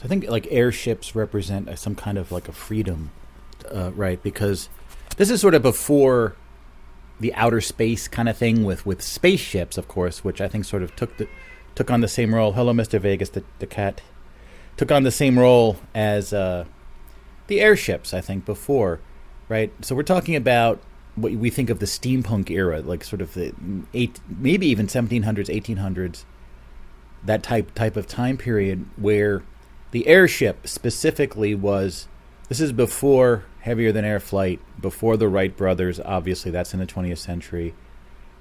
So I think like airships represent uh, some kind of like a freedom, uh, right? Because this is sort of before the outer space kind of thing with with spaceships, of course, which I think sort of took the took on the same role. Hello, Mister Vegas, the the cat took on the same role as uh, the airships. I think before, right? So we're talking about what we think of the steampunk era, like sort of the eight, maybe even 1700s, 1800s, that type type of time period where the airship specifically was. This is before heavier than air flight, before the Wright brothers. Obviously, that's in the 20th century.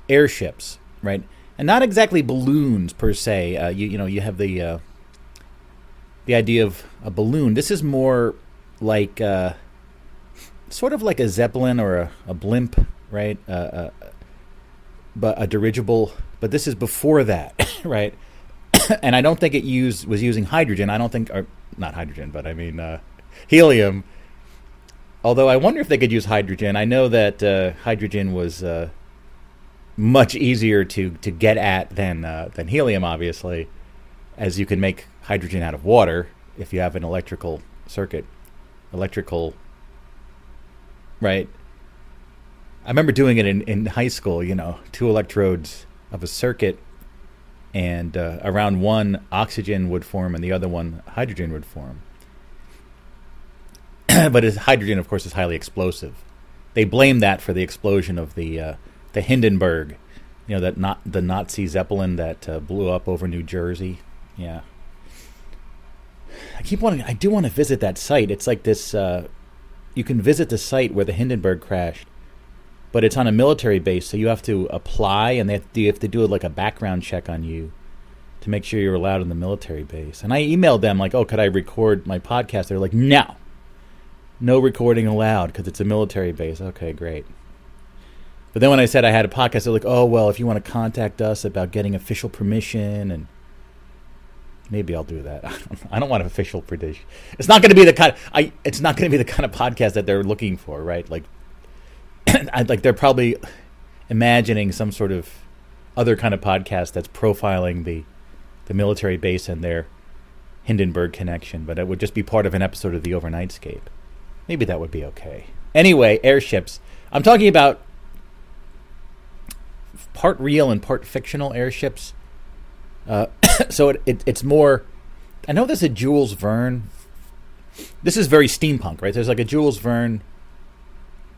Airships, right, and not exactly balloons per se. Uh, you you know you have the uh, the idea of a balloon. This is more like. Uh, sort of like a zeppelin or a, a blimp, right? Uh, uh, but a dirigible. But this is before that, right? and I don't think it used was using hydrogen. I don't think, or not hydrogen, but I mean uh, helium. Although I wonder if they could use hydrogen. I know that uh, hydrogen was uh, much easier to, to get at than uh, than helium, obviously, as you can make hydrogen out of water if you have an electrical circuit, electrical right? I remember doing it in, in high school, you know, two electrodes of a circuit, and uh, around one, oxygen would form, and the other one, hydrogen would form. but hydrogen, of course, is highly explosive. They blame that for the explosion of the uh, the Hindenburg, you know, that not the Nazi Zeppelin that uh, blew up over New Jersey. Yeah, I keep wanting. I do want to visit that site. It's like this uh, you can visit the site where the Hindenburg crashed, but it's on a military base, so you have to apply and they have to, have to do like a background check on you to make sure you're allowed in the military base. And I emailed them like, "Oh, could I record my podcast?" They're like, "No, no recording allowed because it's a military base." Okay, great. But then when I said I had a podcast, they're like, "Oh, well, if you want to contact us about getting official permission and." Maybe I'll do that. I don't want official prediction. It's not going to be the kind. Of, I. It's not going to be the kind of podcast that they're looking for, right? Like, like they're probably imagining some sort of other kind of podcast that's profiling the the military base and their Hindenburg connection, but it would just be part of an episode of the Overnightscape. Maybe that would be okay. Anyway, airships. I'm talking about part real and part fictional airships. Uh, so it, it, it's more. I know there's a Jules Verne. This is very steampunk, right? There's like a Jules Verne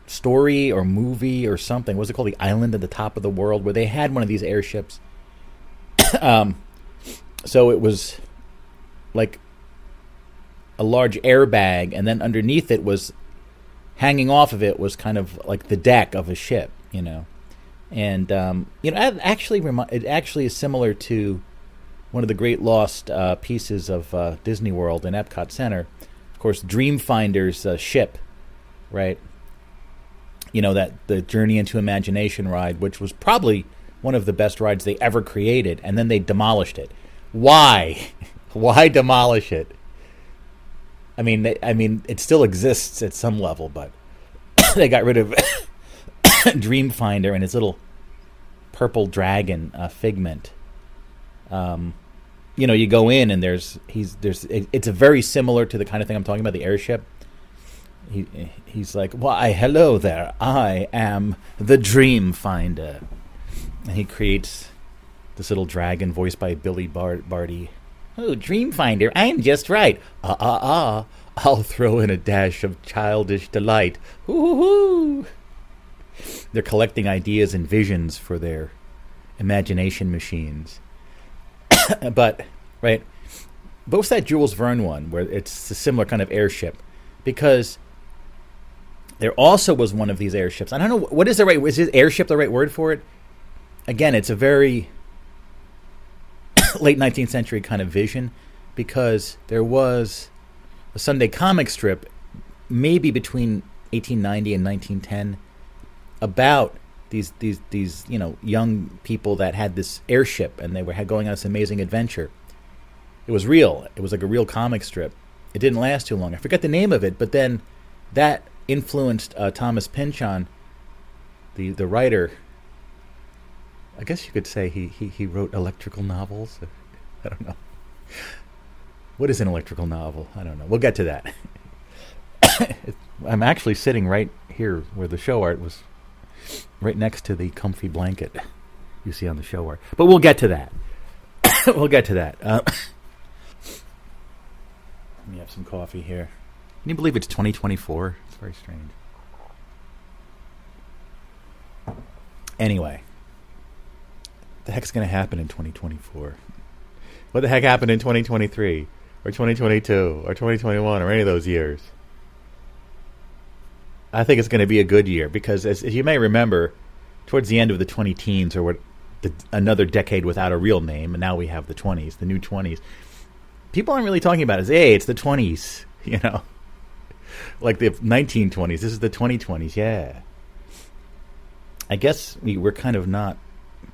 story or movie or something. was it called? The Island at the Top of the World, where they had one of these airships. um, so it was like a large airbag, and then underneath it was hanging off of it was kind of like the deck of a ship, you know. And um, you know, it actually, it actually is similar to one of the great lost uh, pieces of uh, Disney World and Epcot Center. Of course, Dreamfinder's uh, ship, right? You know, that the Journey into Imagination ride, which was probably one of the best rides they ever created, and then they demolished it. Why? Why demolish it? I mean, they, I mean, it still exists at some level, but they got rid of Dreamfinder and his little purple dragon uh, figment. Um, you know, you go in and there's he's there's it's a very similar to the kind of thing I'm talking about the airship. He he's like, "Why, hello there. I am the Dream Finder." And he creates this little dragon voiced by Billy Bart- Barty. Oh, Dream Finder, I'm just right. Ah ah ah. I'll throw in a dash of childish delight. Hoo hoo. They're collecting ideas and visions for their imagination machines. but right, what's that Jules Verne one where it's a similar kind of airship? Because there also was one of these airships. I don't know what is the right is airship the right word for it? Again, it's a very late 19th century kind of vision because there was a Sunday comic strip maybe between 1890 and 1910 about these these these you know young people that had this airship and they were going on this amazing adventure. It was real. It was like a real comic strip. It didn't last too long. I forget the name of it, but then that influenced uh, Thomas Pynchon, the the writer. I guess you could say he, he, he wrote electrical novels. I don't know. What is an electrical novel? I don't know. We'll get to that. I'm actually sitting right here where the show art was, right next to the comfy blanket you see on the show art. But we'll get to that. we'll get to that. Uh, let me have some coffee here. Can you believe it's 2024? Very strange. Anyway, the heck's going to happen in 2024? What the heck happened in 2023 or 2022 or 2021 or any of those years? I think it's going to be a good year because, as, as you may remember, towards the end of the 20 teens or what the, another decade without a real name, and now we have the 20s, the new 20s. People aren't really talking about it hey, it's the 20s, you know, like the 1920s. This is the 2020s, yeah. I guess we, we're kind of not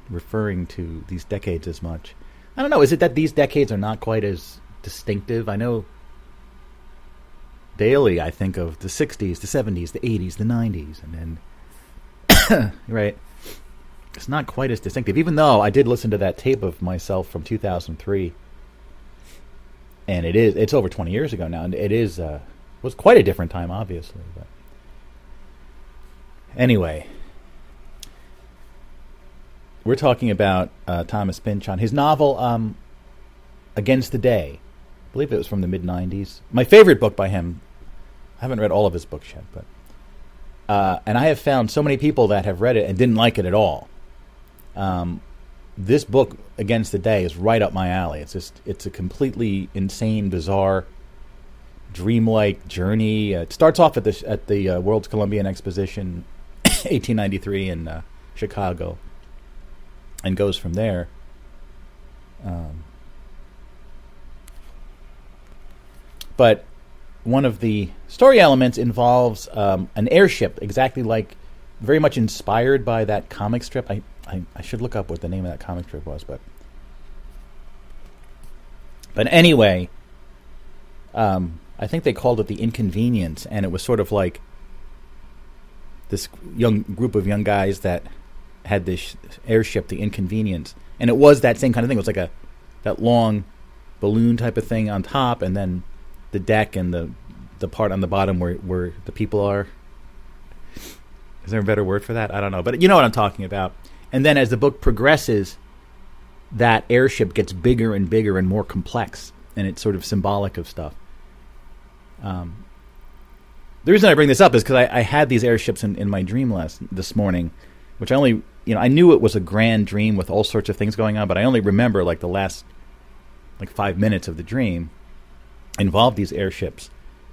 referring to these decades as much. I don't know. Is it that these decades are not quite as distinctive? I know daily I think of the 60s, the 70s, the 80s, the 90s, and then, right? It's not quite as distinctive, even though I did listen to that tape of myself from 2003. And it is, it's over 20 years ago now, and it is, uh, was quite a different time, obviously. But anyway, we're talking about uh, Thomas Pynchon. His novel, um, Against the Day, I believe it was from the mid 90s. My favorite book by him. I haven't read all of his books yet, but. Uh, and I have found so many people that have read it and didn't like it at all. Um, this book, Against the Day, is right up my alley. It's just, it's a completely insane, bizarre, dreamlike journey. Uh, it starts off at the at the uh, World's Columbian Exposition, 1893 in uh, Chicago and goes from there. Um, but one of the story elements involves um, an airship, exactly like, very much inspired by that comic strip. I, I, I should look up what the name of that comic strip was, but but anyway, um, I think they called it the Inconvenience, and it was sort of like this young group of young guys that had this airship, the Inconvenience, and it was that same kind of thing. It was like a that long balloon type of thing on top, and then the deck and the the part on the bottom where where the people are. Is there a better word for that? I don't know, but you know what I'm talking about. And then as the book progresses, that airship gets bigger and bigger and more complex, and it's sort of symbolic of stuff. Um, the reason I bring this up is because I, I, had these airships in, in my dream last this morning, which I only you know I knew it was a grand dream with all sorts of things going on, but I only remember like the last like five minutes of the dream involved these airships,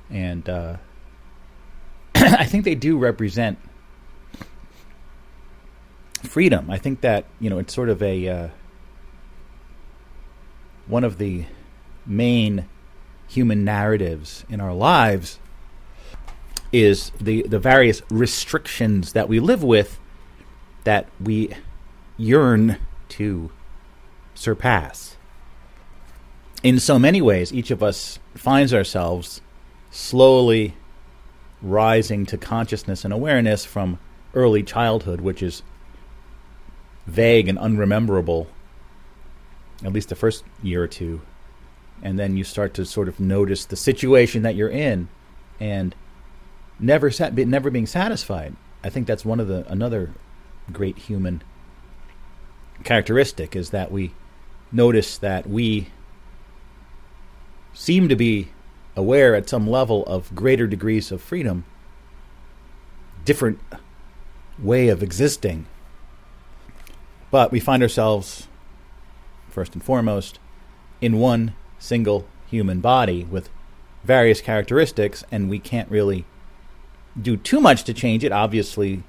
and uh, I think they do represent freedom. I think that you know it's sort of a uh, one of the main human narratives in our lives is the the various restrictions that we live with that we yearn to surpass. In so many ways, each of us finds ourselves slowly rising to consciousness and awareness from early childhood, which is vague and unrememberable, at least the first year or two. And then you start to sort of notice the situation that you're in and never sat, never being satisfied. I think that's one of the another great human characteristic is that we notice that we seem to be aware at some level of greater degrees of freedom, different way of existing. But we find ourselves, first and foremost, in one single human body with various characteristics, and we can't really do too much to change it. Obviously,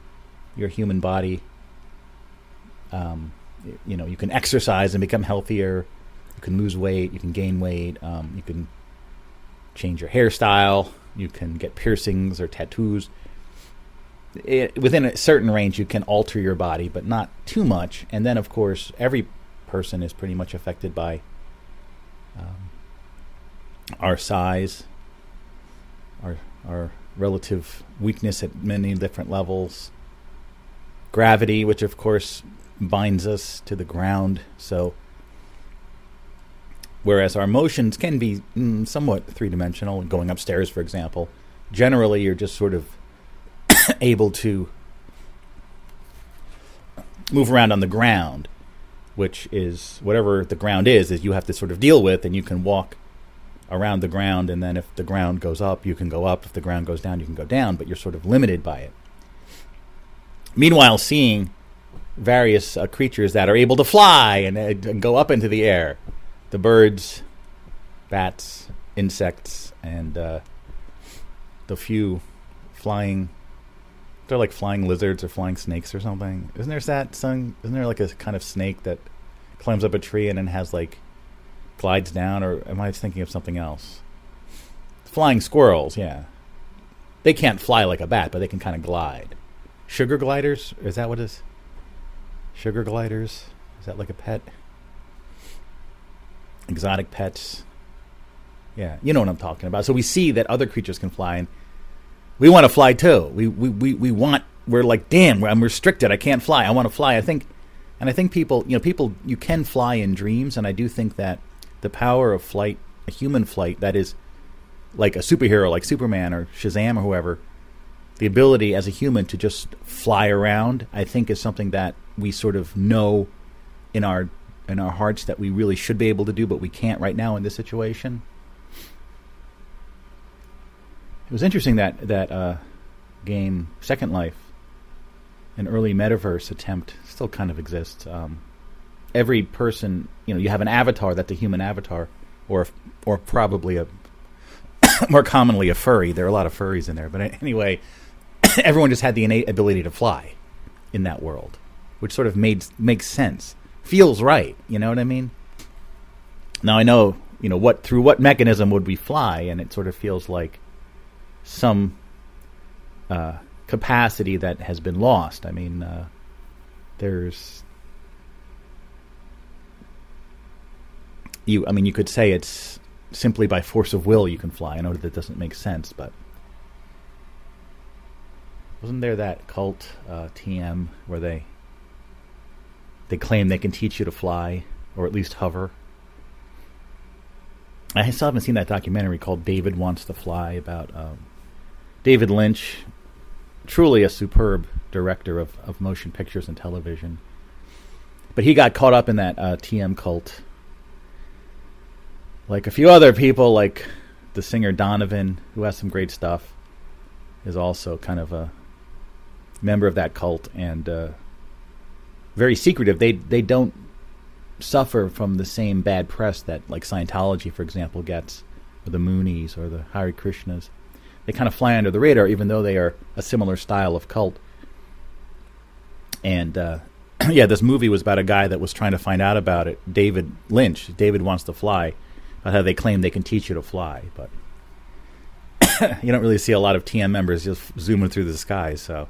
your human body. Um, you know, you can exercise and become healthier. You can lose weight. You can gain weight. Um, you can change your hairstyle. You can get piercings or tattoos. It, within a certain range, you can alter your body, but not too much. And then, of course, every person is pretty much affected by um, our size, our our relative weakness at many different levels, gravity, which of course binds us to the ground. So Whereas our motions can be mm, somewhat three dimensional. Going upstairs, for example, generally you're just sort of able to move around on the ground, which is whatever the ground is, is you have to sort of deal with, and you can walk around the ground, and then if the ground goes up, you can go up. If the ground goes down, you can go down, but you're sort of limited by it. Meanwhile, seeing various uh, creatures that are able to fly and, uh, and, go up into the air the birds, bats, insects, and uh, the few flying. They're like flying lizards or flying snakes or something. Isn't there that some? Isn't there like a kind of snake that climbs up a tree and then has like glides down? Or am I thinking of something else? Flying squirrels, yeah. They can't fly like a bat, but they can kind of glide. Sugar gliders? Is that what it is? Sugar gliders? Is that like a pet? Exotic pets? Yeah, you know what I'm talking about. So we see that other creatures can fly, and we want to fly too. We we, we, we want. We're like, damn, I'm restricted. I can't fly. I want to fly. I think, and I think people, you know, people, you can fly in dreams, and I do think that the power of flight, a human flight, that is like a superhero, like Superman or Shazam or whoever, the ability as a human to just fly around, I think, is something that we sort of know in our in our hearts that we really should be able to do, but we can't right now in this situation. It was interesting that that uh, game Second Life, an early metaverse attempt, still kind of exists. Um, every person, you know, you have an avatar that's a human avatar, or or probably a more commonly a furry. There are a lot of furries in there, but anyway, everyone just had the innate ability to fly in that world, which sort of made makes sense, feels right. You know what I mean? Now I know, you know, what through what mechanism would we fly, and it sort of feels like some uh, capacity that has been lost. I mean, uh, there's you. I mean, you could say it's simply by force of will you can fly. I know that doesn't make sense, but wasn't there that cult uh, TM where they they claim they can teach you to fly or at least hover? I still haven't seen that documentary called David Wants to Fly about um, David Lynch, truly a superb director of, of motion pictures and television. But he got caught up in that uh, TM cult. Like a few other people, like the singer Donovan, who has some great stuff, is also kind of a member of that cult and uh, very secretive. They they don't suffer from the same bad press that like Scientology, for example, gets, or the Moonies or the Hare Krishnas. They kind of fly under the radar, even though they are a similar style of cult. And uh, yeah, this movie was about a guy that was trying to find out about it. David Lynch. David wants to fly. How they claim they can teach you to fly, but you don't really see a lot of TM members just zooming through the sky. So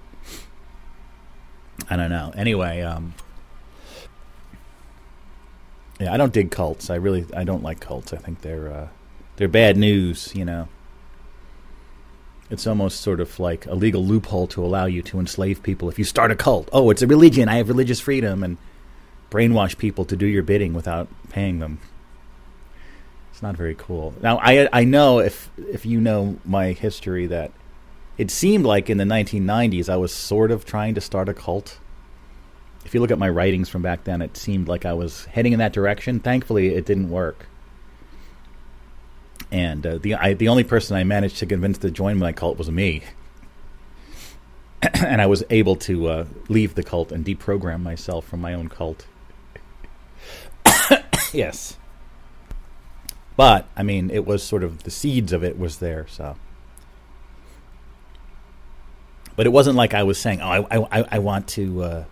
I don't know. Anyway, um, yeah, I don't dig cults. I really I don't like cults. I think they're uh, they're bad news. You know, it's almost sort of like a legal loophole to allow you to enslave people if you start a cult. Oh, it's a religion. I have religious freedom and brainwash people to do your bidding without paying them. It's not very cool. Now, I I know if if you know my history that it seemed like in the 1990s I was sort of trying to start a cult. If you look at my writings from back then, it seemed like I was heading in that direction. Thankfully, it didn't work. And uh, the I, the only person I managed to convince to join my cult was me. and I was able to uh, leave the cult and deprogram myself from my own cult. yes. But I mean, it was sort of the seeds of it was there, so but it wasn't like I was saying, "Oh, I I, I want to uh,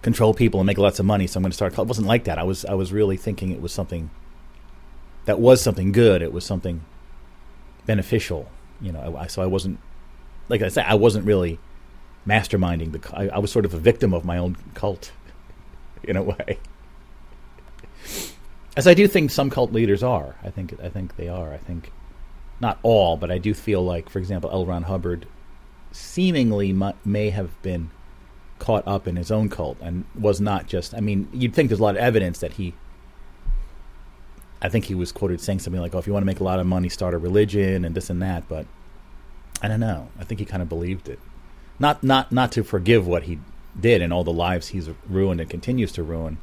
control people and make lots of money, so I'm going to start." Cult." It wasn't like that. I was I was really thinking it was something that was something good. It was something beneficial. You know, I, so I wasn't like I said, I wasn't really masterminding the. I, I was sort of a victim of my own cult, in a way. As I do think some cult leaders are. I think I think they are. I think not all, but I do feel like, for example, L. Ron Hubbard seemingly may have been caught up in his own cult and was not just. I mean, you'd think there's a lot of evidence that he I think he was quoted saying something like, "Oh, if you want to make a lot of money, start a religion and this and that." But I don't know. I think he kind of believed it. Not not not to forgive what he did and all the lives he's ruined and continues to ruin.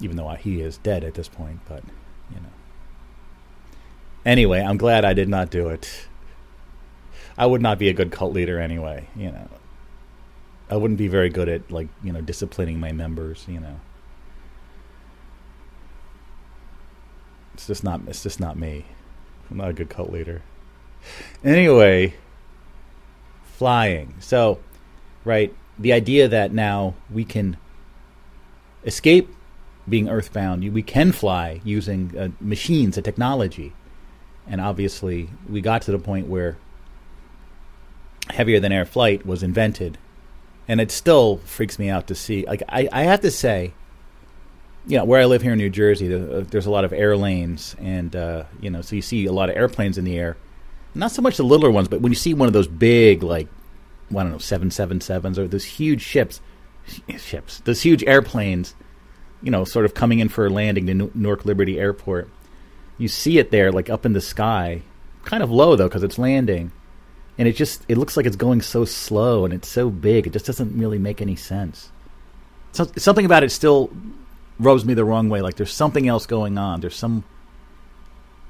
Even though he is dead at this point, but you know. Anyway, I'm glad I did not do it. I would not be a good cult leader anyway, you know. I wouldn't be very good at like, you know, disciplining my members, you know. It's just not it's just not me. I'm not a good cult leader. Anyway, flying. So, right, the idea that now we can escape being earthbound, we can fly using uh, machines and technology. And obviously, we got to the point where heavier than air flight was invented. And it still freaks me out to see. Like, I, I have to say, you know, where I live here in New Jersey, uh, there's a lot of air lanes, and uh, you know, so you see a lot of airplanes in the air. Not so much the littler ones, but when you see one of those big, like, I don't know, seven seven sevens or those huge ships, ships, those huge airplanes, you know, sort of coming in for a landing to Newark Liberty Airport. You see it there, like up in the sky, kind of low though, because it's landing, and it just it looks like it's going so slow and it's so big, it just doesn't really make any sense. So, something about it still rubs me the wrong way. Like there's something else going on. There's some,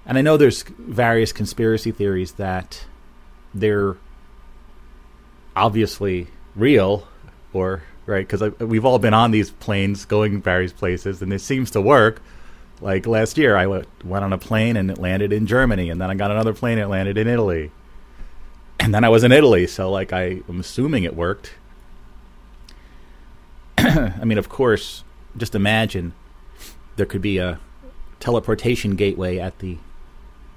and I know there's various conspiracy theories that they're obviously real, or right because we've all been on these planes going various places, and it seems to work. Like last year, I went, went on a plane and it landed in Germany, and then I got another plane and it landed in Italy, and then I was in Italy. So like I'm assuming it worked. I mean, of course, just imagine there could be a teleportation gateway at the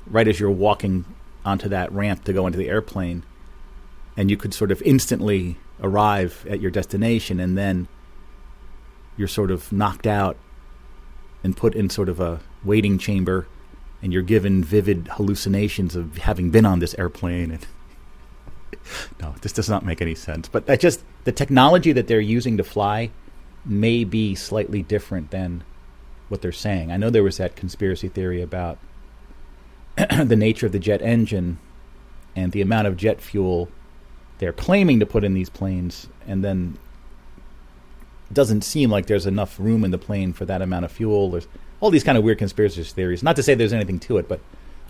right as you're walking onto that ramp to go into the airplane and you could sort of instantly arrive at your destination and then you're sort of knocked out and put in sort of a waiting chamber and you're given vivid hallucinations of having been on this airplane and no this does not make any sense but that just the technology that they're using to fly may be slightly different than what they're saying. I know there was that conspiracy theory about the nature of the jet engine and the amount of jet fuel they're claiming to put in these planes, and then it doesn't seem like there's enough room in the plane for that amount of fuel. There's all these kind of weird conspiracy theories. Not to say there's anything to it, but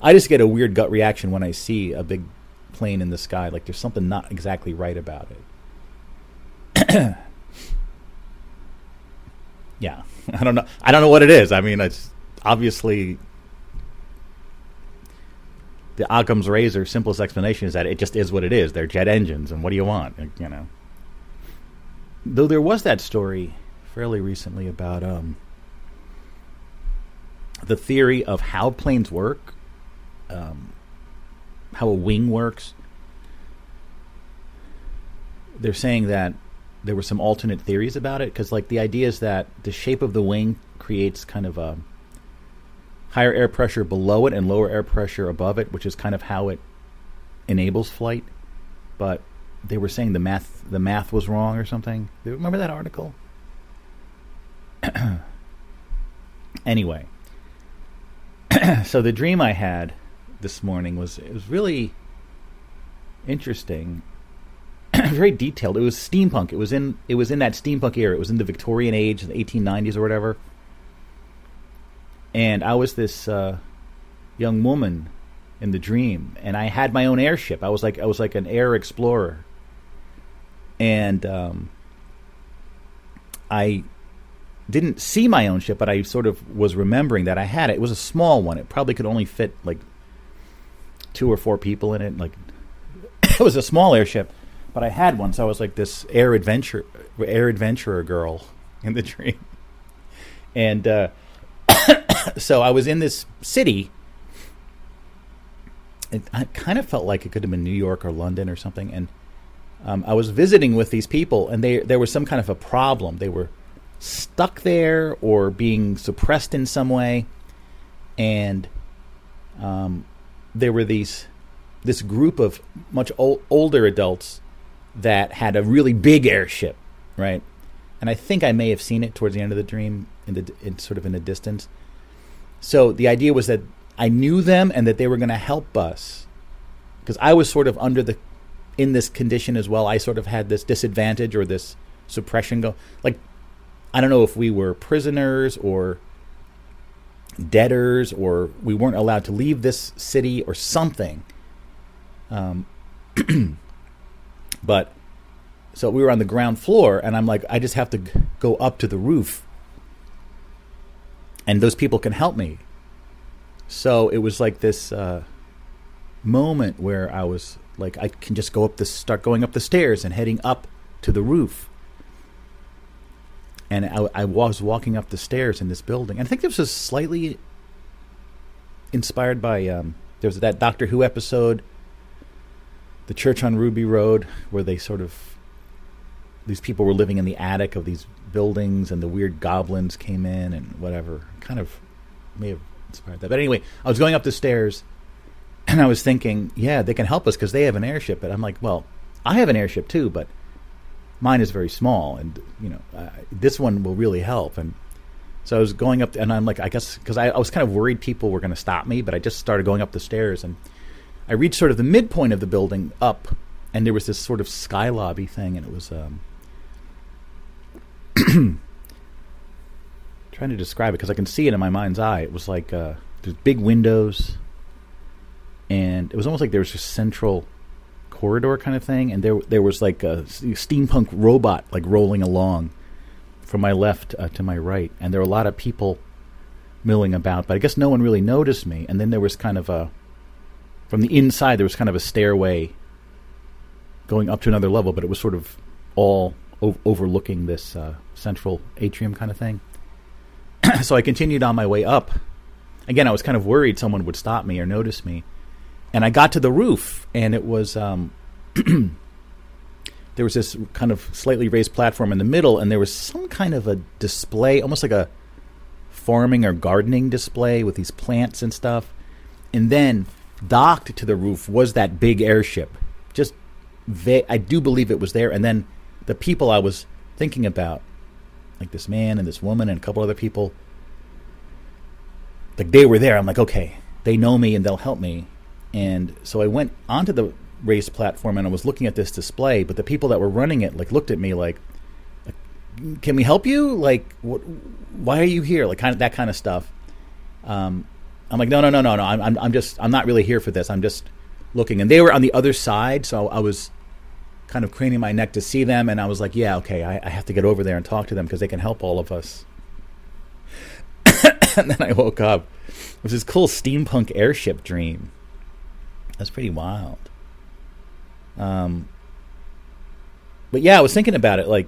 I just get a weird gut reaction when I see a big plane in the sky. Like there's something not exactly right about it. yeah, I don't know. I don't know what it is. I mean, it's obviously the Occam's razor. Simplest explanation is that it just is what it is. They're jet engines, and what do you want? You know. Though there was that story fairly recently about um, the theory of how planes work, um, how a wing works. They're saying that there were some alternate theories about it because like the idea is that the shape of the wing creates kind of a higher air pressure below it and lower air pressure above it, which is kind of how it enables flight. But they were saying the math the math was wrong or something. Remember that article? anyway, so the dream I had this morning was it was really interesting very detailed. It was steampunk. It was in it was in that steampunk era. It was in the Victorian age, the 1890s or whatever. And I was this uh, young woman in the dream, and I had my own airship. I was like I was like an air explorer, and um, I didn't see my own ship, but I sort of was remembering that I had it. It was a small one. It probably could only fit like two or four people in it. Like it was a small airship but I had one, so I was like this air adventure, air adventurer girl in the dream, and uh, so I was in this city. It, I kind of felt like it could have been New York or London or something, and um, I was visiting with these people, and they there was some kind of a problem. They were stuck there or being suppressed in some way, and um, there were these this group of much older adults that had a really big airship, right? And I think I may have seen it towards the end of the dream, in the in sort of in the distance. So the idea was that I knew them and that they were going to help us because I was sort of under the in this condition as well. I sort of had this disadvantage or this suppression go like I don't know if we were prisoners or debtors or we weren't allowed to leave this city or something. Um, but so we were on the ground floor, and I'm like, I just have to go up to the roof, and those people can help me. So it was like this uh, moment where I was like, I can just go up the start going up the stairs and heading up to the roof. And I, I was walking up the stairs in this building. And I think this was slightly inspired by um, there was that Doctor Who episode, the church on Ruby Road, where they sort of these people were living in the attic of these buildings, and the weird goblins came in and whatever. Kind of may have inspired that. But anyway, I was going up the stairs, and I was thinking, yeah, they can help us because they have an airship. But I'm like, well, I have an airship too, but mine is very small, and you know, uh, this one will really help. And so I was going up, and I'm like, I guess because I, I was kind of worried people were going to stop me, but I just started going up the stairs, and I reached sort of the midpoint of the building up, and there was this sort of sky lobby thing, and it was. Um, trying to describe it because I can see it in my mind's eye. It was like uh, there's big windows, and it was almost like there was a central corridor kind of thing, and there there was like a steampunk robot like rolling along from my left uh, to my right, and there were a lot of people milling about, but I guess no one really noticed me. And then there was kind of a from the inside there was kind of a stairway going up to another level, but it was sort of all o- overlooking this uh, central atrium kind of thing. so I continued on my way up. Again, I was kind of worried someone would stop me or notice me. And I got to the roof, and it was um, there was this kind of slightly raised platform in the middle, and there was some kind of a display, almost like a farming or gardening display with these plants and stuff. And then docked to the roof was that big airship. Just va- I do believe it was there. And then the people I was thinking about, like this man and this woman and a couple other people, like they were there. I'm like, okay, they know me and they'll help me. And so I went onto the raised platform and I was looking at this display, but the people that were running it like looked at me like, can we help you? Like, what, why are you here? Like, kind of that kind of stuff. Um, I'm like, no, no, no, no, no. I'm, I'm, I'm just, I'm not really here for this. I'm just looking. And they were on the other side, so I was kind of craning my neck to see them. And I was like, yeah, okay, I, I have to get over there and talk to them because they can help all of us. and then I woke up. It was this cool steampunk airship dream. That's pretty wild. Um, but yeah, I was thinking about it. Like,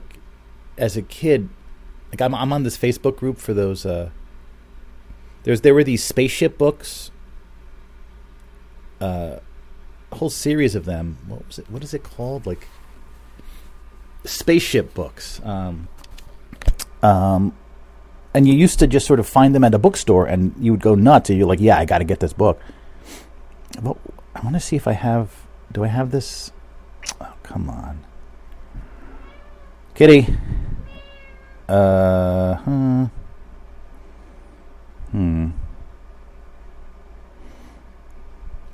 as a kid, like I'm, I'm on this Facebook group for those. Uh, there's there were these spaceship books. Uh, a whole series of them. What was it? What is it called? Like spaceship books. Um, um, and you used to just sort of find them at a bookstore, and you would go nuts. And you're like, "Yeah, I got to get this book." But I want to see if I have. Do I have this? Oh, come on, Kitty. Uh, hmm. Hmm.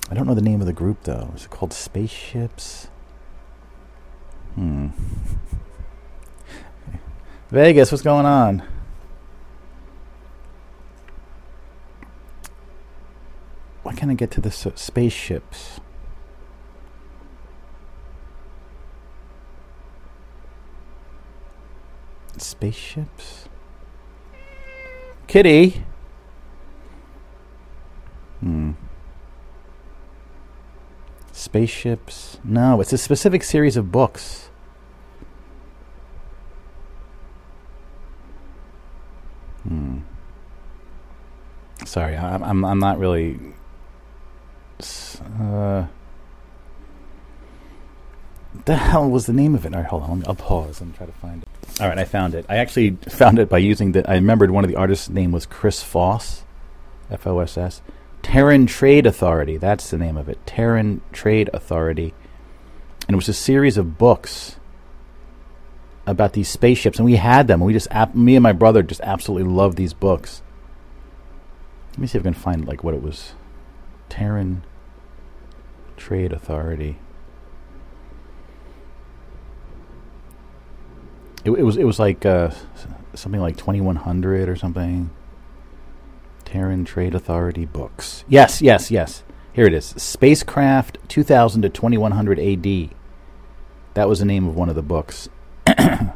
I don't know the name of the group though. Is it called Spaceships? Hmm. Vegas, what's going on? Why can't I get to the spaceships? Spaceships? Kitty? Hmm. Spaceships? No, it's a specific series of books. Hmm. Sorry, I'm I'm I'm not really. Uh, the hell was the name of it? All right, hold on. I'll pause and try to find it. All right, I found it. I actually found it by using the. I remembered one of the artists' name was Chris Foss, F O S S. Terran Trade Authority. That's the name of it. Terran Trade Authority, and it was a series of books about these spaceships, and we had them. We just, ab- me and my brother, just absolutely loved these books. Let me see if I can find like what it was. Terran Trade Authority. It, it was it was like uh, something like twenty one hundred or something. Terran Trade Authority books. Yes, yes, yes. Here it is. Spacecraft 2000 to 2100 AD. That was the name of one of the books. and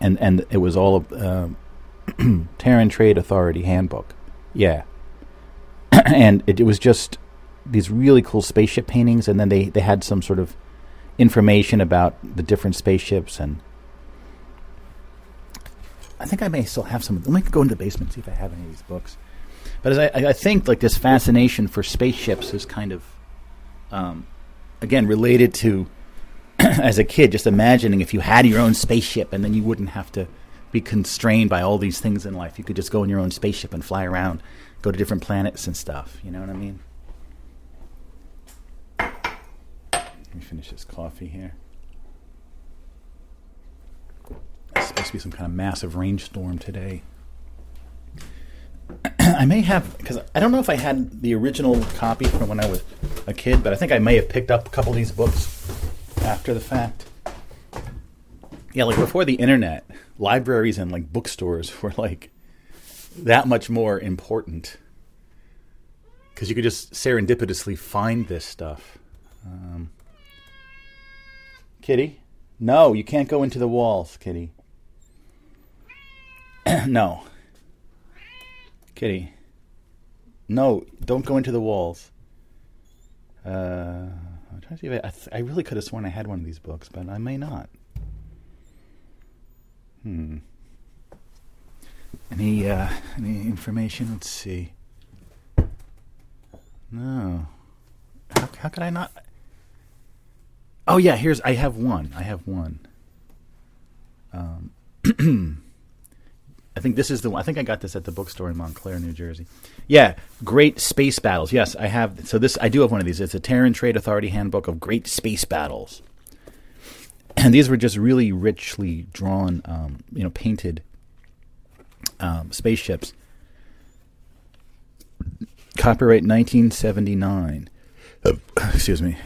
and it was all uh, Terran Trade Authority handbook. Yeah. and it, it was just these really cool spaceship paintings and then they, they had some sort of information about the different spaceships and I think I may still have some. Let me go into the basement and see if I have any of these books. But as I, I think, like this fascination for spaceships is kind of, um, again, related to as a kid, just imagining if you had your own spaceship and then you wouldn't have to be constrained by all these things in life. You could just go in your own spaceship and fly around, go to different planets and stuff. You know what I mean? Let me finish this coffee here. It's supposed to be some kind of massive rainstorm today. I may have because I don't know if I had the original copy from when I was a kid, but I think I may have picked up a couple of these books after the fact. Yeah, like before the internet, libraries and like bookstores were like that much more important because you could just serendipitously find this stuff. Um, Kitty, no, you can't go into the walls, Kitty. no. Kitty. No, don't go into the walls. Uh, I'm trying to see if I, I, th- I really could have sworn I had one of these books, but I may not. Hmm. Any uh, any information? Let's see. No. How, how could I not? Oh yeah, here's I have one. I have one. Um, I think this is the one. I think I got this at the bookstore in Montclair, New Jersey. Yeah, Great Space Battles. Yes, I have. So this I do have one of these. It's a Terran Trade Authority Handbook of Great Space Battles, and these were just really richly drawn, um, you know, painted um, spaceships. Copyright 1979. Uh, excuse me.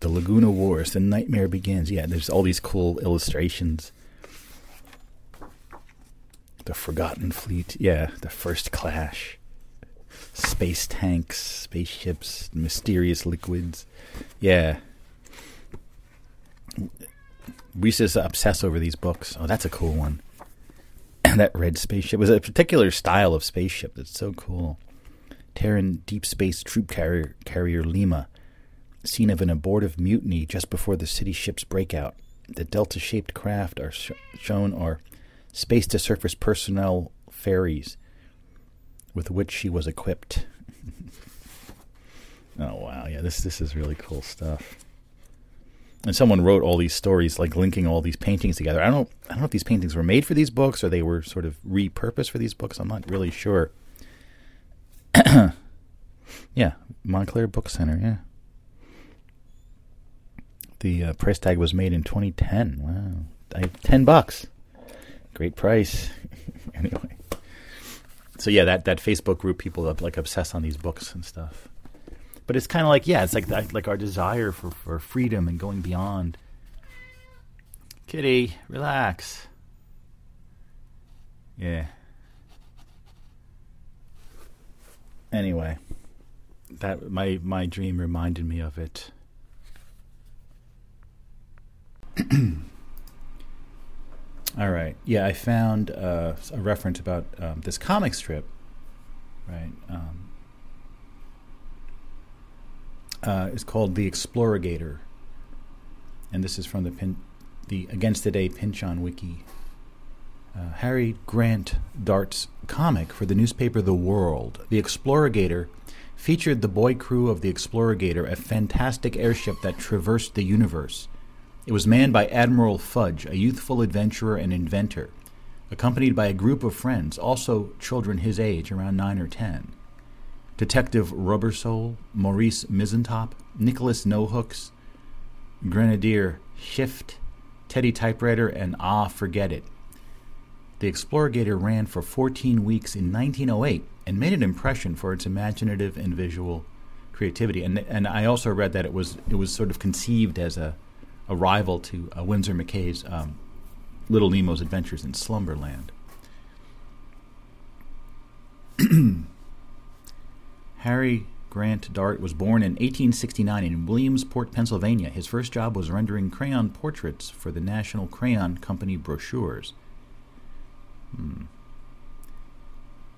The Laguna Wars, The Nightmare Begins. Yeah, there's all these cool illustrations the Forgotten Fleet. Yeah, the First Clash. Space tanks, spaceships, mysterious liquids. Yeah. We to obsess over these books. Oh, that's a cool one. that red spaceship was a particular style of spaceship that's so cool. Terran Deep Space Troop Carrier, carrier Lima, scene of an abortive mutiny just before the city ship's breakout. The delta shaped craft are sh- shown are space to surface personnel ferries with which she was equipped. oh wow, yeah, this this is really cool stuff. And someone wrote all these stories, like linking all these paintings together. I don't, I don't know if these paintings were made for these books or they were sort of repurposed for these books. I'm not really sure. yeah, Montclair Book Center. Yeah, the uh, price tag was made in 2010. Wow, I, ten bucks great price. anyway, so yeah, that that Facebook group, people like obsess on these books and stuff. But it's kind of like yeah, it's like that, like our desire for for freedom and going beyond. Kitty, relax. Yeah. Anyway, that my my dream reminded me of it. All right. Yeah, I found uh, a reference about um, this comic strip, right? Um, uh, it's called The Explorigator, and this is from the pin, the Against the Day Pynchon Wiki. Uh, Harry Grant Dart's comic for the newspaper The World. The Explorigator featured the boy crew of the Explorigator, a fantastic airship that traversed the universe it was manned by Admiral Fudge, a youthful adventurer and inventor, accompanied by a group of friends, also children his age, around nine or ten. Detective Rubbersole, Maurice Mizzentop, Nicholas No-Hooks, Grenadier Shift, Teddy Typewriter, and Ah Forget It. the Explorigator ran for 14 weeks in 1908 and made an impression for its imaginative and visual creativity. And and I also read that it was it was sort of conceived as a, a rival to uh, Winsor McCay's um, Little Nemo's Adventures in Slumberland. Harry Grant Dart was born in 1869 in Williamsport, Pennsylvania. His first job was rendering crayon portraits for the National Crayon Company brochures. Hmm.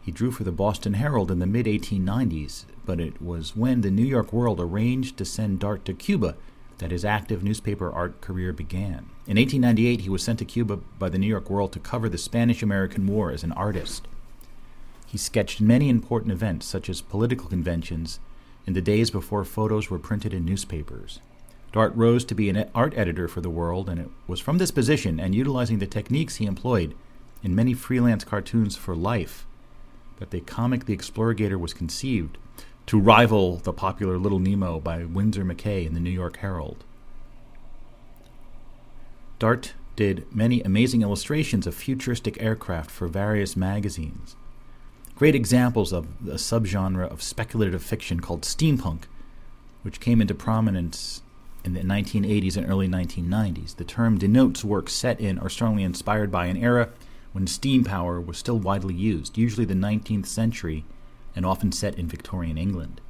He drew for the Boston Herald in the mid 1890s, but it was when the New York World arranged to send Dart to Cuba that his active newspaper art career began. In 1898, he was sent to Cuba by the New York World to cover the Spanish American War as an artist. He sketched many important events, such as political conventions, in the days before photos were printed in newspapers. Dart rose to be an art editor for the World, and it was from this position and utilizing the techniques he employed in many freelance cartoons for life that the comic The Explorigator was conceived to rival the popular Little Nemo by Winsor McCay in the New York Herald. Dart did many amazing illustrations of futuristic aircraft for various magazines. Great examples of a subgenre of speculative fiction called steampunk, which came into prominence in the 1980s and early 1990s. The term denotes work set in or strongly inspired by an era when steam power was still widely used, usually the 19th century, and often set in Victorian England.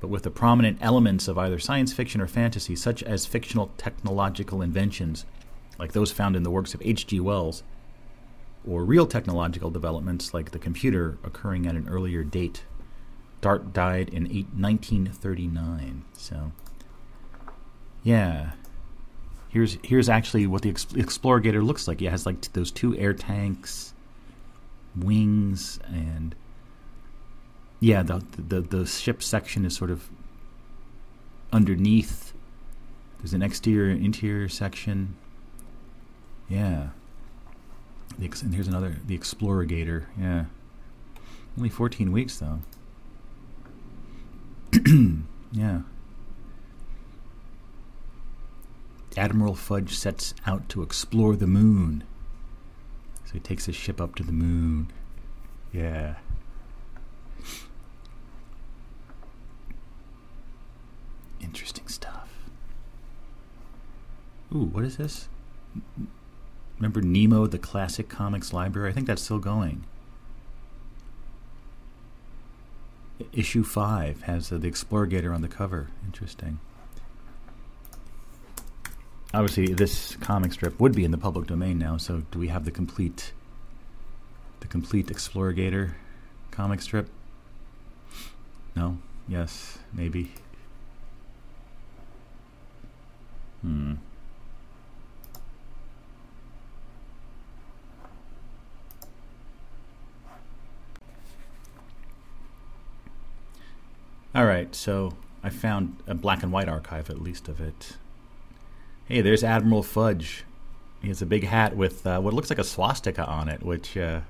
But with the prominent elements of either science fiction or fantasy, such as fictional technological inventions, like those found in the works of H.G. Wells, or real technological developments like the computer occurring at an earlier date. Dart died in eight, 1939. So, yeah. Here's here's actually what the Explorigator looks like. It has like t- those two air tanks, wings, and yeah, the, the the ship section is sort of underneath. There's an exterior and interior section. Yeah. The ex- and here's another, the Explorigator. Yeah. Only 14 weeks, though. yeah. Admiral Fudge sets out to explore the moon. So he takes his ship up to the moon. Yeah. Interesting stuff. Ooh, what is this? Remember Nemo, the classic comics library? I think that's still going. Issue 5 has uh, the Explorigator on the cover. Interesting. Obviously, this comic strip would be in the public domain now, so do we have the complete the complete Explorigator comic strip? No? Yes? Maybe? Hmm. All right, so I found a black and white archive, at least of it. Hey, there's Admiral Fudge. He has a big hat with uh, what looks like a swastika on it, which, uh,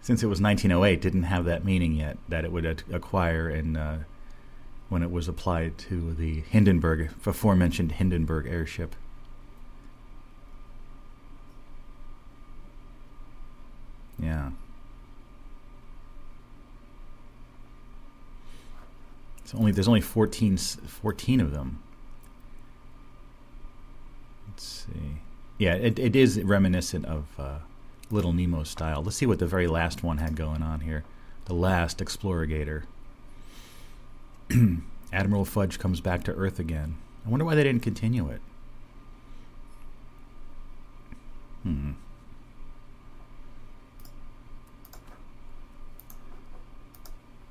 since it was 1908, didn't have that meaning yet that it would acquire in uh, when it was applied to the Hindenburg, aforementioned Hindenburg airship. Yeah. It's only there's only 14, 14 of them. Let's see. Yeah, it, it is reminiscent of uh, Little Nemo style. Let's see what the very last one had going on here. The last Explorigator. Admiral Fudge comes back to Earth again. I wonder why they didn't continue it. Hmm.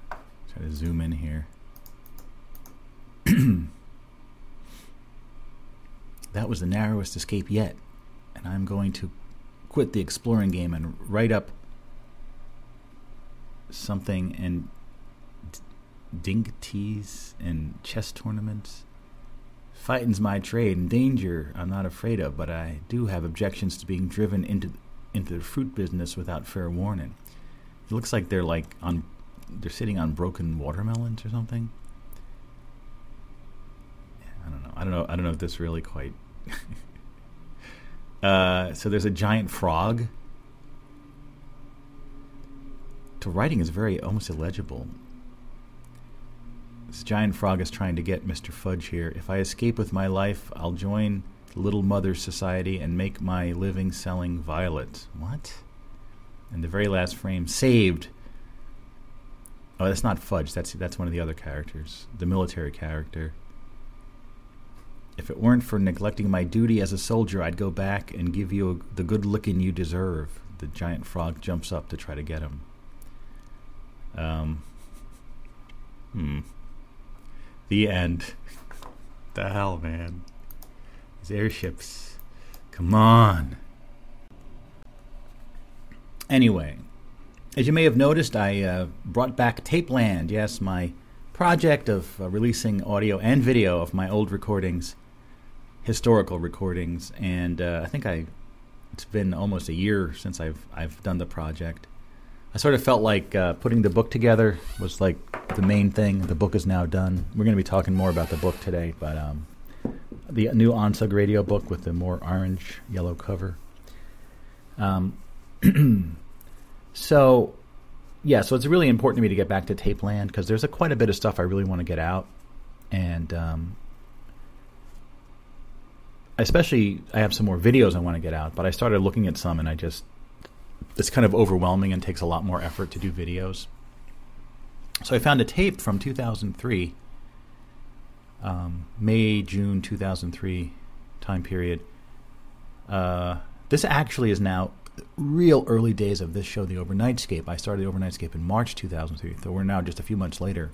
Try to zoom in here. that was the narrowest escape yet, and I'm going to quit the exploring game and write up something and dink teas and chess tournaments. Fighting's my trade, and danger I'm not afraid of, but I do have objections to being driven into into the fruit business without fair warning. It looks like they're like on they're sitting on broken watermelons or something. I don't know. I don't know. I don't know if this really quite Uh, so there's a giant frog. The writing is very almost illegible. This giant frog is trying to get Mr. Fudge here. If I escape with my life, I'll join Little Mother Society and make my living selling violets. What? And the very last frame, saved. Oh, that's not Fudge. That's that's one of the other characters, the military character. If it weren't for neglecting my duty as a soldier, I'd go back and give you a, the good licking you deserve. The giant frog jumps up to try to get him. Um. Hmm. The end. the hell, man? These airships. Come on. Anyway, as you may have noticed, I uh, brought back Tapeland. Yes, my project of uh, releasing audio and video of my old recordings historical recordings, and uh, I think I it's been almost a year since I've I've done the project. Sort of felt like uh, putting the book together was like the main thing. The book is now done. We're going to be talking more about the book today, but um, the new Onsug radio book with the more orange yellow cover. Um, so yeah, so it's really important to me to get back to tape land because there's a, quite a bit of stuff I really want to get out, and um, especially I have some more videos I want to get out, but I started looking at some and I just it's kind of overwhelming and takes a lot more effort to do videos. So I found a tape from 2003, um, May June 2003 time period. Uh, this actually is now real early days of this show, The Overnightscape. I started The Overnightscape in March 2003, so we're now just a few months later.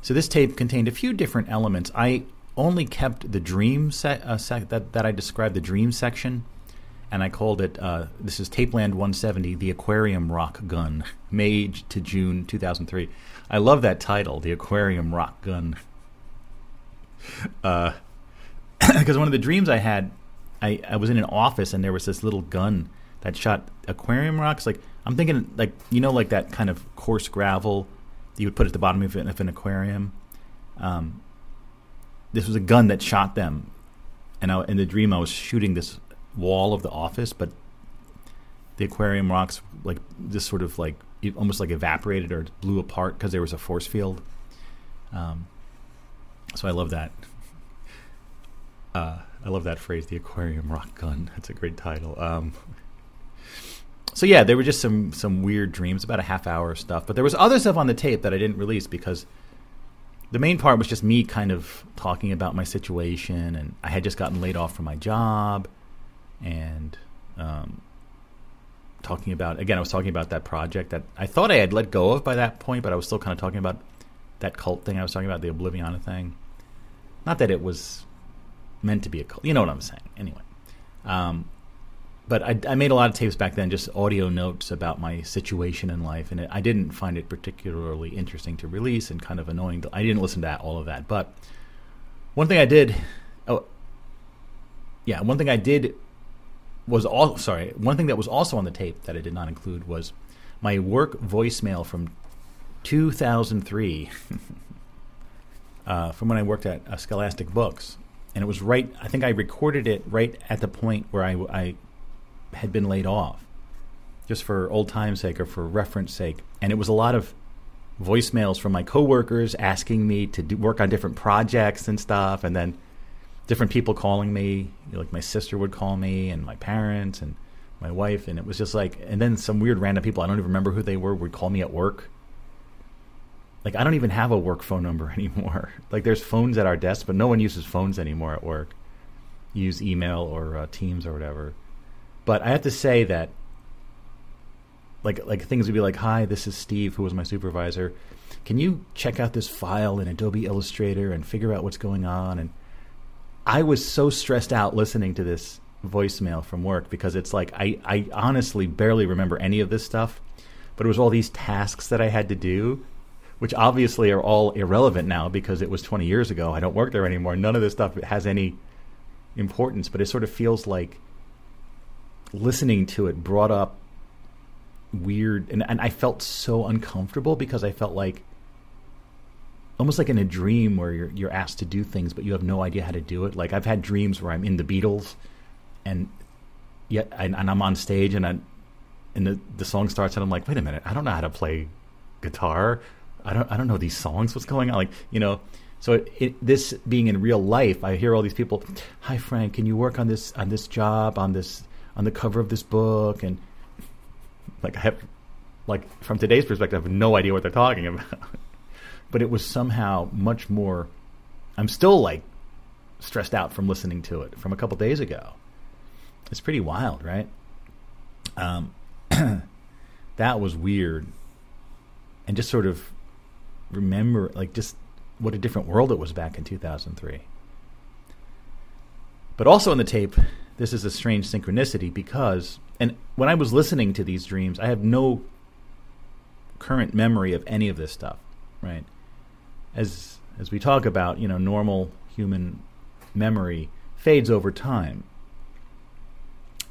So this tape contained a few different elements. I only kept the dream set, uh, sec- that that I described the dream section, and I called it. Uh, this is Tapeland 170, the Aquarium Rock Gun, May to June 2003. I love that title, the Aquarium Rock Gun, because uh, one of the dreams I had, I, I was in an office and there was this little gun that shot aquarium rocks. Like I'm thinking, like you know, like that kind of coarse gravel that you would put at the bottom of an, of an aquarium. Um, this was a gun that shot them, and I, in the dream I was shooting this wall of the office, but the aquarium rocks like just sort of like almost like evaporated or blew apart because there was a force field. Um, so I love that. Uh, I love that phrase, the aquarium rock gun. That's a great title. Um, so yeah, there were just some some weird dreams, about a half hour of stuff. But there was other stuff on the tape that I didn't release because the main part was just me kind of talking about my situation, and I had just gotten laid off from my job, and um, talking about again, I was talking about that project that I thought I had let go of by that point, but I was still kind of talking about that cult thing I was talking about, the Obliviana thing. Not that it was meant to be a cult, you know what I'm saying. Anyway, um, but I, I, made a lot of tapes back then, just audio notes about my situation in life, and it, I didn't find it particularly interesting to release and kind of annoying. I didn't listen to that, all of that. But one thing I did, oh, yeah, one thing I did was all sorry. One thing that was also on the tape that I did not include was my work voicemail from 2003, uh, from when I worked at uh, Scholastic Books, and it was right. I think I recorded it right at the point where I, I had been laid off, just for old time's sake or for reference sake. And it was a lot of voicemails from my coworkers asking me to do, work on different projects and stuff, and then different people calling me. You like my sister would call me, and my parents, and my wife, and it was just like, and then some weird random people I don't even remember who they were would call me at work. Like I don't even have a work phone number anymore. like there's phones at our desk, but no one uses phones anymore at work. use email or uh, Teams or whatever. But I have to say that like like things would be like, "Hi, this is Steve, who was my supervisor. Can you check out this file in Adobe Illustrator and figure out what's going on?" And I was so stressed out listening to this voicemail from work because it's like I I honestly barely remember any of this stuff, but it was all these tasks that I had to do, which obviously are all irrelevant now because it was 20 years ago. I don't work there anymore. None of this stuff has any importance, but it sort of feels like listening to it brought up weird and, and I felt so uncomfortable because I felt like almost like in a dream where you're you're asked to do things but you have no idea how to do it. Like I've had dreams where I'm in the Beatles and yet and, and I'm on stage and I and the the song starts and I'm like, wait a minute, I don't know how to play guitar. I don't I don't know these songs. What's going on? Like you know. So it, it, this being in real life, I hear all these people. Hi Frank, can you work on this on this job on this on the cover of this book? And like I have, like from today's perspective, I have no idea what they're talking about. But it was somehow much more. I'm still like stressed out from listening to it from a couple days ago. It's pretty wild, right? Um, that was weird, and just sort of remember, like, just what a different world it was back in 2003. But also on the tape, this is a strange synchronicity because, and when I was listening to these dreams, I have no current memory of any of this stuff, right? As as we talk about, you know, normal human memory fades over time.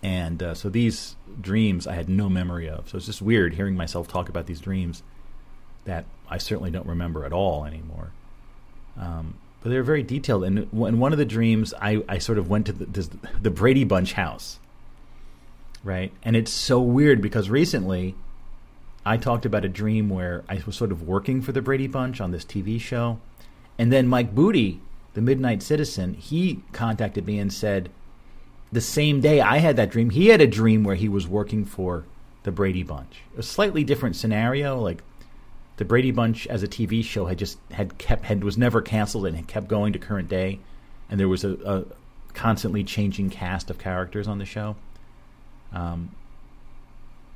And uh, so these dreams I had no memory of. So it's just weird hearing myself talk about these dreams that I certainly don't remember at all anymore. Um, but they're very detailed. And in one of the dreams, I, I sort of went to the, this, the Brady Bunch house, right? And it's so weird because recently I talked about a dream where I was sort of working for the Brady Bunch on this TV show. And then Mike Booty, the Midnight Citizen, he contacted me and said, the same day I had that dream, he had a dream where he was working for the Brady Bunch. A slightly different scenario, like the Brady Bunch as a TV show had just had kept had was never canceled and had kept going to current day, and there was a, a constantly changing cast of characters on the show. Um,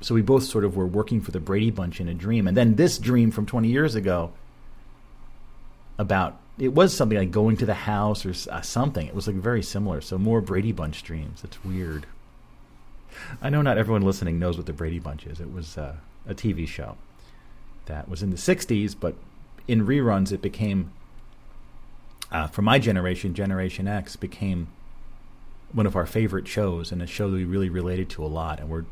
so we both sort of were working for the Brady Bunch in a dream, and then this dream from 20 years ago about it was something like going to the house or uh, something. It was like very similar. So more Brady Bunch dreams. It's weird. I know not everyone listening knows what the Brady Bunch is. It was uh, a TV show that was in the '60s, but in reruns it became, uh, for my generation, Generation X became one of our favorite shows and a show that we really related to a lot. And we're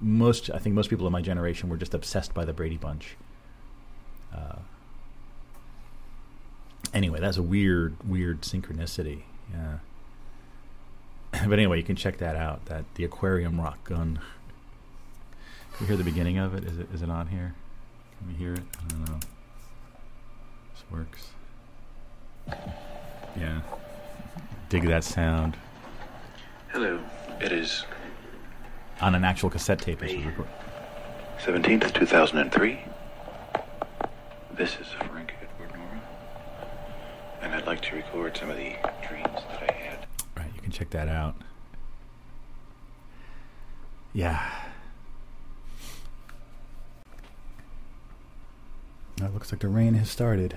most, I think, most people in my generation were just obsessed by the Brady Bunch. Uh, anyway, that's a weird, weird synchronicity. Yeah. but anyway, you can check that out. That the aquarium rock gun. Can you hear the beginning of it? Is it is it on here? Can we hear it? I don't know. This works. Yeah. Dig that sound. Hello. It is on an actual cassette tape. May 17th, 2003. This is Frank Edward Norman. and I'd like to record some of the dreams that I had. Right, you can check that out. Yeah. That looks like the rain has started.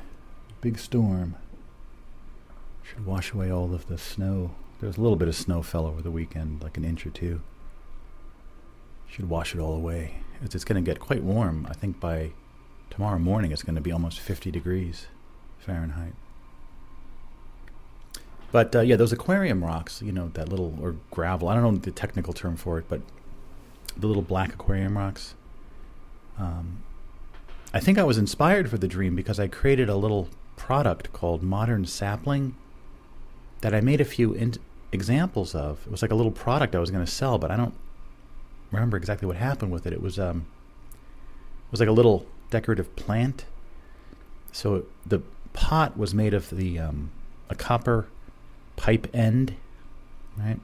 Big storm. Should wash away all of the snow. There's a little bit of snow fell over the weekend, like an inch or two. Should wash it all away. It's, it's going to get quite warm. I think by tomorrow morning it's going to be almost 50 degrees Fahrenheit. But uh, yeah, those aquarium rocks, you know, that little or gravel. I don't know the technical term for it, but the little black aquarium rocks. Um, I think I was inspired for the dream because I created a little product called Modern Sapling that I made a few in- examples of. It was like a little product I was going to sell, but I don't remember exactly what happened with it. It was um, it was like a little decorative plant. So the pot was made of the um, a copper pipe end, right?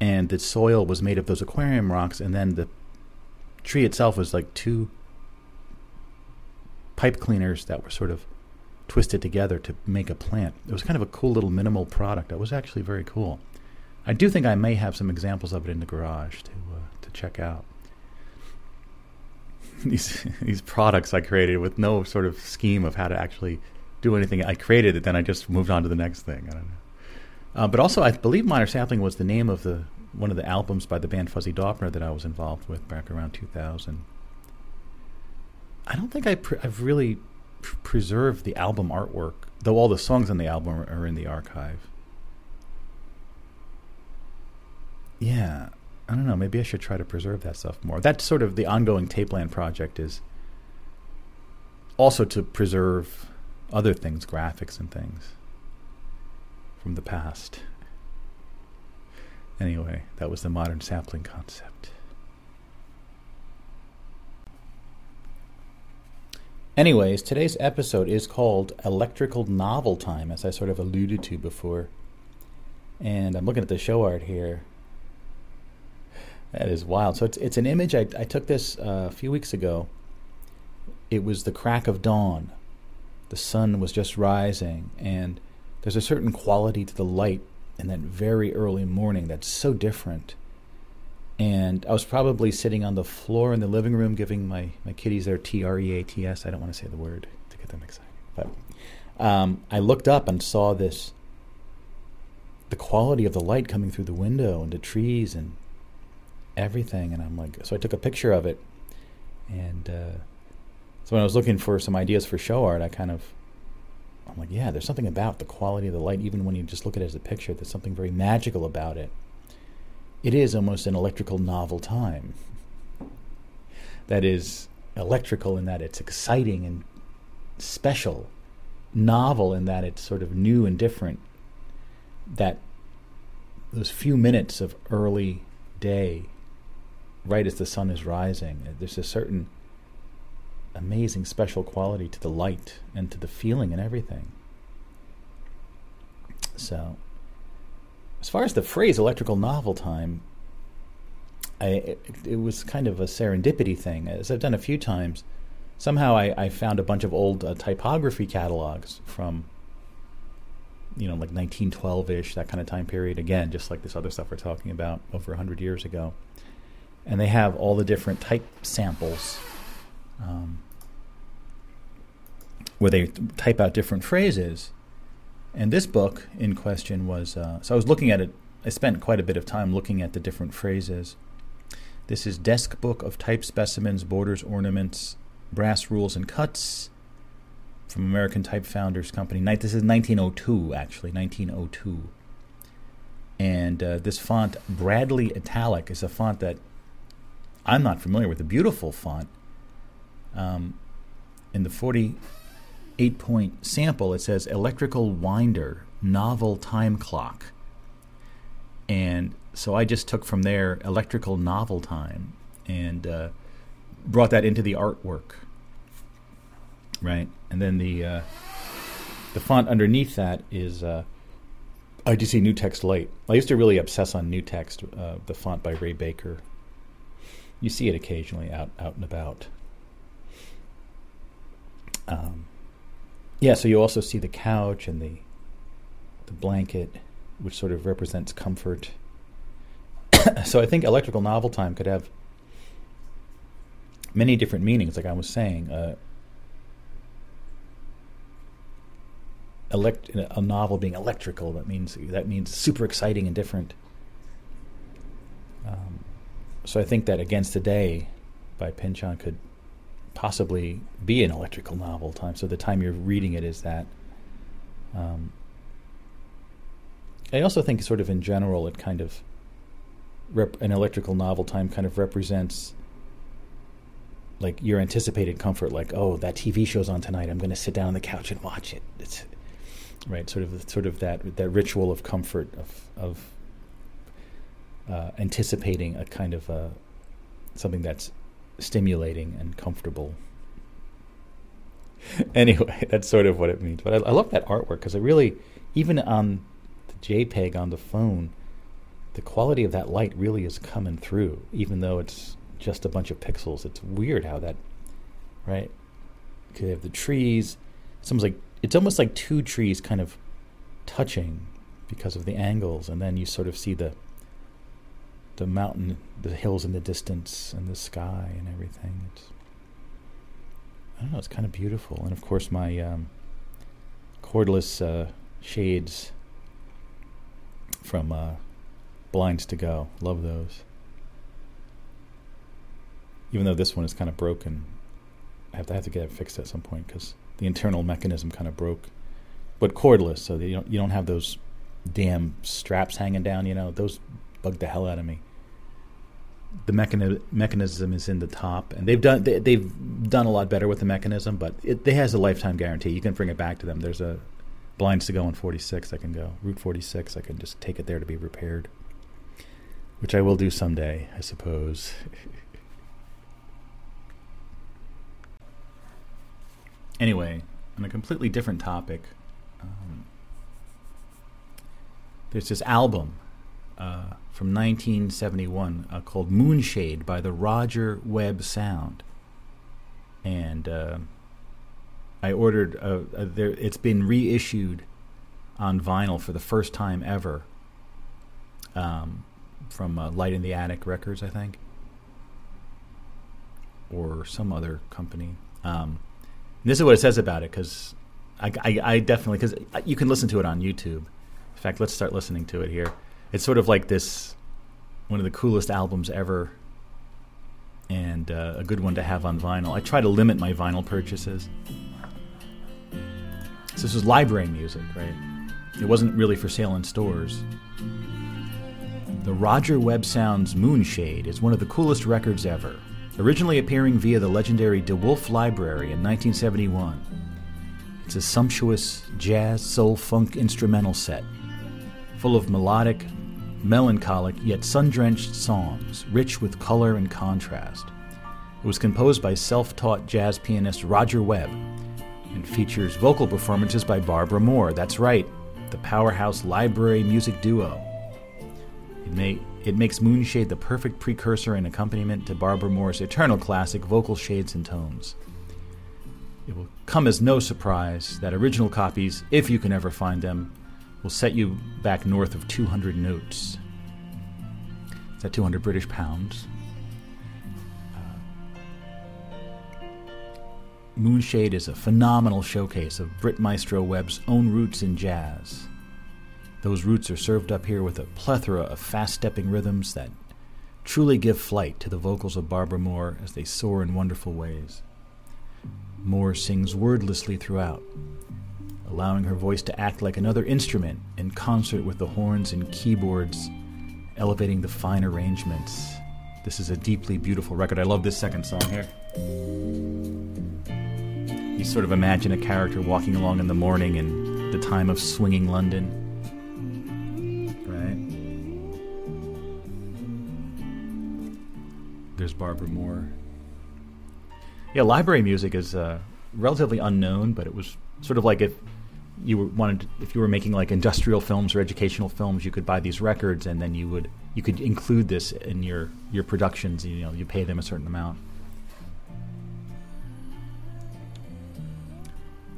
And the soil was made of those aquarium rocks, and then the tree itself was like two pipe cleaners that were sort of twisted together to make a plant. It was kind of a cool little minimal product. It was actually very cool. I do think I may have some examples of it in the garage to uh, to check out. these these products I created with no sort of scheme of how to actually do anything. I created it, then I just moved on to the next thing. I don't know. Uh, but also, I believe Minor Sapling was the name of the one of the albums by the band Fuzzy Daubner that I was involved with back around 2000. I don't think I pre- I've really pr- preserved the album artwork, though all the songs on the album are, are in the archive. Yeah, I don't know. Maybe I should try to preserve that stuff more. That's sort of the ongoing Tapeland project is also to preserve other things, graphics and things from the past. Anyway, that was the modern sapling concept. Anyways, today's episode is called Electrical Novel Time, as I sort of alluded to before. And I'm looking at the show art here. That is wild. So it's it's an image I, I took this uh, a few weeks ago. It was the crack of dawn. The sun was just rising, and there's a certain quality to the light in that very early morning that's so different and I was probably sitting on the floor in the living room giving my, my kitties their T R E A T S. I don't want to say the word to get them excited. But um, I looked up and saw this the quality of the light coming through the window and the trees and everything. And I'm like, so I took a picture of it. And uh, so when I was looking for some ideas for show art, I kind of, I'm like, yeah, there's something about the quality of the light, even when you just look at it as a picture, there's something very magical about it it is almost an electrical novel time. That is electrical in that it's exciting and special, novel in that it's sort of new and different. That those few minutes of early day, right as the sun is rising, there's a certain amazing special quality to the light and to the feeling and everything. So as far as the phrase electrical novel time, I, it, it, was kind of a serendipity thing. As I've done a few times, somehow I, I found a bunch of old uh, typography catalogs from, you know, like 1912 ish, that kind of time period. Again, just like this other stuff we're talking about over 100 years ago. And they have all the different type samples um, where they type out different phrases and this book in question was uh, so I was looking at it. I spent quite a bit of time looking at the different phrases. This is Desk Book of Type Specimens, Borders, Ornaments, Brass Rules, and Cuts from American Type Founders Company. This is 1902, actually, 1902. And uh, this font, Bradley Italic, is a font that I'm not familiar with. A beautiful font. Um, in the 48 point sample, it says electrical winder, novel time clock. And so I just took from there electrical novel time and uh, brought that into the artwork. Right? And then the uh, the font underneath that is uh, ITC Newtext Light. I used to really obsess on Newtext, uh, the font by Ray Baker. You see it occasionally out out and about. Um, yeah, so you also see the couch and the the blanket, which sort of represents comfort. so I think electrical novel time could have many different meanings, like I was saying. Uh, elect a novel being electrical that means that means super exciting and different. Um, so I think that Against the Day by Pynchon could possibly be an electrical novel time. So the time you're reading it is that. Um, I also think, sort of in general, it kind of rep- an electrical novel time kind of represents like your anticipated comfort. Like, oh, that TV show's on tonight. I'm going to sit down on the couch and watch it. It's right, sort of, sort of that that ritual of comfort of of uh, anticipating a kind of uh, something that's stimulating and comfortable. anyway, that's sort of what it means. But I, I love that artwork because it really, even on the JPEG on the phone, the quality of that light really is coming through, even though it's just a bunch of pixels. It's weird how that, right? You have the trees. It's almost like it's almost like two trees kind of touching because of the angles, and then you sort of see the the mountain, the hills in the distance, and the sky and everything. It's I don't know. It's kind of beautiful, and of course my um, cordless uh, shades from uh, Blinds to Go. Love those. Even though this one is kind of broken, I have to have to get it fixed at some point because the internal mechanism kind of broke. But cordless, so you don't you don't have those damn straps hanging down. You know those bug the hell out of me the mechani- mechanism is in the top, and they've done they, have done a lot better with the mechanism, but it, it, has a lifetime guarantee. You can bring it back to them. There's a blinds to go on 46. I can go Route 46. I can just take it there to be repaired. which I will do someday, I suppose. anyway, on a completely different topic, um, there's this album uh, from 1971 uh, called Moonshade by the Roger Webb Sound. And uh, I ordered, uh, uh, there, it's been reissued on vinyl for the first time ever um, from uh, Light in the Attic Records, I think, or some other company. Um, this is what it says about it because I, I, I, definitely because you can listen to it on YouTube. In fact, let's start listening to it here. It's sort of like this one of the coolest albums ever, and uh, a good one to have on vinyl. I try to limit my vinyl purchases. So this was library music, right? It wasn't really for sale in stores. The Roger Webb Sounds Moonshade is one of the coolest records ever. Originally appearing via the legendary De Wolfe Library in 1971, it's a sumptuous jazz, soul, funk instrumental set, full of melodic, melancholic, yet sun drenched songs, rich with color and contrast. It was composed by self taught jazz pianist Roger Webb and features vocal performances by Barbara Moore. That's right, the powerhouse library music duo. It, may, it makes Moonshade the perfect precursor and accompaniment to Barbara Moore's eternal classic vocal shades and tones. It will come as no surprise that original copies, if you can ever find them, will set you back north of 200 notes. That 200 British pounds? Uh, Moonshade is a phenomenal showcase of Brit Maestro Webb's own roots in jazz. Those roots are served up here with a plethora of fast stepping rhythms that truly give flight to the vocals of Barbara Moore as they soar in wonderful ways. Moore sings wordlessly throughout, allowing her voice to act like another instrument in concert with the horns and keyboards, elevating the fine arrangements. This is a deeply beautiful record. I love this second song here. You sort of imagine a character walking along in the morning in the time of swinging London Right? There's Barbara Moore. Yeah, library music is uh, relatively unknown, but it was sort of like if you wanted if you were making like industrial films or educational films, you could buy these records and then you would you could include this in your your productions. You know, you pay them a certain amount.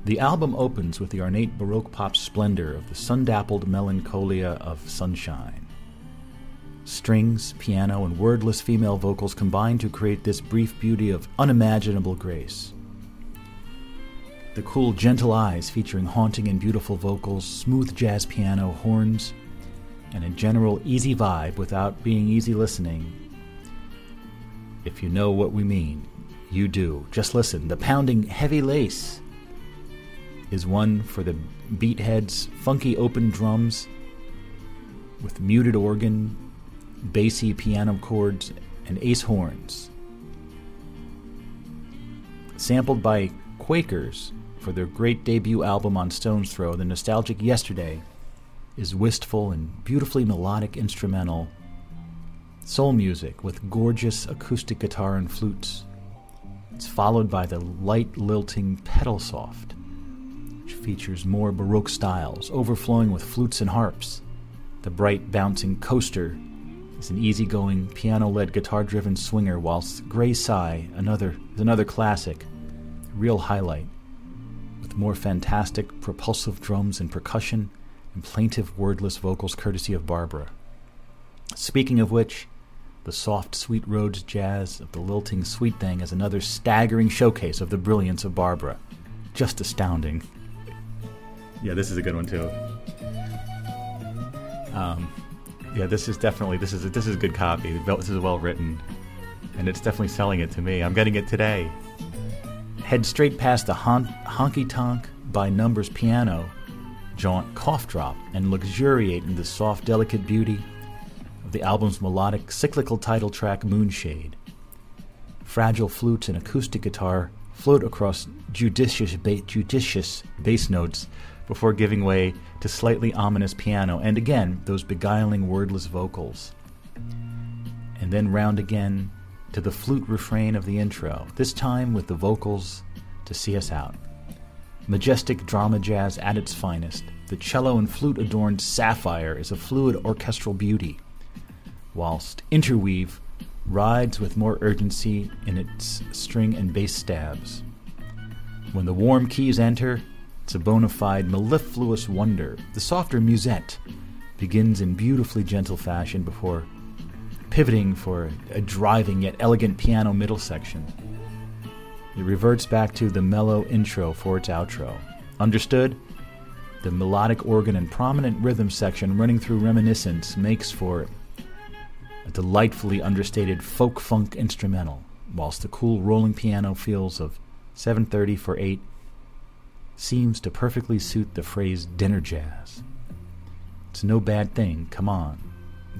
The album opens with the ornate Baroque pop splendor of the sun dappled melancholia of sunshine. Strings, piano, and wordless female vocals combine to create this brief beauty of unimaginable grace. The cool, gentle eyes featuring haunting and beautiful vocals, smooth jazz piano, horns, and a general easy vibe without being easy listening. If you know what we mean, you do. Just listen. The pounding heavy lace is one for the beatheads, funky open drums with muted organ bassy piano chords, and ace horns. Sampled by Quakers for their great debut album on Stone's Throw, The Nostalgic Yesterday is wistful and beautifully melodic instrumental soul music with gorgeous acoustic guitar and flutes. It's followed by the light lilting pedal soft, which features more Baroque styles, overflowing with flutes and harps. The bright bouncing coaster is an easygoing, piano-led, guitar-driven swinger, whilst Grey Sigh, another is another classic, real highlight, with more fantastic, propulsive drums and percussion, and plaintive, wordless vocals courtesy of Barbara. Speaking of which, the soft, sweet Rhodes jazz of the lilting Sweet Thing is another staggering showcase of the brilliance of Barbara. Just astounding. Yeah, this is a good one too. Um, yeah, this is definitely this is this is a good copy. This is well written, and it's definitely selling it to me. I'm getting it today. Head straight past the hon- honky tonk by numbers piano, jaunt cough drop, and luxuriate in the soft, delicate beauty of the album's melodic, cyclical title track "Moonshade." Fragile flutes and acoustic guitar float across judicious, ba- judicious bass notes before giving way to slightly ominous piano, and again, those beguiling wordless vocals. and then round again to the flute refrain of the intro, this time with the vocals to see us out. Majestic drama jazz at its finest, the cello and flute adorned Sapphire is a fluid orchestral beauty, whilst Interweave rides with more urgency in its string and bass stabs. When the warm keys enter, it's a bona fide mellifluous wonder. The softer musette begins in beautifully gentle fashion before pivoting for a driving yet elegant piano middle section. It reverts back to the mellow intro for its outro. Understood? The melodic organ and prominent rhythm section running through reminiscence makes for a delightfully understated folk funk instrumental, whilst the cool rolling piano feels of 7:30 for 8 seems to perfectly suit the phrase dinner jazz. It's no bad thing, come on.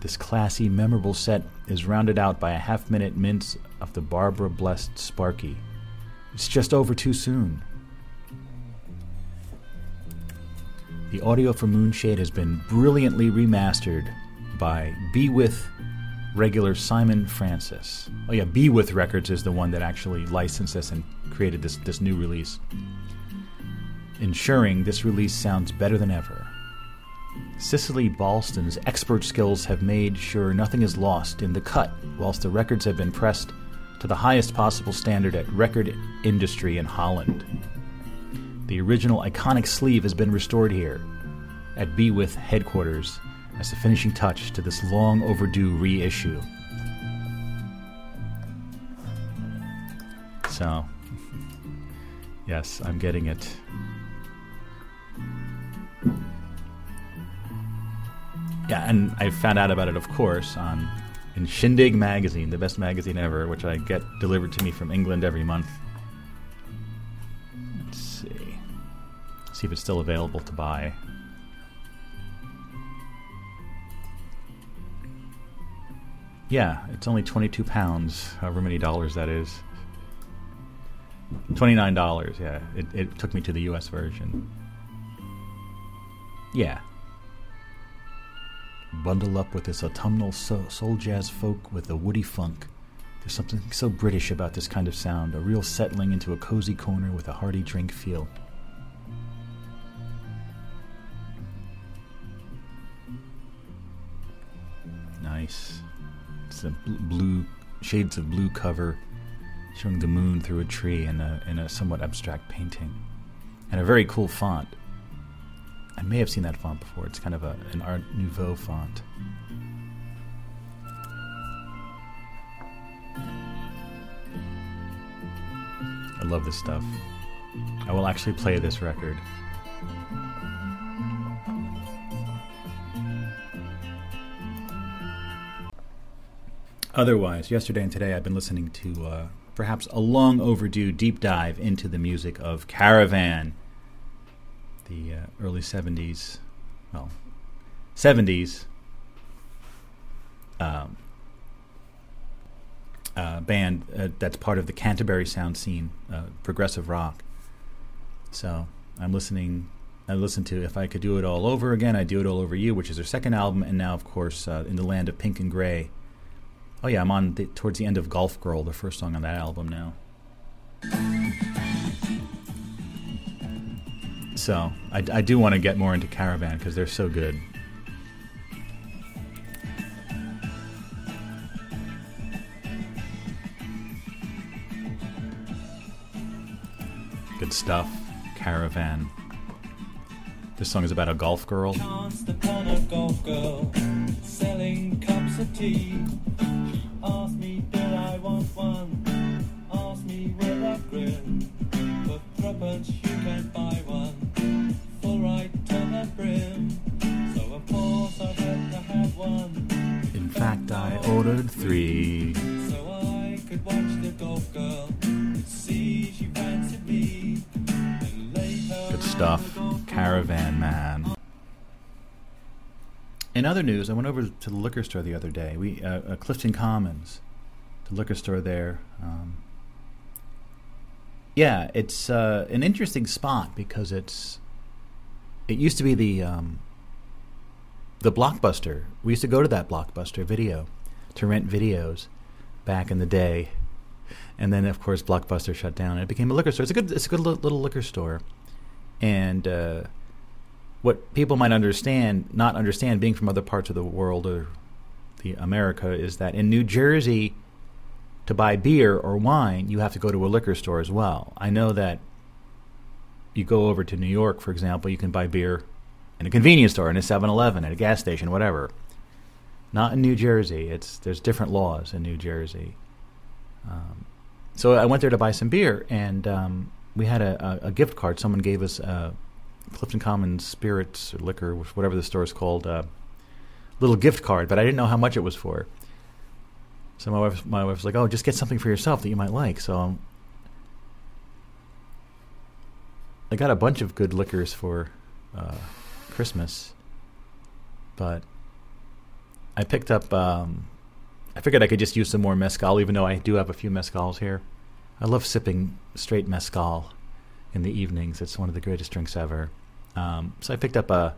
This classy, memorable set is rounded out by a half minute mince of the Barbara blessed Sparky. It's just over too soon. The audio for Moonshade has been brilliantly remastered by Be With regular Simon Francis. Oh yeah, Be With Records is the one that actually licensed this and created this, this new release. Ensuring this release sounds better than ever. Cicely Balston's expert skills have made sure nothing is lost in the cut, whilst the records have been pressed to the highest possible standard at record industry in Holland. The original iconic sleeve has been restored here at Be With headquarters as the finishing touch to this long overdue reissue. So, yes, I'm getting it. Yeah, and I found out about it, of course, on in Shindig magazine, the best magazine ever, which I get delivered to me from England every month. Let's see, see if it's still available to buy. Yeah, it's only 22 pounds, however many dollars that is. $29, yeah. It, it took me to the US version. Yeah. Bundle up with this autumnal soul jazz folk with a woody funk. There's something so British about this kind of sound, a real settling into a cozy corner with a hearty drink feel. nice. It's a blue shades of blue cover, showing the moon through a tree in a in a somewhat abstract painting, and a very cool font. I may have seen that font before. It's kind of a, an Art Nouveau font. I love this stuff. I will actually play this record. Otherwise, yesterday and today I've been listening to uh, perhaps a long overdue deep dive into the music of Caravan, the uh, early 70s, well, 70s um, uh, band uh, that's part of the Canterbury sound scene, uh, progressive rock. So I'm listening. I listened to If I Could Do It All Over Again, I Do It All Over You, which is their second album, and now, of course, uh, In the Land of Pink and Gray Oh yeah, I'm on the, towards the end of Golf Girl, the first song on that album now. So I, I do want to get more into Caravan because they're so good. Good stuff. Caravan. This song is about a golf girl. Ask me, do I want one? Ask me grin. For you can buy one, full right brim. So of course I had to have one. In fact, I ordered three. So I could watch the golf girl, see she fancied me. Good stuff, Caravan Man. In other news, I went over to the liquor store the other day. We uh, uh, Clifton Commons, the liquor store there. Um, yeah, it's uh, an interesting spot because it's. It used to be the um, the blockbuster. We used to go to that blockbuster video to rent videos back in the day. And then, of course, Blockbuster shut down, and it became a liquor store. It's a good, it's a good little liquor store. And uh, what people might understand, not understand, being from other parts of the world or the America, is that in New Jersey, to buy beer or wine, you have to go to a liquor store as well. I know that you go over to New York, for example, you can buy beer in a convenience store, in a 7-Eleven, at a gas station, whatever. Not in New Jersey. It's there's different laws in New Jersey. Um, so I went there to buy some beer, and um, we had a, a, a, gift card. Someone gave us a Clifton Commons Spirits or liquor, whatever the store is called, a little gift card, but I didn't know how much it was for. So my wife, my wife was like, "Oh, just get something for yourself that you might like." So I got a bunch of good liquors for uh, Christmas, but I picked up. Um, I figured I could just use some more mezcal, even though I do have a few mezcals here. I love sipping straight mezcal in the evenings. It's one of the greatest drinks ever. Um, so I picked up a,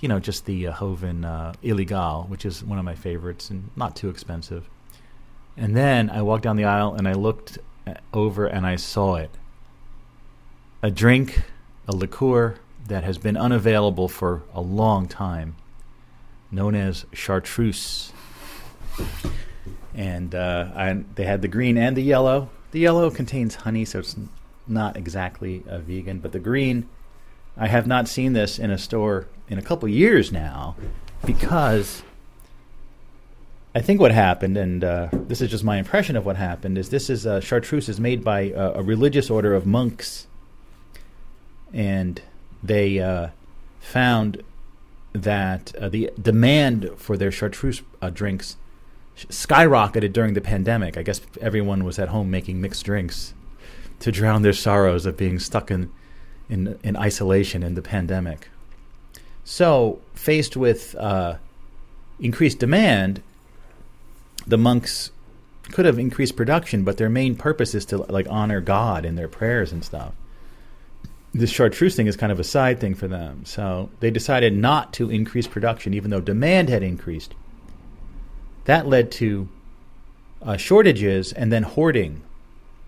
you know, just the uh, Joven uh, Ilegal, which is one of my favorites and not too expensive. And then I walked down the aisle and I looked over and I saw it. A drink, a liqueur that has been unavailable for a long time, known as chartreuse. And uh, I, they had the green and the yellow. The yellow contains honey, so it's not exactly a vegan, but the green, I have not seen this in a store in a couple years now because I think what happened, and uh, this is just my impression of what happened, is this is uh, chartreuse is made by uh, a religious order of monks, and they uh, found that uh, the demand for their chartreuse uh, drinks skyrocketed during the pandemic. I guess everyone was at home making mixed drinks to drown their sorrows of being stuck in in, in isolation in the pandemic. So, faced with increased demand, the monks could have increased production, but their main purpose is to like honor God in their prayers and stuff. This chartreuse thing is kind of a side thing for them, so they decided not to increase production, even though demand had increased. That led to uh, shortages and then hoarding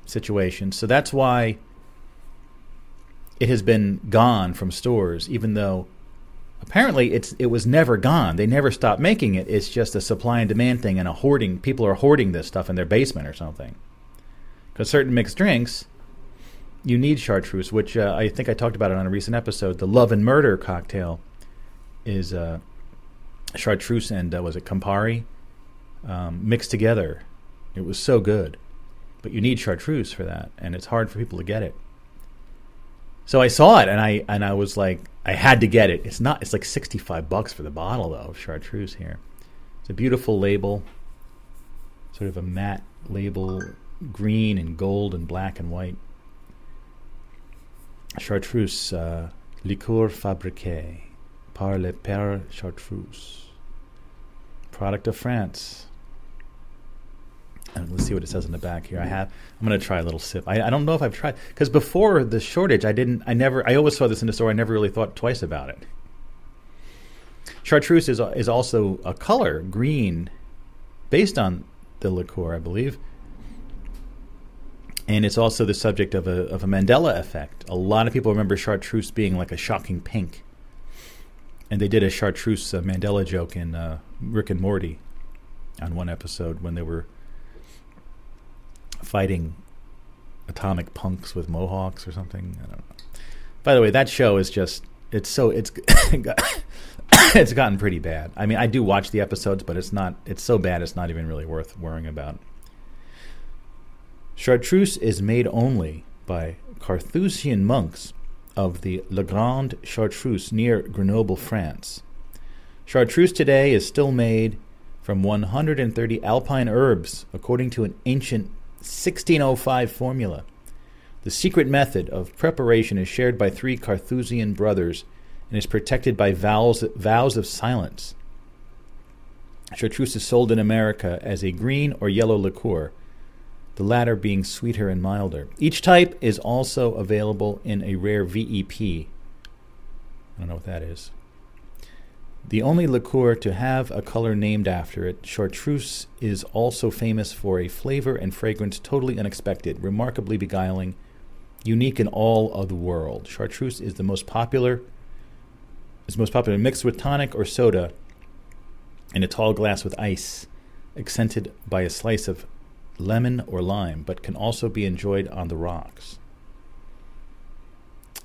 situations. So that's why it has been gone from stores, even though apparently it's it was never gone. They never stopped making it. It's just a supply and demand thing and a hoarding. People are hoarding this stuff in their basement or something. Because certain mixed drinks, you need chartreuse, which uh, I think I talked about it on a recent episode. The Love and Murder cocktail is uh, chartreuse and uh, was it Campari um, mixed together. It was so good, but you need chartreuse for that, and it's hard for people to get it. So I saw it and I and I was like, I had to get it. It's not. It's like sixty five bucks for the bottle though of chartreuse here. It's a beautiful label, sort of a matte label, green and gold and black and white. Chartreuse, uh, liqueur fabriqué par le Père Chartreuse, product of France. And let's see what it says in the back here. I have. I'm going to try a little sip. I, I don't know if I've tried because before the shortage, I didn't. I never. I always saw this in the store. I never really thought twice about it. Chartreuse is is also a color green, based on the liqueur, I believe. And it's also the subject of a of a Mandela effect. A lot of people remember chartreuse being like a shocking pink, and they did a chartreuse uh, Mandela joke in uh, Rick and Morty on one episode when they were fighting atomic punks with mohawks or something. I don't know. By the way, that show is just it's so it's it's gotten pretty bad. I mean, I do watch the episodes, but it's not it's so bad it's not even really worth worrying about. Chartreuse is made only by Carthusian monks of the La Grande Chartreuse near Grenoble, France. Chartreuse today is still made from 130 alpine herbs, according to an ancient 1605 formula. The secret method of preparation is shared by three Carthusian brothers and is protected by vows, vows of silence. Chartreuse is sold in America as a green or yellow liqueur, the latter being sweeter and milder. Each type is also available in a rare VEP. I don't know what that is. The only liqueur to have a color named after it, chartreuse is also famous for a flavor and fragrance totally unexpected, remarkably beguiling, unique in all of the world. Chartreuse is the most popular is most popular mixed with tonic or soda in a tall glass with ice, accented by a slice of lemon or lime, but can also be enjoyed on the rocks.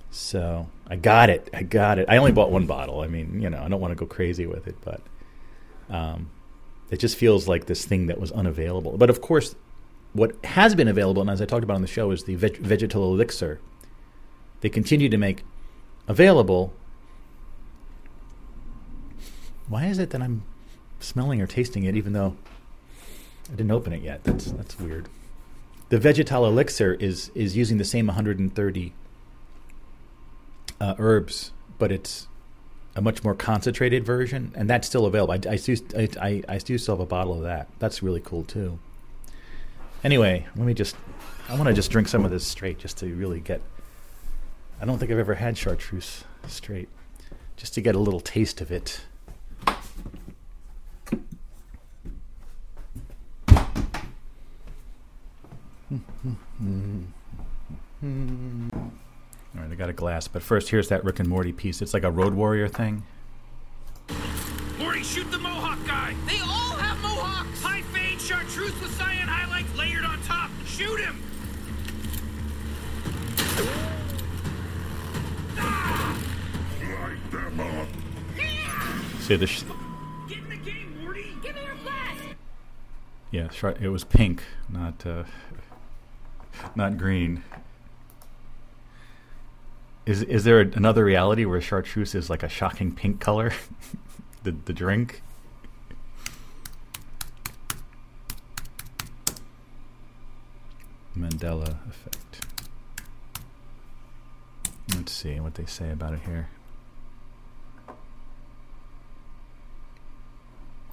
So I got it. I got it. I only bought one bottle. I mean, you know, I don't want to go crazy with it, but um, it just feels like this thing that was unavailable. But of course, what has been available, and as I talked about on the show, is the veg- vegetal elixir. They continue to make available. Why is it that I'm smelling or tasting it, even though I didn't open it yet? That's that's weird. The vegetal elixir is is using the same 130 uh, herbs, but it's a much more concentrated version, and that's still available. I, I, do, I, I still have a bottle of that. That's really cool too. Anyway, let me just. I want to just drink some of this straight, just to really get. I don't think I've ever had chartreuse straight, just to get a little taste of it. Hmm, hmm, hmm, All right, I got a glass, but first, here's that Rick and Morty piece. It's like a Road Warrior thing. Morty, shoot the Mohawk guy! They all have mohawks! High fade chartreuse with cyan highlights layered on top. Shoot him! Light them up. See the sh- Get in the game, Morty! Give me your flash! yeah, it was pink, not uh, not green. Is is there another reality where chartreuse is like a shocking pink color? the the drink. Mandela effect. Let's see what they say about it here.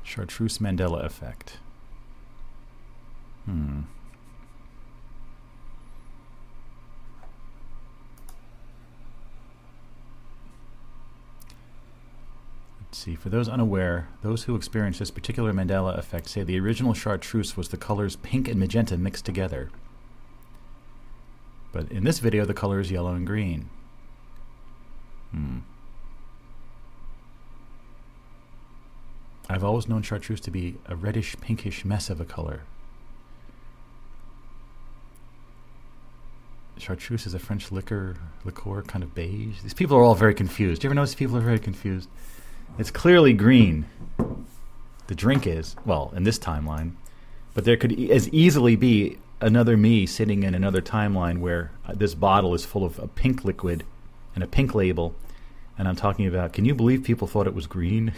Chartreuse Mandela effect. Hmm. See. For those unaware, those who experience this particular Mandela effect say the original chartreuse was the colors pink and magenta mixed together. But in this video, the color is yellow and green. Hmm. I've always known chartreuse to be a reddish pinkish mess of a color. Chartreuse is a French liquor, liqueur, kind of beige. These people are all very confused. Do you ever notice people are very confused? It's clearly green. The drink is, well, in this timeline. But there could as easily be another me sitting in another timeline where uh, this bottle is full of a pink liquid and a pink label. And I'm talking about, can you believe people thought it was green?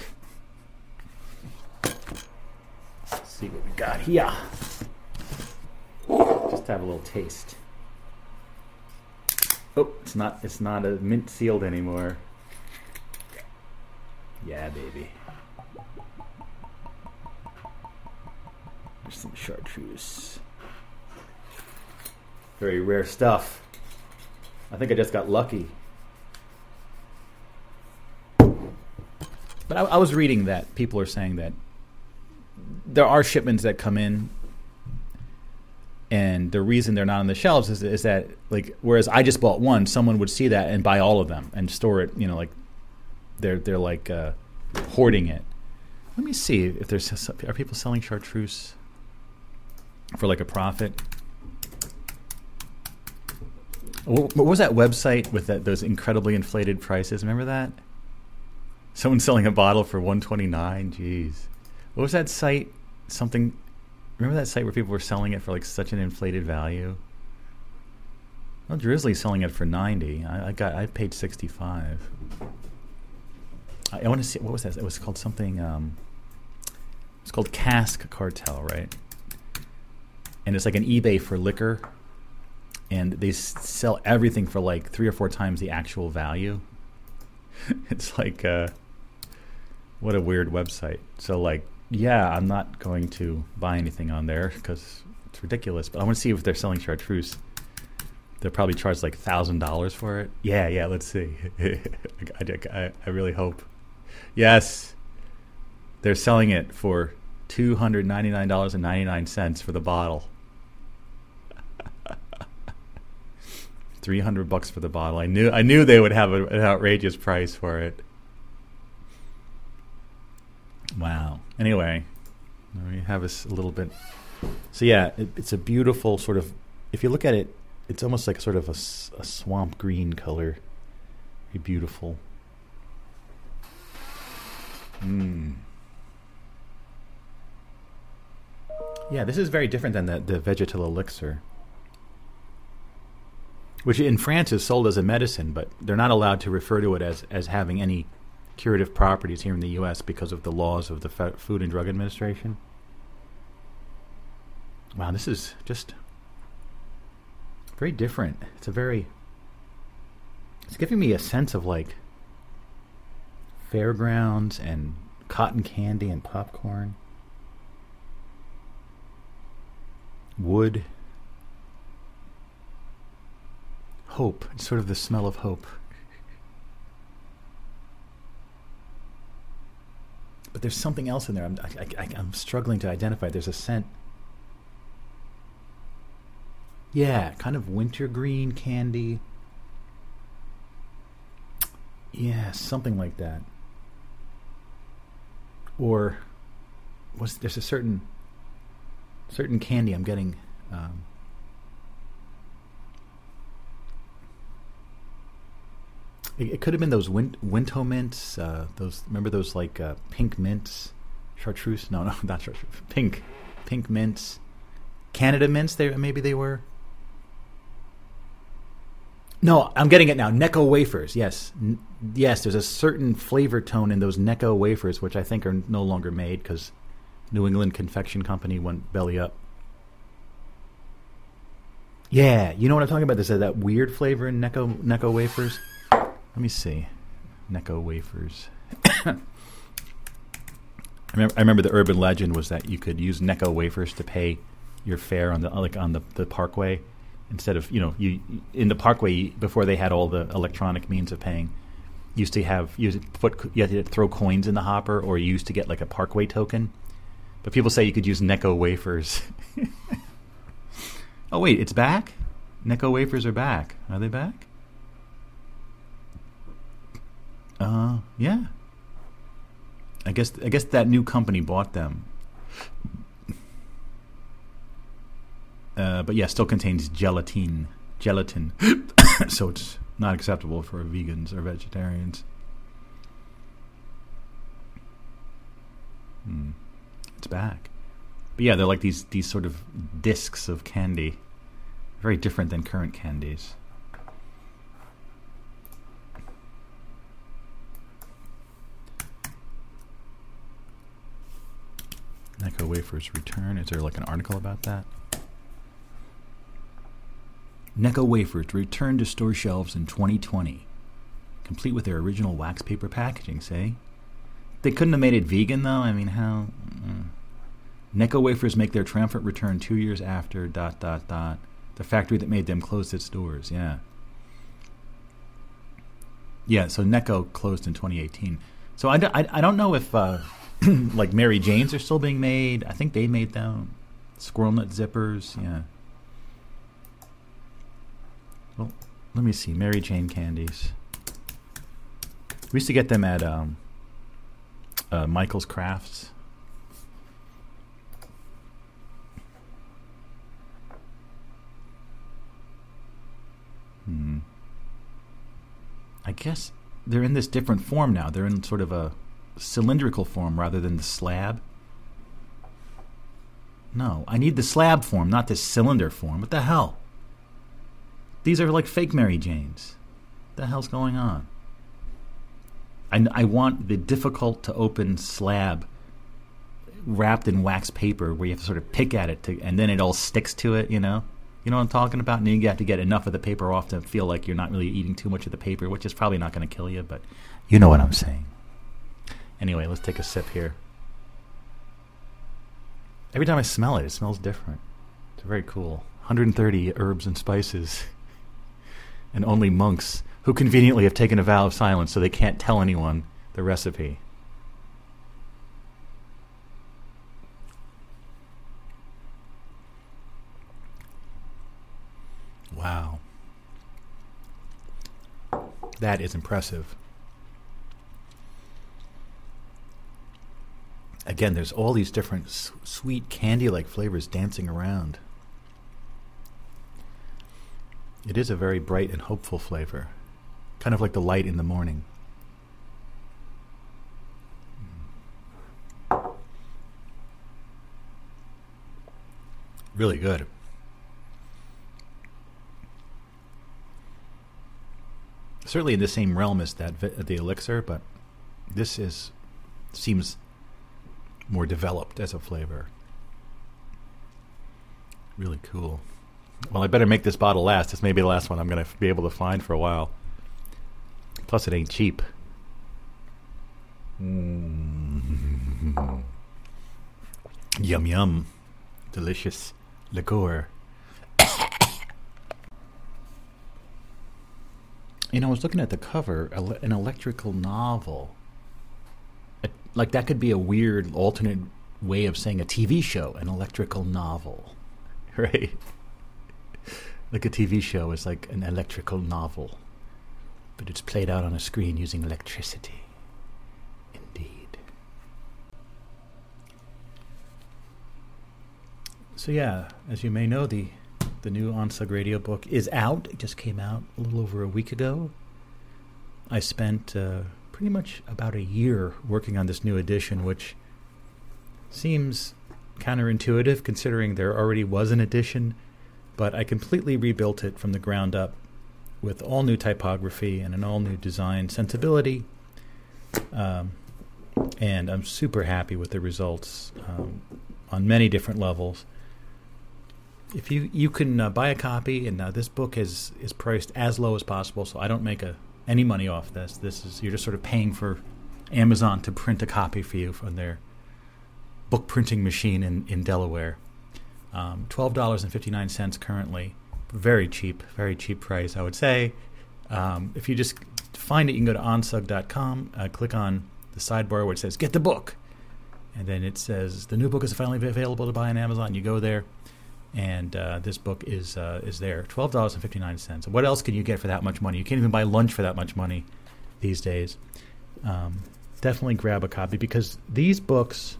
Let's see what we got here. Just have a little taste. Oh, it's not it's not a mint sealed anymore. Yeah, baby. There's some chartreuse. Very rare stuff. I think I just got lucky. But I, I was reading that people are saying that there are shipments that come in and the reason they're not on the shelves is, is that like whereas I just bought one, someone would see that and buy all of them and store it. You know, like they're they're like uh, hoarding it. Let me see if there's are people selling chartreuse for like a profit. What was that website with that those incredibly inflated prices? Remember that? Someone selling a bottle for one twenty nine. Jeez, what was that site? Something Remember that site where people were selling it for like such an inflated value? Well, Drizzly's selling it for ninety. I, I got I paid sixty five. I, want to see what was that? It was called something. Um, it's called Cask Cartel, right? And it's like an eBay for liquor, and they s- sell everything for like three or four times the actual value. it's like, uh, what a weird website. So like yeah, I'm not going to buy anything on there because it's ridiculous. But I want to see if they're selling chartreuse. They'll probably charge like thousand dollars for it. Yeah, yeah. Let's see. I, I, I really hope. Yes, they're selling it for two hundred ninety nine dollars and ninety nine cents for the bottle. Three hundred bucks for the bottle. I knew I knew they would have a, an outrageous price for it. Wow. Anyway, we have a little bit. So yeah, it, it's a beautiful sort of. If you look at it, it's almost like sort of a, a swamp green color. Very beautiful. Mm. Yeah, this is very different than the, the vegetal elixir, which in France is sold as a medicine, but they're not allowed to refer to it as, as having any curative properties here in the U.S. because of the laws of the Fe- Food and Drug Administration. Wow, this is just very different. It's a very. It's giving me a sense of like fairgrounds and cotton candy and popcorn. Wood. Hope. It's sort of the smell of hope. But there's something else in there. I'm, I, I, I'm struggling to identify. There's a scent. Yeah, kind of wintergreen candy. Yeah, something like that. Or was there's a certain certain candy I'm getting. Um, it, it could have been those win- Winto mints. Uh, those remember those like uh, pink mints, chartreuse? No, no, not chartreuse. Pink, pink mints. Canada mints. They maybe they were. No, I'm getting it now. Necco wafers. Yes, N- yes. There's a certain flavor tone in those Necco wafers, which I think are no longer made because New England Confection Company went belly up. Yeah, you know what I'm talking about. There's that, weird flavor in Necco Necco wafers. Let me see, Necco wafers. I remember, I remember the urban legend was that you could use Necco wafers to pay your fare on the like on the, the parkway instead of you know you in the parkway before they had all the electronic means of paying used to have you used to put you had to throw coins in the hopper or you used to get like a parkway token. But people say you could use Necco wafers. Oh wait it's back? Necco wafers are back. Are they back? Uh yeah. I guess I guess that new company bought them. Uh, but yeah, still contains gelatin. Gelatin. so it's not acceptable for vegans or vegetarians. Hmm. It's back. But yeah, they're like these these sort of discs of candy. Very different than current candies. Necco wafers return. Is there like an article about that? Necco wafers return to store shelves in 2020, complete with their original wax paper packaging. Say, they couldn't have made it vegan though. I mean, how? Mm. Necco wafers make their triumphant return two years after dot dot dot the factory that made them closed its doors. Yeah, yeah. So Necco closed in 2018. So I, don't- I, I don't know if uh, like Mary Janes are still being made. I think they made them. Squirrel nut zippers. Yeah. Well, let me see. Mary Jane candies. We used to get them at um, uh, Michael's Crafts. Hmm. I guess they're in this different form now. They're in sort of a cylindrical form rather than the slab. No, I need the slab form, not this cylinder form. What the hell? These are like fake Mary Janes. What the hell's going on? I, I want the difficult to open slab wrapped in wax paper where you have to sort of pick at it to, and then it all sticks to it, you know? You know what I'm talking about? And you have to get enough of the paper off to feel like you're not really eating too much of the paper, which is probably not going to kill you, but you know what I'm saying. Anyway, let's take a sip here. Every time I smell it, it smells different. It's very cool. 130 herbs and spices and only monks who conveniently have taken a vow of silence so they can't tell anyone the recipe. Wow. That is impressive. Again, there's all these different su- sweet candy like flavors dancing around. It is a very bright and hopeful flavor, kind of like the light in the morning. Really good. Certainly in the same realm as that the elixir, but this is seems more developed as a flavor. Really cool. Well, I better make this bottle last. This may be the last one I'm going to be able to find for a while. Plus, it ain't cheap. Mm. Yum yum. Delicious liqueur. you know, I was looking at the cover, an electrical novel. Like, that could be a weird alternate way of saying a TV show, an electrical novel. Right? Like a TV show is like an electrical novel, but it's played out on a screen using electricity. Indeed. So yeah, as you may know, the the new Onsug Radio book is out. It just came out a little over a week ago. I spent uh, pretty much about a year working on this new edition, which seems counterintuitive considering there already was an edition, but I completely rebuilt it from the ground up with all new typography and an all new design sensibility. Um, and I'm super happy with the results um, on many different levels. If you you can uh, buy a copy, and uh, this book is is priced as low as possible, so I don't make a any money off this. This is you're just sort of paying for Amazon to print a copy for you from their book printing machine in in Delaware. Um, Twelve dollars and fifty nine cents currently, very cheap, very cheap price, I would say. Um, if you just find it, you can go to onsug.com, uh, click on the sidebar where it says "Get the book," and then it says the new book is finally available to buy on Amazon. You go there, and uh, this book is uh, is there. Twelve dollars and fifty nine cents. What else can you get for that much money? You can't even buy lunch for that much money these days. Um, definitely grab a copy because these books,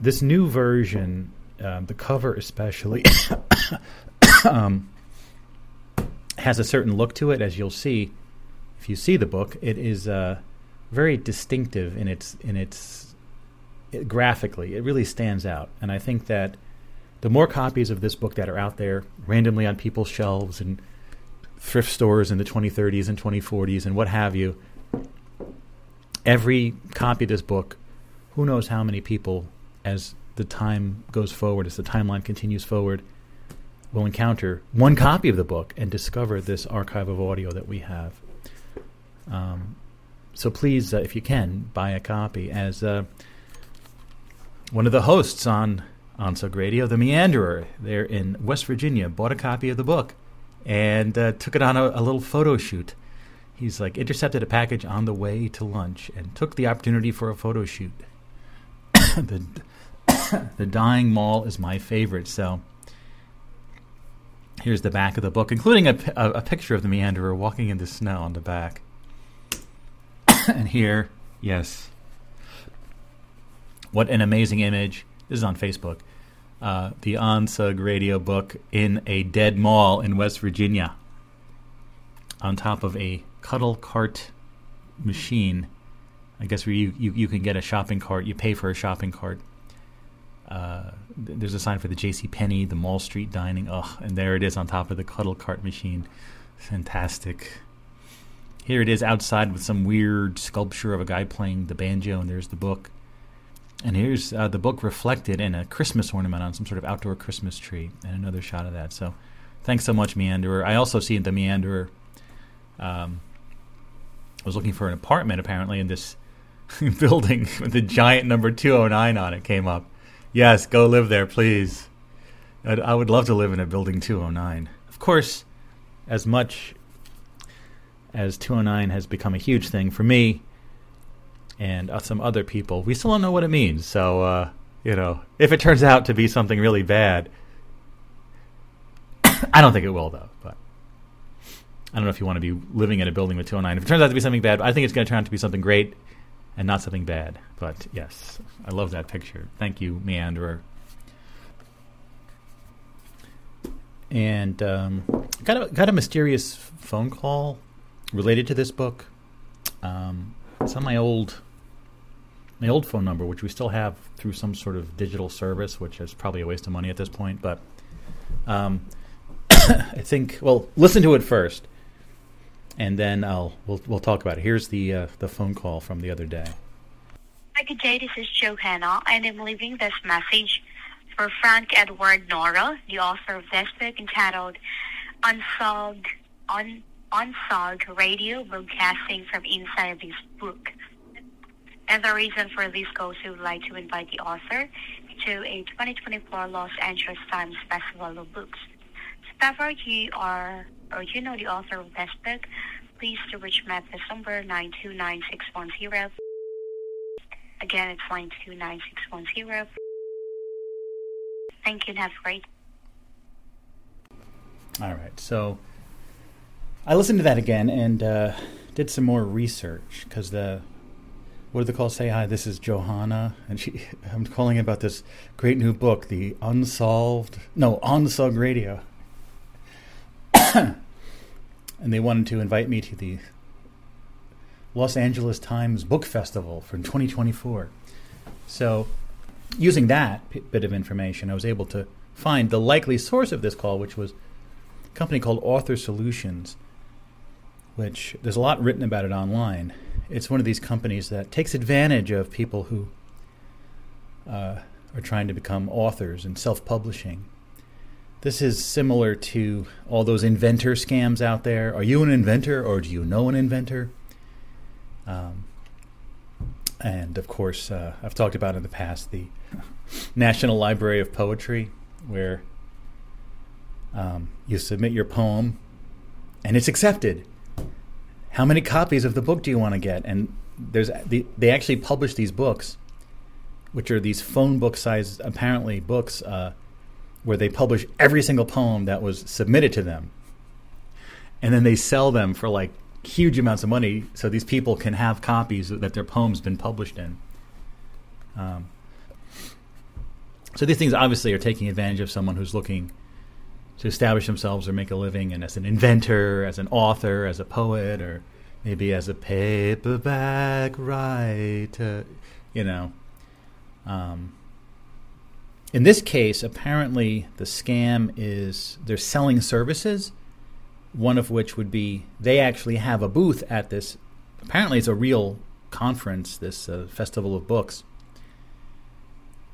this new version, um, the cover especially, um, has a certain look to it. As you'll see, if you see the book, it is uh, very distinctive in its in its it, graphically. It really stands out, and I think that the more copies of this book that are out there randomly on people's shelves and thrift stores in the 2030s and 2040s and what have you, every copy of this book, who knows how many people, as the time goes forward, as the timeline continues forward, we'll encounter one copy of the book and discover this archive of audio that we have. Um, so please, uh, if you can, buy a copy. As uh, one of the hosts on Onsug Radio, the Meanderer, there in West Virginia, bought a copy of the book and uh, took it on a, a little photo shoot. He's like intercepted a package on the way to lunch and took the opportunity for a photo shoot. the the dying mall is my favorite, so here's the back of the book, including a, a, a picture of the meanderer walking in the snow on the back. and here, yes, what an amazing image! This is on Facebook. Uh, the Onsug radio book in a dead mall in West Virginia, on top of a cuddle cart machine. I guess where you, you, you can get a shopping cart, you pay for a shopping cart. Uh, there's a sign for the J.C. Penney, the Mall Street Dining. Oh, and there it is on top of the cuddle cart machine. Fantastic. Here it is outside with some weird sculpture of a guy playing the banjo, and there's the book. And here's uh, the book reflected in a Christmas ornament on some sort of outdoor Christmas tree, and another shot of that. So, thanks so much, Meanderer. I also see the Meanderer. Um, was looking for an apartment apparently in this building with the giant number 209 on it came up. Yes, go live there, please. I'd, I would love to live in a building 209. Of course, as much as 209 has become a huge thing for me and uh, some other people, we still don't know what it means. So, uh, you know, if it turns out to be something really bad, I I don't think it will though. But I don't know if you want to be living in a building with 209. If it turns out to be something bad, I think it's going to turn out to be something great and not something bad. But yes, I love that picture. Thank you, Meanderer. And um, got a got a mysterious phone call related to this book. Um, it's on my old my old phone number, which we still have through some sort of digital service, which is probably a waste of money at this point. But um, I think well, listen to it first, and then I'll we'll we'll talk about it. Here's the uh, the phone call from the other day. Hi, good day. This is Johanna, and I'm leaving this message for Frank Edward Nora, the author of this book entitled Unsolved Un, Unsolved Radio Broadcasting from Inside This Book. And the reason for this is we would like to invite the author to a 2024 Los Angeles Times Festival of Books. So you are or you know the author of this book, please to reach me at this number 9296110. Again, it's 9296110. Thank you and have a great All right, so I listened to that again and uh, did some more research because the what did the call say? Hi, this is Johanna, and she. I'm calling about this great new book, the Unsolved, no, Onsug Radio, and they wanted to invite me to the Los Angeles Times Book Festival for 2024. So, using that p- bit of information, I was able to find the likely source of this call, which was a company called Author Solutions, which there's a lot written about it online. It's one of these companies that takes advantage of people who uh, are trying to become authors and self publishing. This is similar to all those inventor scams out there. Are you an inventor or do you know an inventor? Um, and of course, uh, I've talked about in the past the National Library of Poetry, where um, you submit your poem and it's accepted. How many copies of the book do you want to get? And there's the, they actually publish these books, which are these phone book size, apparently books, uh, where they publish every single poem that was submitted to them, and then they sell them for like huge amounts of money, so these people can have copies that their poems been published in. Um, so these things obviously are taking advantage of someone who's looking to establish themselves or make a living, and as an inventor, as an author, as a poet, or maybe as a paperback writer, you know. Um, in this case, apparently the scam is they're selling services. One of which would be they actually have a booth at this. Apparently, it's a real conference, this uh, festival of books.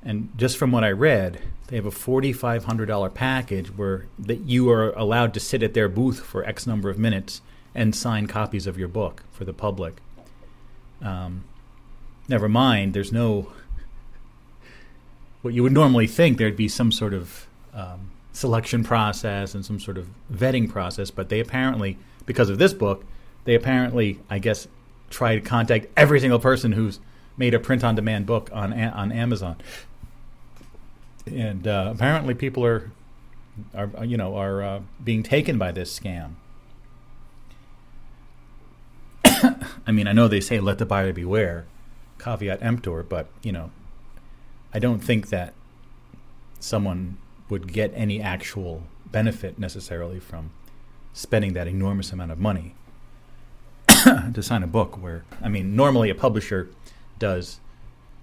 And just from what I read, they have a forty-five hundred dollar package where that you are allowed to sit at their booth for X number of minutes and sign copies of your book for the public. Um, never mind, there's no what you would normally think there'd be some sort of um, selection process and some sort of vetting process, but they apparently, because of this book, they apparently, I guess, try to contact every single person who's made a print-on-demand book on on Amazon, and uh, apparently people are are you know are uh, being taken by this scam. I mean, I know they say "let the buyer beware," caveat emptor, but you know, I don't think that someone would get any actual benefit necessarily from spending that enormous amount of money to sign a book. Where I mean, normally a publisher does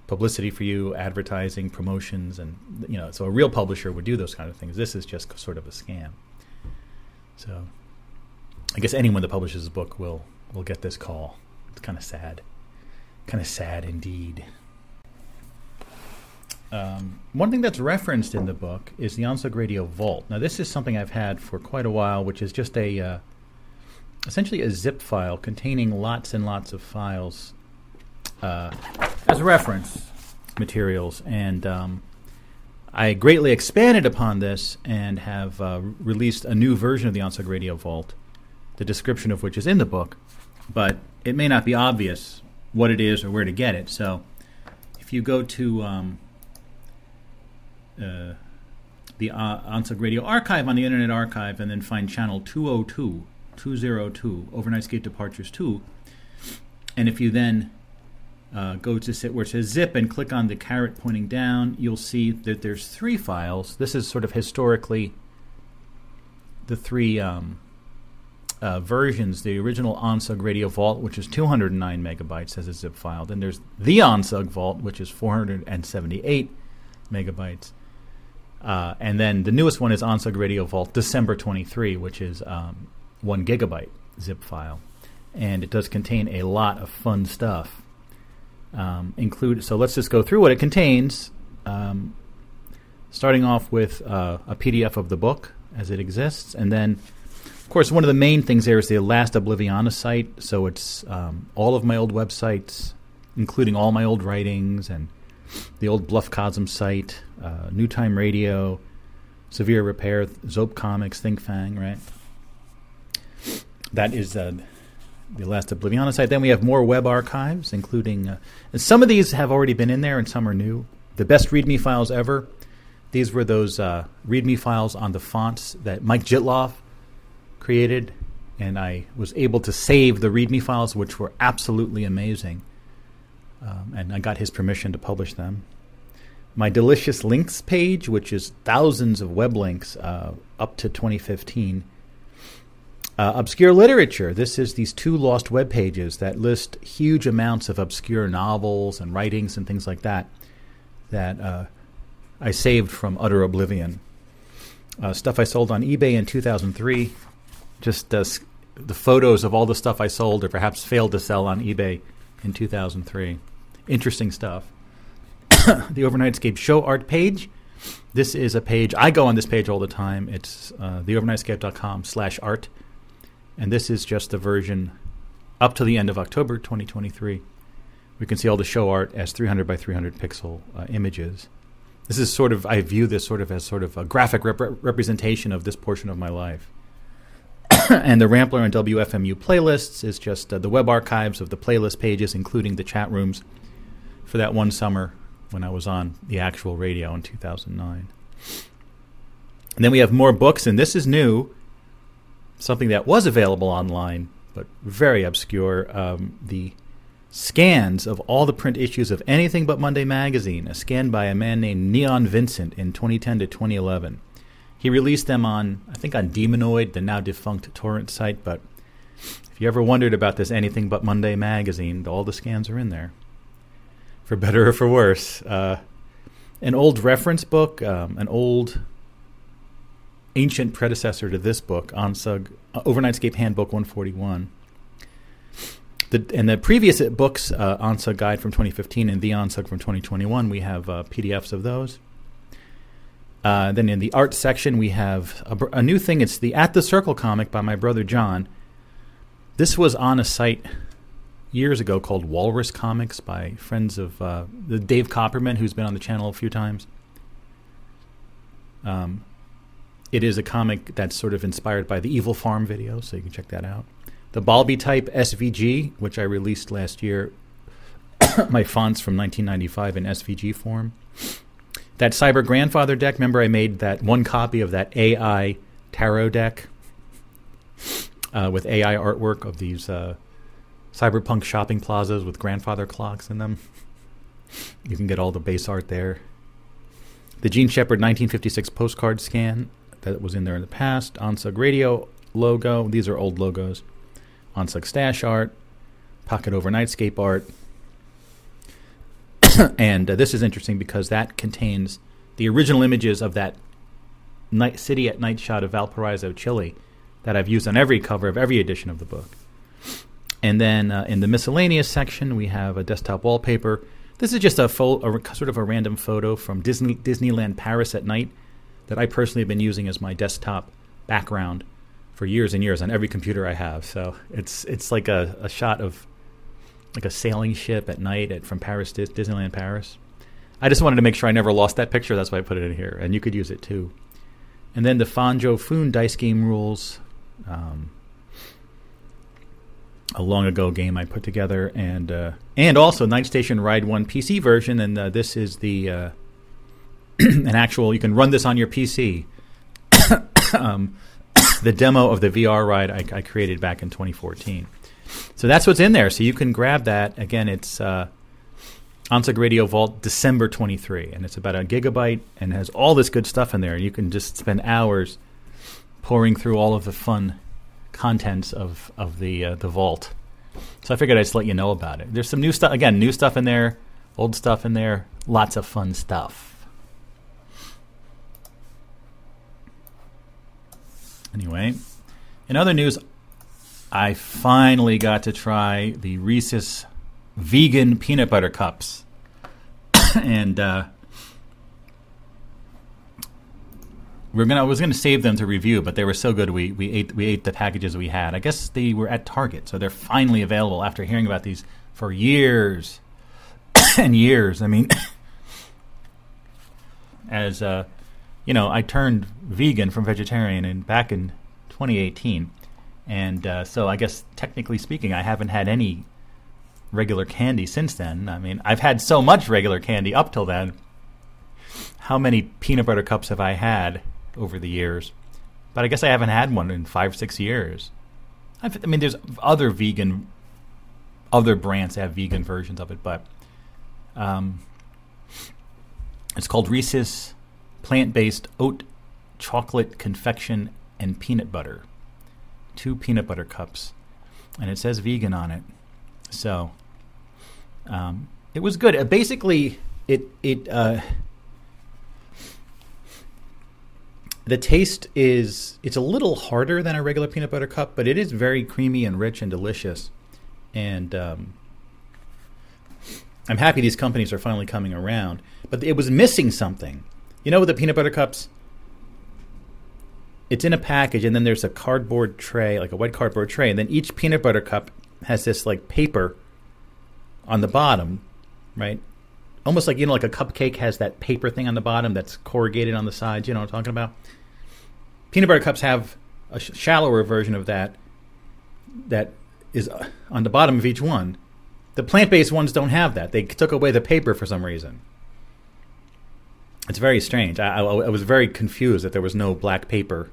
publicity for you, advertising, promotions, and you know, so a real publisher would do those kind of things. This is just sort of a scam. So, I guess anyone that publishes a book will will get this call. It's kind of sad, kind of sad indeed. Um, one thing that's referenced in the book is the Onsug Radio Vault. Now, this is something I've had for quite a while, which is just a uh, essentially a zip file containing lots and lots of files uh, as reference materials, and um, I greatly expanded upon this and have uh, released a new version of the Onsug Radio Vault, the description of which is in the book, but it may not be obvious what it is or where to get it. So, if you go to um, uh, the uh, Radio archive on the Internet Archive and then find channel 202, 202, Overnightscape Departures 2. And if you then uh, go to sit where it says zip and click on the carrot pointing down, you'll see that there's three files. This is sort of historically the three um, uh, versions. The original ONSUG Radio Vault, which is 209 megabytes as a zip file. Then there's the ONSUG Vault, which is 478 megabytes. Uh, and then the newest one is ONSUG Radio Vault December 23, which is um, one gigabyte zip file, and it does contain a lot of fun stuff. Um, include so let's just go through what it contains. Um, starting off with uh, a PDF of the book as it exists, and then, of course, one of the main things there is the Last Obliviana site. So it's um, all of my old websites, including all my old writings and the old Bluff Cosm site, uh, New Time Radio, Severe Repair, Zope Comics, Think Fang, right? That is uh, the last Obliviana site. Then we have more web archives, including uh, some of these have already been in there and some are new. The best README files ever. These were those uh, README files on the fonts that Mike Jitloff created, and I was able to save the README files, which were absolutely amazing um, and I got his permission to publish them. My Delicious Links page, which is thousands of web links uh, up to 2015. Uh, obscure literature. This is these two lost web pages that list huge amounts of obscure novels and writings and things like that that uh, I saved from utter oblivion. Uh, stuff I sold on eBay in 2003. Just uh, the photos of all the stuff I sold or perhaps failed to sell on eBay in 2003 interesting stuff. the Overnightscape show art page. This is a page I go on this page all the time. It's uh, theovernightscape.com slash art, and this is just the version up to the end of October 2023. We can see all the show art as 300 by 300 pixel uh, images. This is sort of I view this sort of as sort of a graphic rep- representation of this portion of my life. and the Rampler and WFMU playlists is just uh, the web archives of the playlist pages, including the chat rooms for that one summer when I was on the actual radio in 2009. And then we have more books, and this is new, something that was available online, but very obscure. Um, the scans of all the print issues of Anything But Monday magazine, a scan by a man named Neon Vincent in 2010 to 2011. He released them on, I think, on Demonoid, the now defunct torrent site. But if you ever wondered about this Anything But Monday magazine, all the scans are in there for better or for worse. Uh, an old reference book, um, an old ancient predecessor to this book, ONSUG, uh, Overnightscape Handbook 141. The, and the previous books, uh, ONSUG Guide from 2015 and the ONSUG from 2021, we have uh, PDFs of those. Uh, then in the art section, we have a, a, new thing. It's the At the Circle comic by my brother John. This was on a site years ago called Walrus Comics by friends of uh, the Dave Copperman, who's been on the channel a few times. Um, it is a comic that's sort of inspired by the Evil Farm video, so you can check that out. The Balby type SVG, which I released last year, my fonts from 1995 in SVG form. That Cyber Grandfather deck, remember I made that one copy of that AI tarot deck uh, with AI artwork of these. Uh, cyberpunk shopping plazas with grandfather clocks in them. You can get all the base art there. The Jean Shepherd 1956 postcard scan that was in there in the past. ONSUG Radio logo. These are old logos. ONSUG stash art. Pocket Overnightscape art. and uh, this is interesting because that contains the original images of that night city at night shot of Valparaiso, Chile, that I've used on every cover of every edition of the book. And then uh, in the miscellaneous section, we have a desktop wallpaper. This is just a, fo- a, sort of a random photo from Disney Disneyland Paris at night that I personally have been using as my desktop background for years and years on every computer I have. So it's it's like a, a shot of like a sailing ship at night at, from Paris Dis- Disneyland Paris. I just wanted to make sure I never lost that picture. That's why I put it in here, and you could use it too. And then the Fanjo Foon dice game rules. Um, a long ago game I put together, and uh, and also Night Station Ride One PC version, and uh, this is the uh, an actual. You can run this on your PC. um, the demo of the VR ride I, I, created back in 2014. So that's what's in there. So you can grab that. Again, it's uh, Radio Vault December 23, and it's about a gigabyte and has all this good stuff in there. You can just spend hours pouring through all of the fun contents of of the uh, the vault. So I figured I'd just let you know about it. There's some new stuff. Again, new stuff in there, old stuff in there. Lots of fun stuff. Anyway, in other news, I finally got to try the Reese's vegan peanut butter cups, and uh, we're gonna. I was gonna save them to review, but they were so good. We we ate we ate the packages we had. I guess they were at Target, so they're finally available after hearing about these for years and years. I mean, as uh, you know, I turned vegan from vegetarian in back in 2018, and uh, so I guess technically speaking, I haven't had any regular candy since then. I mean, I've had so much regular candy up till then. How many peanut butter cups have I had over the years? But I guess I haven't had one in five, six years. I've, i mean, there's other vegan, other brands that have vegan versions of it, but um, it's called Reese's plant based oat chocolate confection and peanut butter. Two peanut butter cups. And it says vegan on it. So um, it was good. Uh, basically, it it uh, the taste is it's a little harder than a regular peanut butter cup, but it is very creamy and rich and delicious. And um, I'm happy these companies are finally coming around. But it was missing something. You know, with the peanut butter cups, it's in a package, and then there's a cardboard tray, like a white cardboard tray, and then each peanut butter cup has this like paper on the bottom, right? Almost like you know, like a cupcake has that paper thing on the bottom that's corrugated on the sides. You know what I'm talking about? Peanut butter cups have a sh- shallower version of that that is uh, on the bottom of each one. The plant-based ones don't have that. They took away the paper for some reason. It's very strange. I, I, I, was very confused that there was no black paper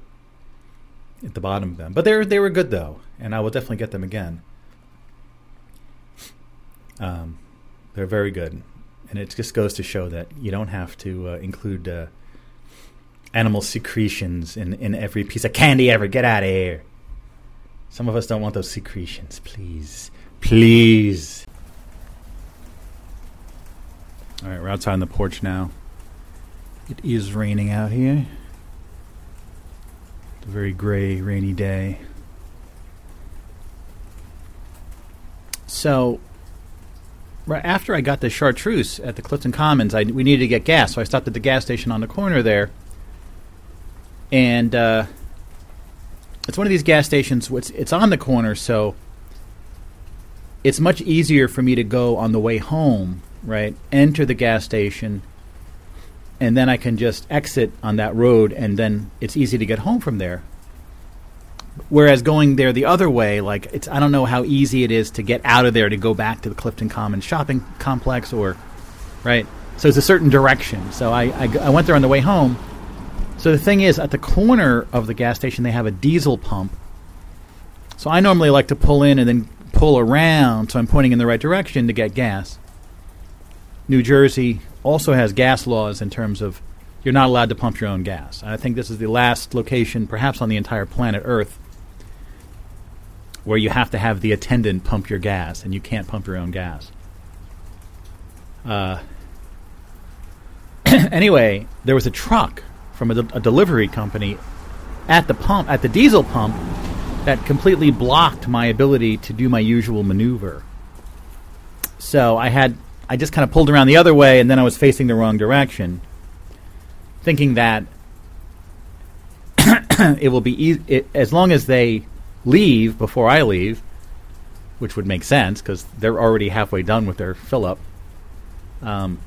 at the bottom of them, but they they were good though, and I will definitely get them again. Um, they're very good, and it just goes to show that you don't have to uh, include uh, animal secretions in in every piece of candy ever. Get out of here. Some of us don't want those secretions, please, please. All right, we're outside on the porch now. It is raining out here. It's a very gray, rainy day. So, right after I got the chartreuse at the Clifton Commons, I, we needed to get gas, so I stopped at the gas station on the corner there. And uh, it's one of these gas stations. It's, it's on the corner, so it's much easier for me to go on the way home, right? Enter the gas station and then I can just exit on that road, and then it's easy to get home from there. Whereas going there the other way, like it's I don't know how easy it is to get out of there to go back to the Clifton Commons shopping complex, or right. So it's a certain direction. So I, I, I went there on the way home. So the thing is, at the corner of the gas station, they have a diesel pump. So I normally like to pull in and then pull around, so I'm pointing in the right direction to get gas. New Jersey also has gas laws in terms of you're not allowed to pump your own gas. I think this is the last location, perhaps on the entire planet Earth, where you have to have the attendant pump your gas and you can't pump your own gas. Uh, anyway, there was a truck from a, de- a delivery company at the pump, at the diesel pump, that completely blocked my ability to do my usual maneuver. So I had I just kind of pulled around the other way, and then I was facing the wrong direction, thinking that it will be easy as long as they leave before I leave, which would make sense because they're already halfway done with their fill up. Um,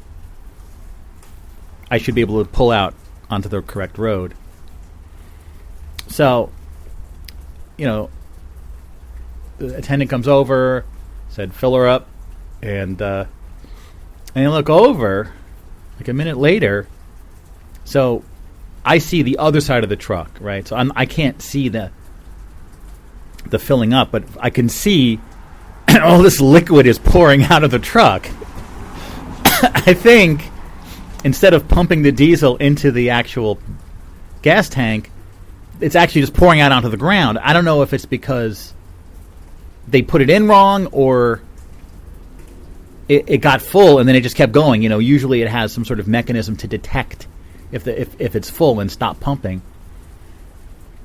I should be able to pull out onto the correct road. So, you know, the attendant comes over, said, fill her up, and uh, and I look over, like a minute later, So I see the other side of the truck, right? So I'm, I can't see the the filling up, but I can see all this liquid is pouring out of the truck. I think instead of pumping the diesel into the actual gas tank, it's actually just pouring out onto the ground. I don't know if it's because they put it in wrong or it, it got full and then it just kept going. You know, usually it has some sort of mechanism to detect if the if, if it's full and stop pumping.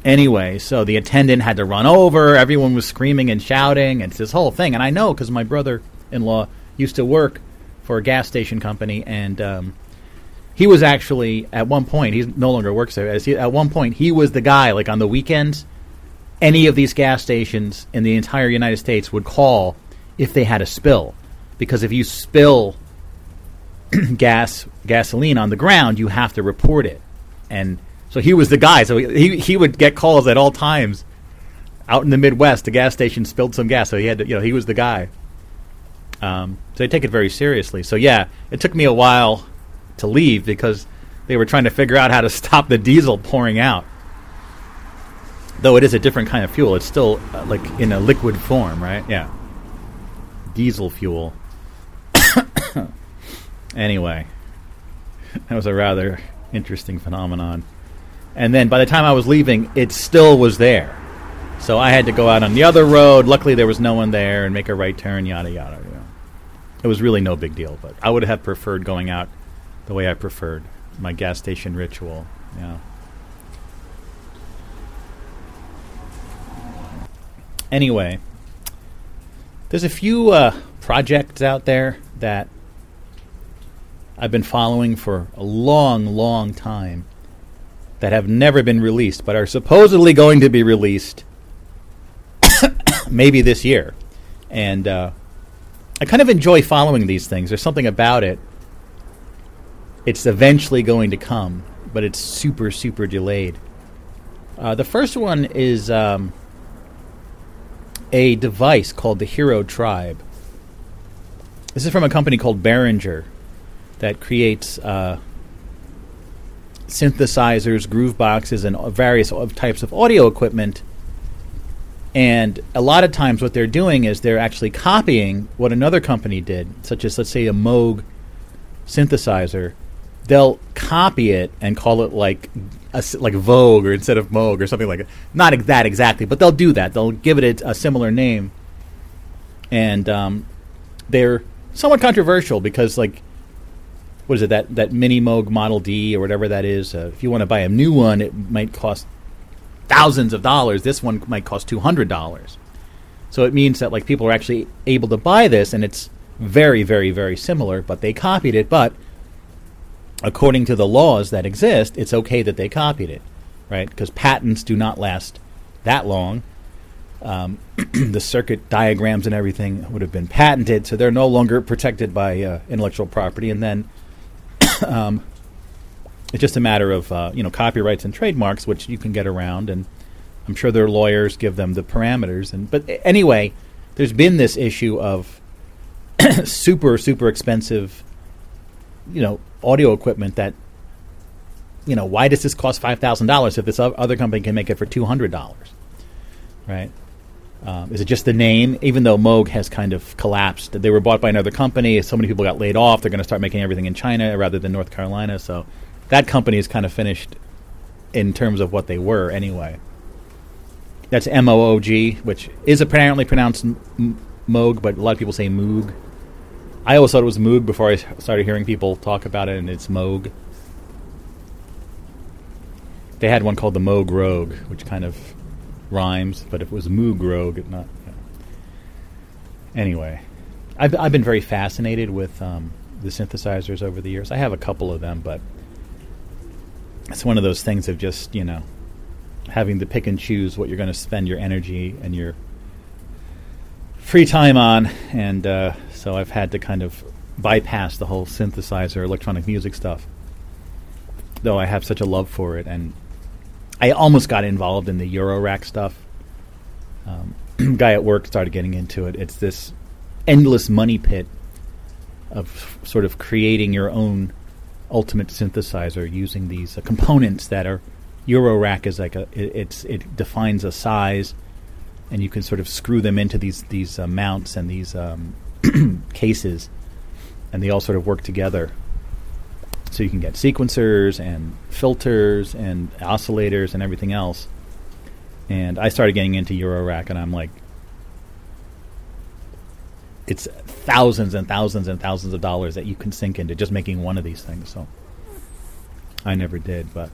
Anyway, so the attendant had to run over. Everyone was screaming and shouting. and It's this whole thing, and I know because my brother-in-law used to work for a gas station company, and um, he was actually at one point. He no longer works there. As he, at one point, he was the guy. Like on the weekends, any of these gas stations in the entire United States would call if they had a spill, because if you spill gas gasoline on the ground, you have to report it. And so he was the guy. So he he would get calls at all times. Out in the Midwest, the gas station spilled some gas, so he had to, you know he was the guy. Um, so they take it very seriously. So yeah, it took me a while to leave because they were trying to figure out how to stop the diesel pouring out. Though it is a different kind of fuel, it's still uh, like in a liquid form, right? Yeah, diesel fuel. Anyway, that was a rather interesting phenomenon. And then by the time I was leaving, it still was there. So I had to go out on the other road. Luckily, there was no one there and make a right turn, yada, yada. You know. It was really no big deal, but I would have preferred going out the way I preferred my gas station ritual. Yeah. Anyway, there's a few uh, projects out there that I've been following for a long, long time that have never been released, but are supposedly going to be released maybe this year. And uh, I kind of enjoy following these things. There's something about it. It's eventually going to come, but it's super, super delayed. Uh, the first one is um, a device called the Hirotribe. This is from a company called Behringer that creates uh, synthesizers, groove boxes, and various types of audio equipment. And a lot of times, what they're doing is they're actually copying what another company did, such as, let's say, a Moog synthesizer. They'll copy it and call it like a, like Vogue or instead of Moog or something like that. Not that exactly, but they'll do that. They'll give it a, a similar name, and um, they're somewhat controversial because like what is it that that mini Moog Model D or whatever that is? Uh, if you want to buy a new one, it might cost thousands of dollars. This one might cost two hundred dollars. So it means that like people are actually able to buy this, and it's very, very, very similar. But they copied it. But according to the laws that exist, it's okay that they copied it, right? Because patents do not last that long. Um, the circuit diagrams and everything would have been patented, so they're no longer protected by uh, intellectual property. And then um, it's just a matter of uh, you know copyrights and trademarks, which you can get around, and I'm sure their lawyers give them the parameters. And but anyway, there's been this issue of super super expensive, you know, audio equipment that you know why does this cost five thousand dollars if this other company can make it for two hundred dollars, right? Um, is it just the name? Even though Moog has kind of collapsed, they were bought by another company. So many people got laid off. They're going to start making everything in China rather than North Carolina. So that company is kind of finished in terms of what they were anyway. That's M O O G, which is apparently pronounced M- Moog, but a lot of people say Moog. I always thought it was Moog before I started hearing people talk about it, and it's Moog. They had one called the Moog Rogue, which kind of rhymes, but if it was Moog Rogue, it not. Anyway, I've I've been very fascinated with um, the synthesizers over the years. I have a couple of them, but it's one of those things of just you know having to pick and choose what you're going to spend your energy and your free time on, and uh, so I've had to kind of bypass the whole synthesizer electronic music stuff. Though I have such a love for it, and I almost got involved in the Eurorack stuff. Um, guy at work started getting into it. It's this endless money pit of sort of creating your own ultimate synthesizer using these uh, components that are Eurorack is like a it, it's it defines a size, and you can sort of screw them into these these uh, mounts and these um, cases, and they all sort of work together. So you can get sequencers and filters and oscillators and everything else. And I started getting into Eurorack, and I'm like, it's thousands and thousands and thousands of dollars that you can sink into just making one of these things. So I never did, but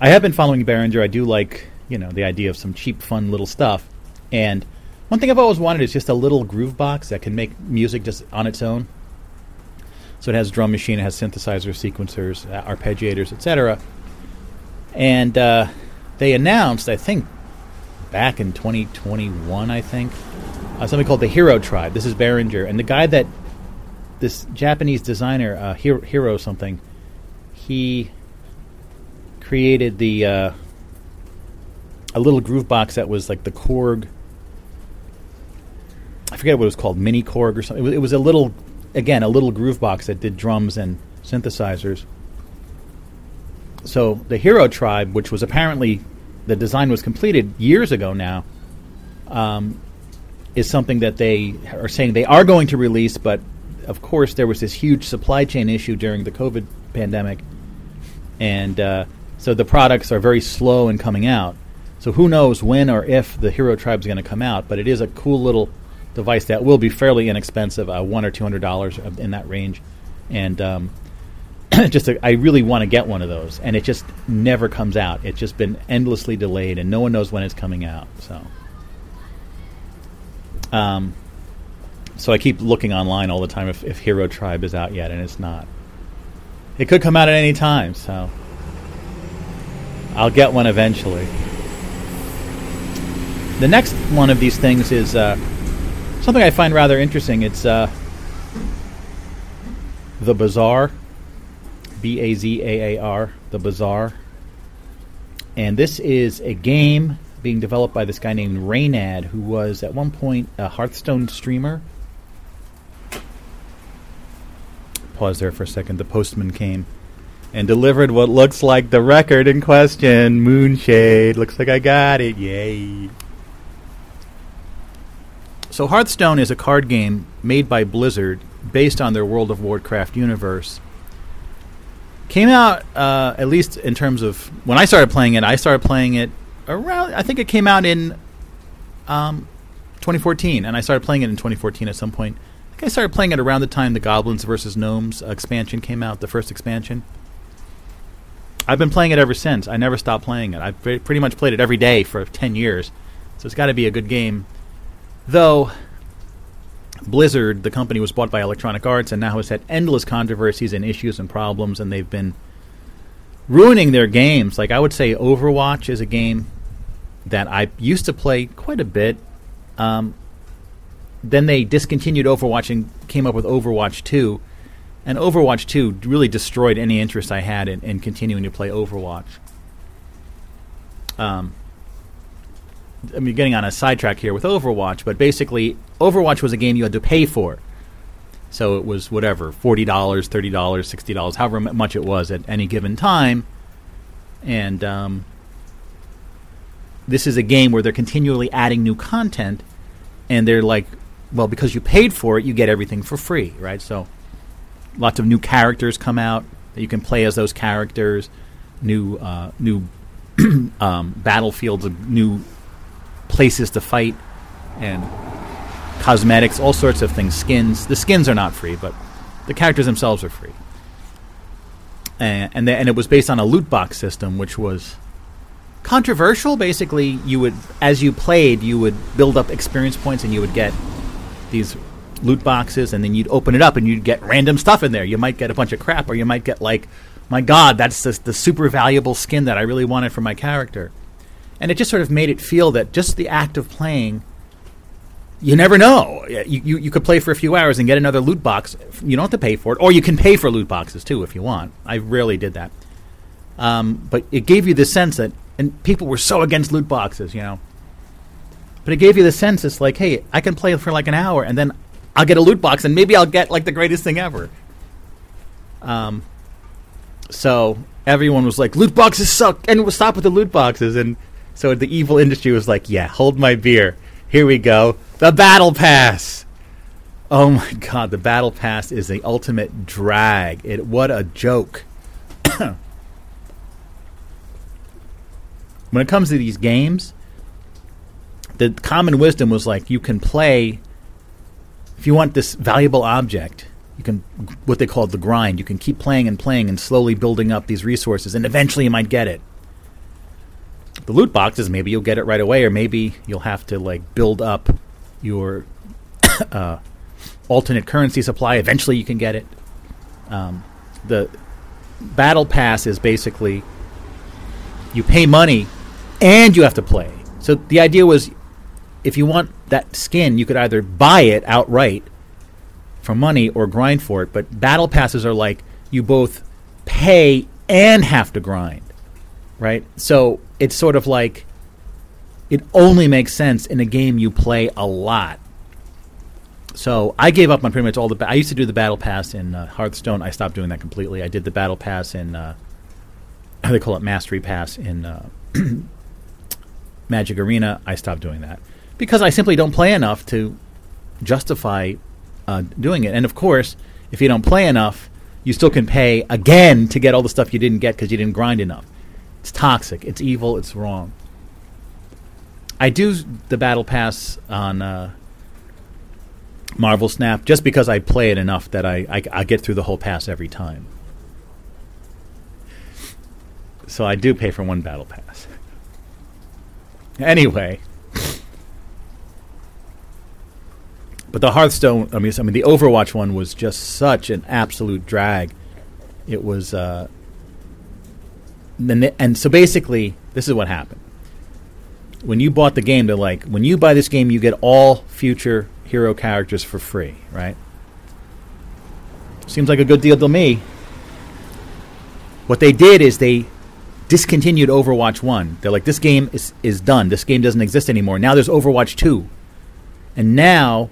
I have been following Behringer. I do like you know the idea of some cheap, fun little stuff. And one thing I've always wanted is just a little groove box that can make music just on its own. So it has drum machine, it has synthesizers, sequencers, uh, arpeggiators, etc. And uh, they announced, I think, back in 2021, I think, uh, something called the Hirotribe. This is Behringer, and the guy that this Japanese designer, uh, Hero, Hero something, he created the uh, a little groove box that was like the Korg. I forget what it was called, Mini Korg or something. It was, it was a little, again, a little groove box that did drums and synthesizers. So the Hirotribe, which was apparently the design was completed years ago now, um, is something that they are saying they are going to release, but of course there was this huge supply chain issue during the COVID pandemic, and uh, so the products are very slow in coming out. So who knows when or if the Hirotribe is going to come out? But it is a cool little device that will be fairly inexpensive, uh, one or two hundred dollars in that range, and um, just a, I really want to get one of those, and it just never comes out. It's just been endlessly delayed, and no one knows when it's coming out. So, um, so I keep looking online all the time if, if Hirotribe is out yet, and it's not. It could come out at any time, so I'll get one eventually. The next one of these things is uh, something I find rather interesting. It's uh, the Bazaar B A Z A A R, The Bazaar. And this is a game being developed by this guy named Reynad, who was at one point a Hearthstone streamer. Pause there for a second. The postman came and delivered what looks like the record in question Moonshade. Looks like I got it. Yay. So, Hearthstone is a card game made by Blizzard based on their World of Warcraft universe. Came out, uh, at least in terms of when I started playing it, I started playing it around, I think it came out in um, 2014, and I started playing it in 2014 at some point. I think I started playing it around the time the Goblins versus Gnomes expansion came out, the first expansion. I've been playing it ever since. I never stopped playing it. I've pretty much played it every day for 10 years. So it's got to be a good game. Though Blizzard, the company, was bought by Electronic Arts and now has had endless controversies and issues and problems, and they've been ruining their games. Like, I would say Overwatch is a game that I used to play quite a bit. Um, then they discontinued Overwatch and came up with Overwatch 2. And Overwatch 2 really destroyed any interest I had in, in continuing to play Overwatch. Um, I mean, getting on a sidetrack here with Overwatch, but basically, Overwatch was a game you had to pay for. So it was whatever, $40, $30, $60, however much it was at any given time. And um, this is a game where they're continually adding new content, and they're like, well, because you paid for it, you get everything for free, right? So lots of new characters come out that you can play as those characters, new uh, new um, battlefields, new places to fight, and cosmetics, all sorts of things. Skins. The skins are not free, but the characters themselves are free. And and, the, and it was based on a loot box system, which was controversial. Basically, you would as you played, you would build up experience points, and you would get these loot boxes, and then you'd open it up, and you'd get random stuff in there. You might get a bunch of crap, or you might get like, my God, that's the, the super valuable skin that I really wanted for my character and it just sort of made it feel that just the act of playing you never know. You, you, you, could play for a few hours and get another loot box. You don't have to pay for it, or you can pay for loot boxes too if you want. I rarely did that, um, but it gave you the sense that, and people were so against loot boxes, you know. But it gave you the sense it's like, hey, I can play for like an hour, and then I'll get a loot box, and maybe I'll get like the greatest thing ever. Um, so everyone was like, loot boxes suck, and we'll stop with the loot boxes. And so the evil industry was like, yeah, hold my beer. Here we go. The Battle Pass. Oh my god, the Battle Pass is the ultimate drag. It what a joke. when it comes to these games, the common wisdom was like you can play if you want this valuable object, you can what they call the grind. You can keep playing and playing and slowly building up these resources, and eventually you might get it. The loot boxes, maybe you'll get it right away, or maybe you'll have to like build up your uh, alternate currency supply. Eventually, you can get it. Um, the battle pass is basically you pay money and you have to play. So the idea was if you want that skin, you could either buy it outright for money or grind for it. But battle passes are like you both pay and have to grind, right? So it's sort of like it only makes sense in a game you play a lot. So I gave up on pretty much all the. Ba- I used to do the battle pass in uh, Hearthstone. I stopped doing that completely. I did the battle pass in. Uh, they call it mastery pass in uh, Magic Arena. I stopped doing that because I simply don't play enough to justify uh, doing it. And of course, if you don't play enough, you still can pay again to get all the stuff you didn't get because you didn't grind enough. It's toxic. It's evil. It's wrong. I do the battle pass on uh, Marvel Snap just because I play it enough that I, I, I get through the whole pass every time. So I do pay for one battle pass. Anyway, but the Hearthstone, I mean, I mean, the Overwatch one was just such an absolute drag. It was, uh, and so basically, this is what happened. When you bought the game, they're like, when you buy this game, you get all future hero characters for free, right? Seems like a good deal to me. What they did is they discontinued Overwatch 1. They're like, this game is, is done. This game doesn't exist anymore. Now there's Overwatch 2. And now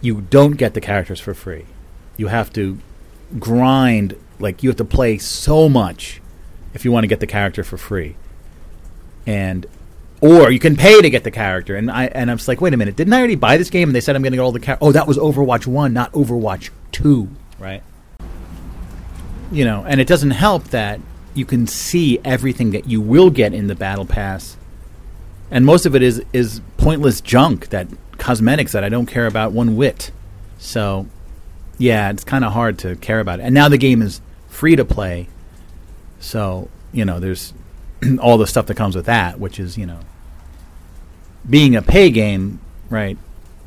you don't get the characters for free. You have to grind, like, you have to play so much if you want to get the character for free. And or you can pay to get the character. And I and I'm just like, wait a minute, didn't I already buy this game? And they said I'm going to get all the characters. Oh, that was Overwatch One, not Overwatch Two, right? You know, and it doesn't help that you can see everything that you will get in the battle pass, and most of it is is pointless junk that cosmetics that I don't care about one whit. So, yeah, it's kind of hard to care about it. And now the game is free to play, so you know there's all the stuff that comes with that, which is you know being a pay game, right?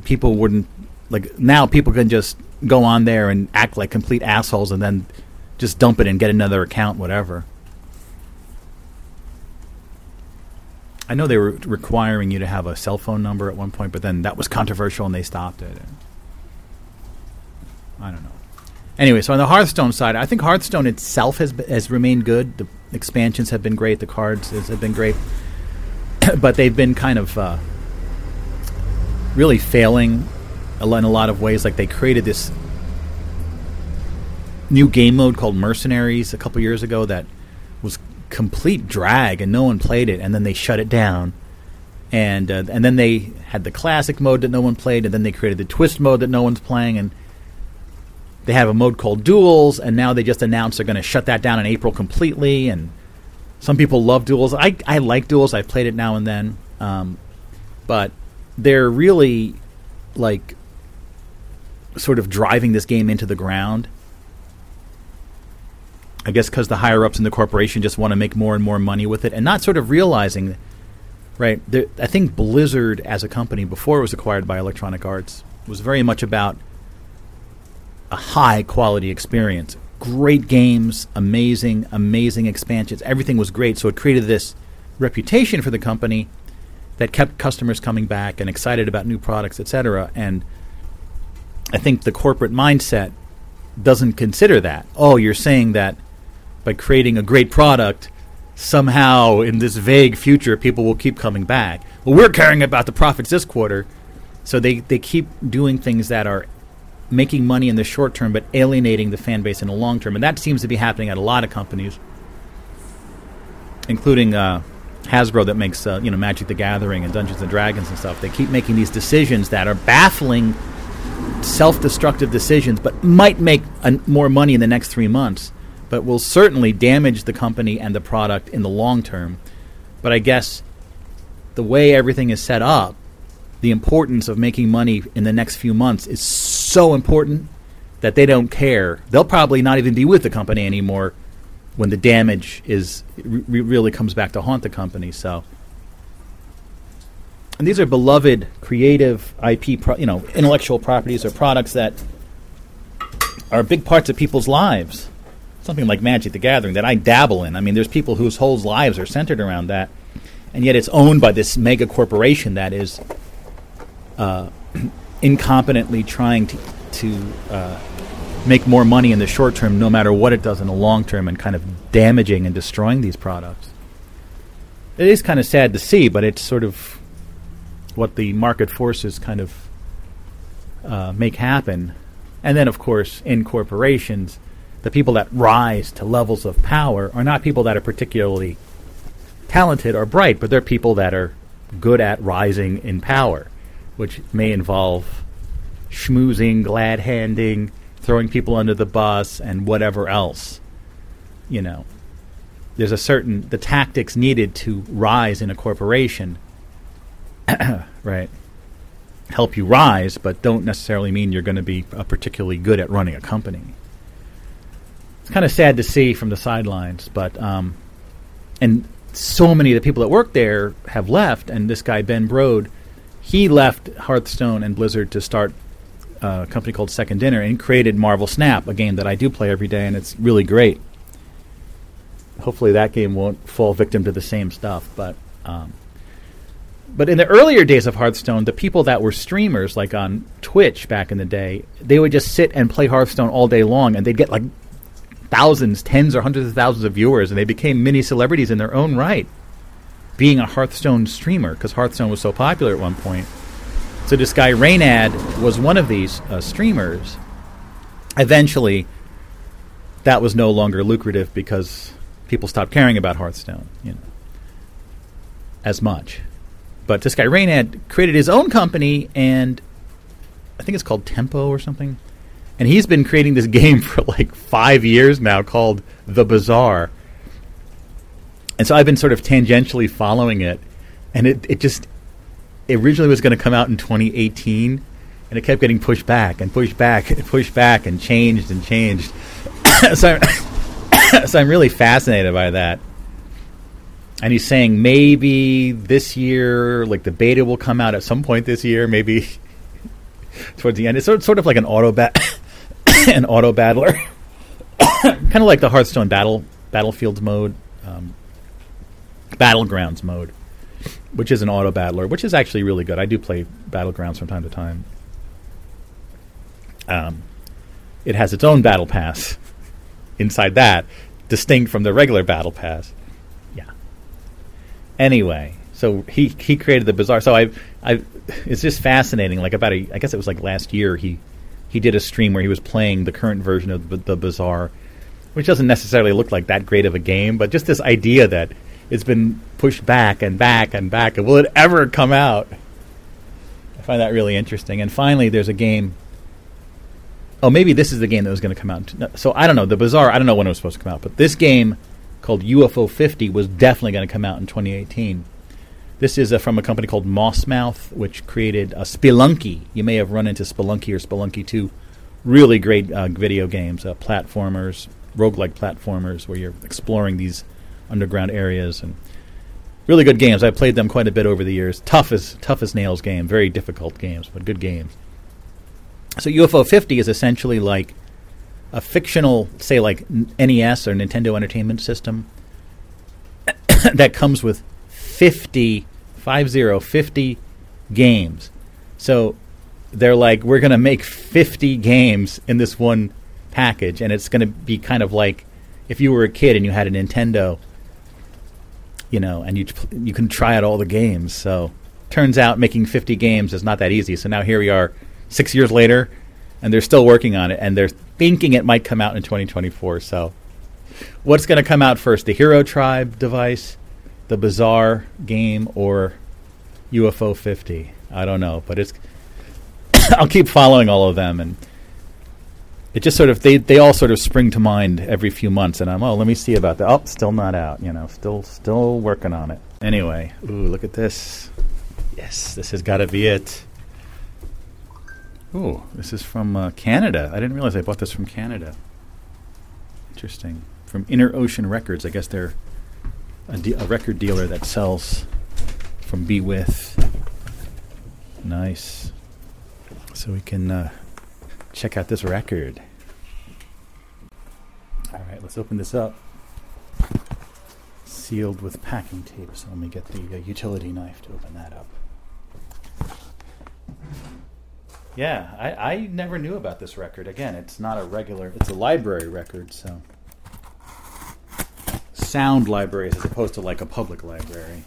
People wouldn't like now. People can just go on there and act like complete assholes, and then just dump it and get another account, whatever. I know they were requiring you to have a cell phone number at one point, but then that was controversial and they stopped it. I don't know. Anyway, so on the Hearthstone side, I think Hearthstone itself has has remained good. The expansions have been great. The cards have been great, but they've been kind of uh, really failing in a lot of ways. Like they created this new game mode called Mercenaries a couple years ago that was complete drag and no one played it, and then they shut it down. And uh, and then they had the classic mode that no one played, and then they created the twist mode that no one's playing, and they have a mode called Duels, and now they just announced they're going to shut that down in April completely. And some people love Duels. I I like Duels. I've played it now and then, um, but they're really like sort of driving this game into the ground I guess because the higher ups in the corporation just want to make more and more money with it, and not sort of realizing, right? I think Blizzard as a company before it was acquired by Electronic Arts was very much about a high quality experience, great games, amazing, amazing expansions. Everything was great, so it created this reputation for the company that kept customers coming back and excited about new products, etc. And I think the corporate mindset doesn't consider that. Oh, you're saying that by creating a great product, somehow in this vague future, people will keep coming back. Well, we're caring about the profits this quarter, so they, they keep doing things that are making money in the short term but alienating the fan base in the long term. And that seems to be happening at a lot of companies, including uh, Hasbro that makes uh, you know Magic the Gathering and Dungeons and Dragons and stuff. They keep making these decisions that are baffling, self-destructive decisions, but might make an, more money in the next three months, but will certainly damage the company and the product in the long term. But I guess the way everything is set up, the importance of making money in the next few months is so important that they don't care. They'll probably not even be with the company anymore when the damage is re- really comes back to haunt the company. So, and these are beloved creative IP, pro- you know, intellectual properties or products that are big parts of people's lives. Something like Magic the Gathering that I dabble in. I mean, there's people whose whole lives are centered around that, and yet it's owned by this mega corporation that is uh, incompetently trying to to uh, make more money in the short term, no matter what it does in the long term, and kind of damaging and destroying these products. It is kind of sad to see, but it's sort of what the market forces kind of uh, make happen. And then, of course, in corporations, the people that rise to levels of power are not people that are particularly talented or bright, but they're people that are good at rising in power, which may involve schmoozing, glad handing, throwing people under the bus, and whatever else. You know, there's a certain the tactics needed to rise in a corporation, right? Help you rise, but don't necessarily mean you're going to be uh, particularly good at running a company. It's kind of sad to see from the sidelines, but um, and so many of the people that work there have left, and this guy Ben Brode, he left Hearthstone and Blizzard to start a company called Second Dinner and created Marvel Snap, a game that I do play every day, and it's really great. Hopefully, that game won't fall victim to the same stuff. But, um, but in the earlier days of Hearthstone, the people that were streamers, like on Twitch back in the day, they would just sit and play Hearthstone all day long, and they'd get like thousands, tens, or hundreds of thousands of viewers, and they became mini celebrities in their own right, being a Hearthstone streamer because Hearthstone was so popular at one point. So this guy Reynad was one of these uh, streamers. Eventually, that was no longer lucrative because people stopped caring about Hearthstone, you know, as much. But this guy Reynad created his own company, and I think it's called Tempo or something. And he's been creating this game for like five years now called The Bazaar. And so I've been sort of tangentially following it, and it, it just originally was going to come out in 2018, and it kept getting pushed back and pushed back and pushed back and changed and changed. so, I'm so I'm really fascinated by that. And he's saying maybe this year, like the beta will come out at some point this year, maybe towards the end. It's sort, sort of like an auto bat, an auto battler, kind of like the Hearthstone battle battlefields mode, um, battlegrounds mode which is an auto battler, which is actually really good. I do play Battlegrounds from time to time. Um, it has its own battle pass inside that, distinct from the regular battle pass. Yeah. Anyway, so he he created the Bazaar. So I I it's just fascinating. Like about a I guess it was like last year he he did a stream where he was playing the current version of the, the Bazaar, which doesn't necessarily look like that great of a game, but just this idea that it's been pushed back and back and back. And will it ever come out? I find that really interesting. And finally, there's a game. Oh, maybe this is the game that was going to come out. So I don't know. The Bazaar, I don't know when it was supposed to come out, but this game called UFO 50 was definitely going to come out in 2018. This is uh, from a company called Mossmouth, which created a Spelunky. You may have run into Spelunky or Spelunky 2. Really great uh, video games, uh, platformers, roguelike platformers, where you're exploring these underground areas and really good games. I've played them quite a bit over the years. Tough as tough as nails game, very difficult games, but good games. So UFO 50 is essentially like a fictional, say like NES or Nintendo Entertainment System that comes with 50, 50, 50 games. So they're like, we're going to make 50 games in this one package, and it's going to be kind of like if you were a kid and you had a Nintendo you know, and you you can try out all the games. So turns out making 50 games is not that easy. So now here we are, six years later, and they're still working on it, and they're thinking it might come out in 2024. So, what's going to come out first, the Hirotribe device, the Bazaar game, or UFO 50? I don't know, but it's. I'll keep following all of them, and it just sort of they they all sort of spring to mind every few months, and I'm oh let me see about that. Oh, still not out. You know, still still working on it. Anyway, ooh, look at this. Yes, this has got to be it. Ooh, this is from uh, Canada. I didn't realize I bought this from Canada. Interesting. From Inner Ocean Records. I guess they're a, de- a record dealer that sells from Be With. Nice. So we can uh, check out this record. All right, let's open this up. Sealed with packing tape, so let me get the uh, utility knife to open that up. Yeah, I, I never knew about this record. Again, it's not a regular, it's a library record, so. Sound libraries as opposed to like a public library.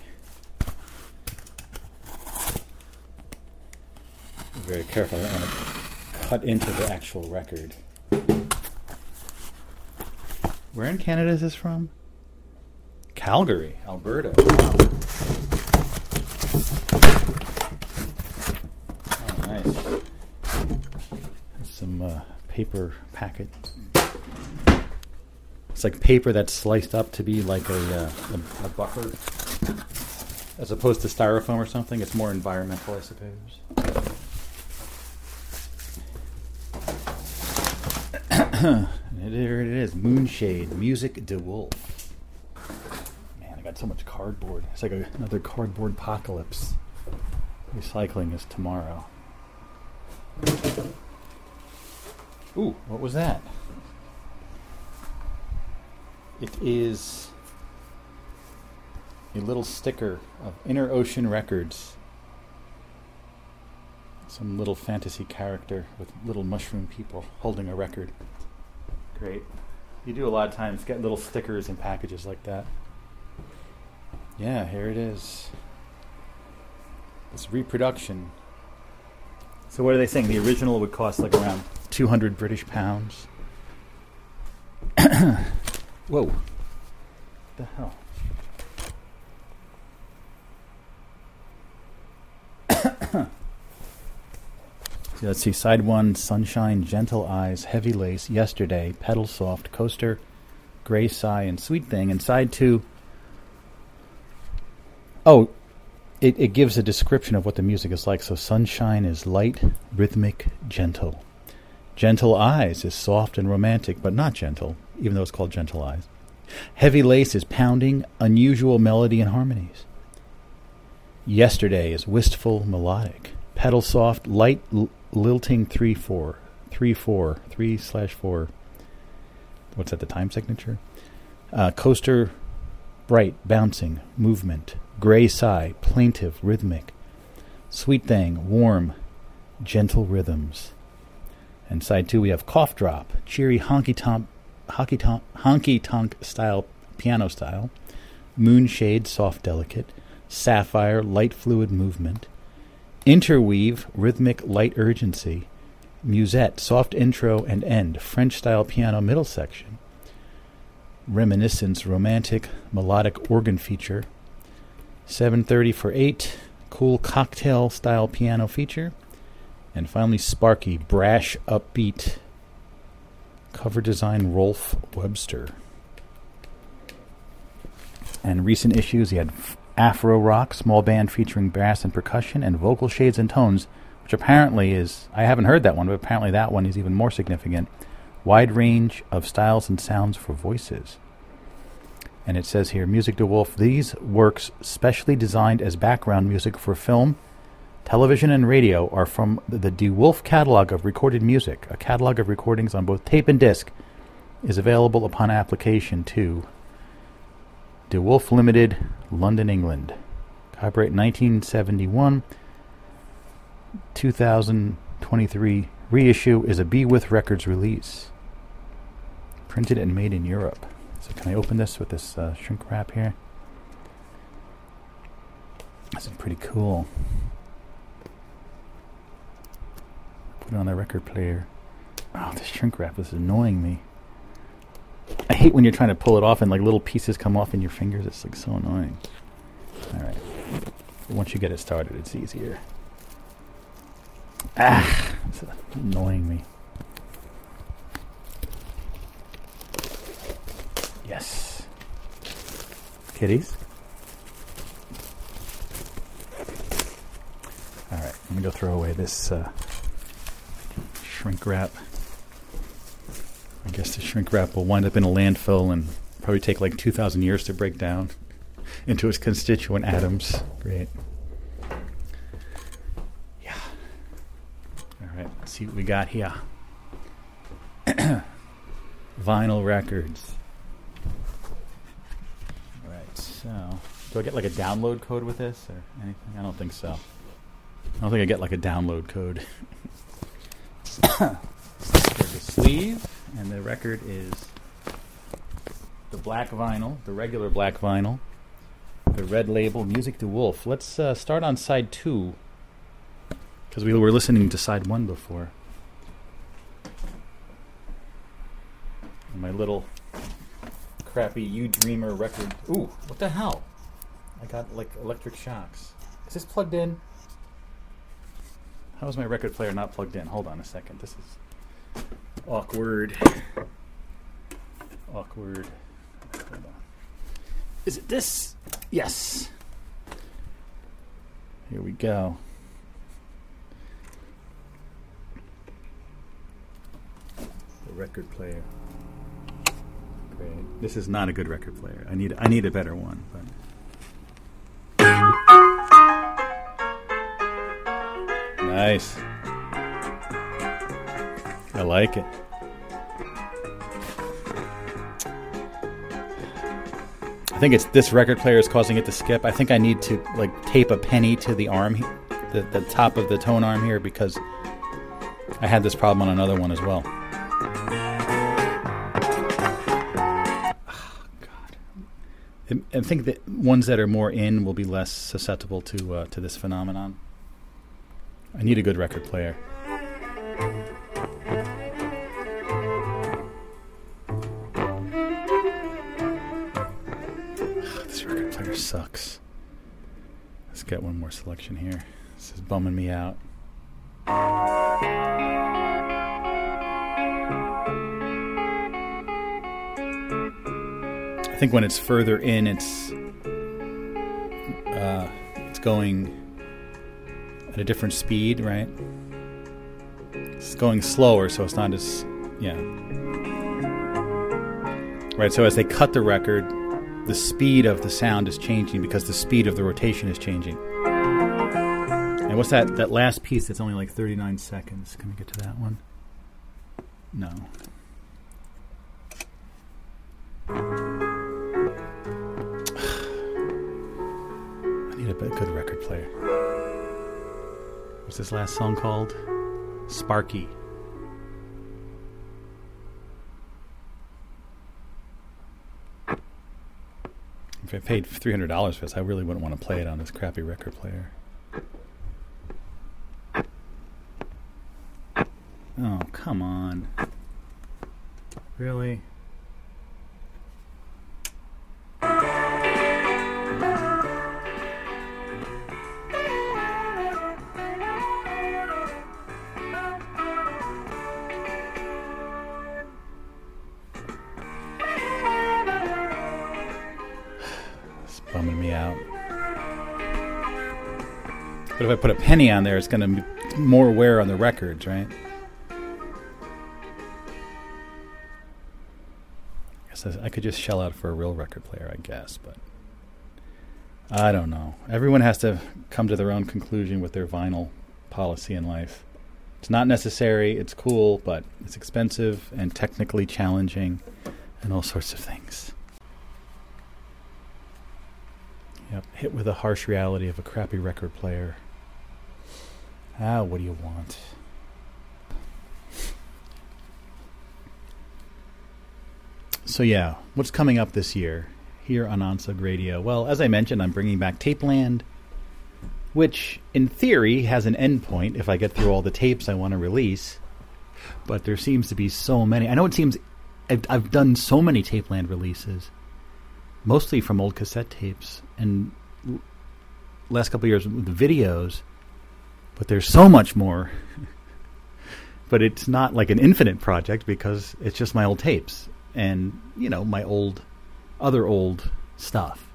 Very careful, I don't want to cut into the actual record. Where in Canada is this from? Calgary, Alberta. Oh, nice. Some uh, paper packet. It's like paper that's sliced up to be like a, uh, a, a buffer, as opposed to styrofoam or something. It's more environmental, I suppose. there it is, Moonshade, Music De Wolfe. Man, I got so much cardboard. It's like a, another cardboard apocalypse. Recycling is tomorrow. Ooh, what was that? It is a little sticker of Inner Ocean Records. Some little fantasy character with little mushroom people holding a record. Great. You do a lot of times get little stickers and packages like that. Yeah, here it is. This reproduction. So what are they saying? The original would cost like around 200 British pounds. Whoa. What the hell? So let's see. Side one, sunshine, gentle eyes, heavy lace, yesterday, pedal soft, coaster, gray sigh, and sweet thing. And side two, oh, it, it gives a description of what the music is like. So sunshine is light, rhythmic, gentle. Gentle eyes is soft and romantic, but not gentle, even though it's called gentle eyes. Heavy lace is pounding, unusual melody and harmonies. Yesterday is wistful, melodic. Pedal soft, light, l- lilting 3 4. 3 4. 3 slash 4. What's that, the time signature? Uh, coaster, bright, bouncing, movement. Gray sigh, plaintive, rhythmic. Sweet thing, warm, gentle rhythms. And side two, we have cough drop, cheery honky tonk, honky tonk, honky tonk style, piano style. Moonshade, soft, delicate. Sapphire, light, fluid movement. Interweave, rhythmic, light urgency. Musette, soft intro and end, French style piano middle section. Reminiscence, romantic, melodic organ feature. 730 for 8, cool cocktail style piano feature. And finally, Sparky, brash, upbeat. Cover design, Rolf Webster. And recent issues, he had Afro Rock, small band featuring bass and percussion, and vocal shades and tones, which apparently is, I haven't heard that one, but apparently that one is even more significant. Wide range of styles and sounds for voices. And it says here, Music De Wolfe, these works specially designed as background music for film, television, and radio are from the De Wolfe catalog of recorded music. A catalog of recordings on both tape and disc is available upon application to De Wolfe Limited, London, England. Copyright 1971. 2023 reissue is a Be With Records release. Printed and made in Europe. So, can I open this with this uh, shrink wrap here? This is pretty cool. Put it on the record player. Oh, this shrink wrap is annoying me. I hate when you're trying to pull it off and like little pieces come off in your fingers. It's like so annoying. All right. Once you get it started, it's easier. Ah, it's annoying me. Yes. Kitties. All right, let me go throw away this uh, shrink wrap. I guess the shrink wrap will wind up in a landfill and probably take like 2,000 years to break down into its constituent atoms. Great. Yeah. All right, let's see what we got here. Vinyl records. All right, so do I get like a download code with this or anything? I don't think so. I don't think I get like a download code. There's the sleeve, and the record is the black vinyl, the regular black vinyl, the red label, Music to Wolf. Let's uh, start on side two, because we were listening to side one before. And my little crappy You Dreamer record. Ooh, what the hell? I got like electric shocks. Is this plugged in? How is my record player not plugged in? Hold on a second. This is awkward. Awkward. Is it this? Yes. Here we go. The record player. Great. This is not a good record player. I need I need a better one, but Nice. I like it. I think it's this record player is causing it to skip. I think I need to like tape a penny to the arm, the the top of the tone arm here because I had this problem on another one as well. Ah, God. I- I think that ones that are more in will be less susceptible to uh, to this phenomenon. I need a good record player. Sucks. Let's get one more selection here. This is bumming me out. I think when it's further in, it's uh, it's going at a different speed, right? It's going slower, so it's not as yeah. Right, so as they cut the record, the speed of the sound is changing because the speed of the rotation is changing. And what's that that last piece that's only like 39 seconds? Can we get to that one? No. I need a good record player. What's this last song called? Sparky. If I paid three hundred dollars for this, I really wouldn't want to play it on this crappy record player. Oh, come on. Really? But if I put a penny on there, it's going to be more wear on the records, right? I guess I could just shell out for a real record player, I guess, but I don't know. Everyone has to come to their own conclusion with their vinyl policy in life. It's not necessary, it's cool, but it's expensive and technically challenging and all sorts of things. Yep, hit with the harsh reality of a crappy record player. Ah, what do you want? So yeah, what's coming up this year here on Onsug Radio? Well, as I mentioned, I'm bringing back Tapeland, which in theory has an endpoint if I get through all the tapes I want to release. but there seems to be so many. I know it seems I've, I've done so many Tapeland releases, mostly from old cassette tapes, and last couple years with the videos. But there's so much more. but it's not like an infinite project because it's just my old tapes and you know my old, other old stuff.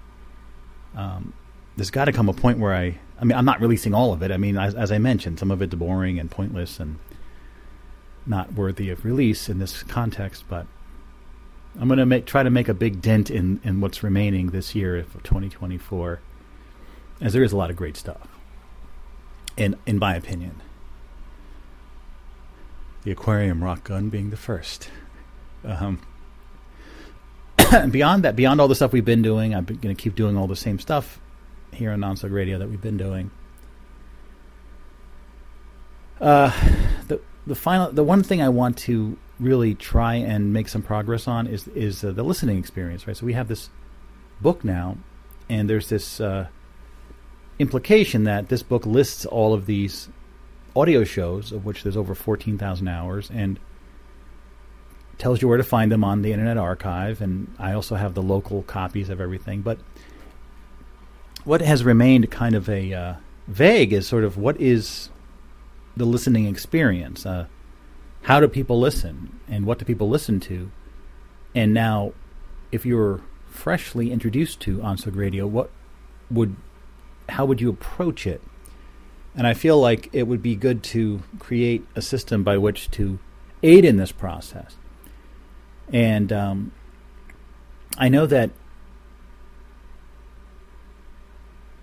Um, there's got to come a point where I I mean, I'm not releasing all of it. I mean, as, as I mentioned, some of it's boring and pointless and not worthy of release in this context. But I'm going to try to make a big dent in in what's remaining this year of 2024, as there is a lot of great stuff. In in my opinion, the aquarium rock gun being the first. Um, beyond that, beyond all the stuff we've been doing, I'm going to keep doing all the same stuff here on Onsug Radio that we've been doing. Uh, the the final the one thing I want to really try and make some progress on is is uh, the listening experience, right? So we have this book now, and there's this uh, implication that this book lists all of these audio shows, of which there's over fourteen thousand hours, and tells you where to find them on the Internet Archive. And I also have the local copies of everything, but what has remained kind of a uh, vague is sort of what is the listening experience. Uh, how do people listen, and what do people listen to? And now, if you're freshly introduced to Onsug Radio, what would, how would you approach it? And I feel like it would be good to create a system by which to aid in this process. And um, I know that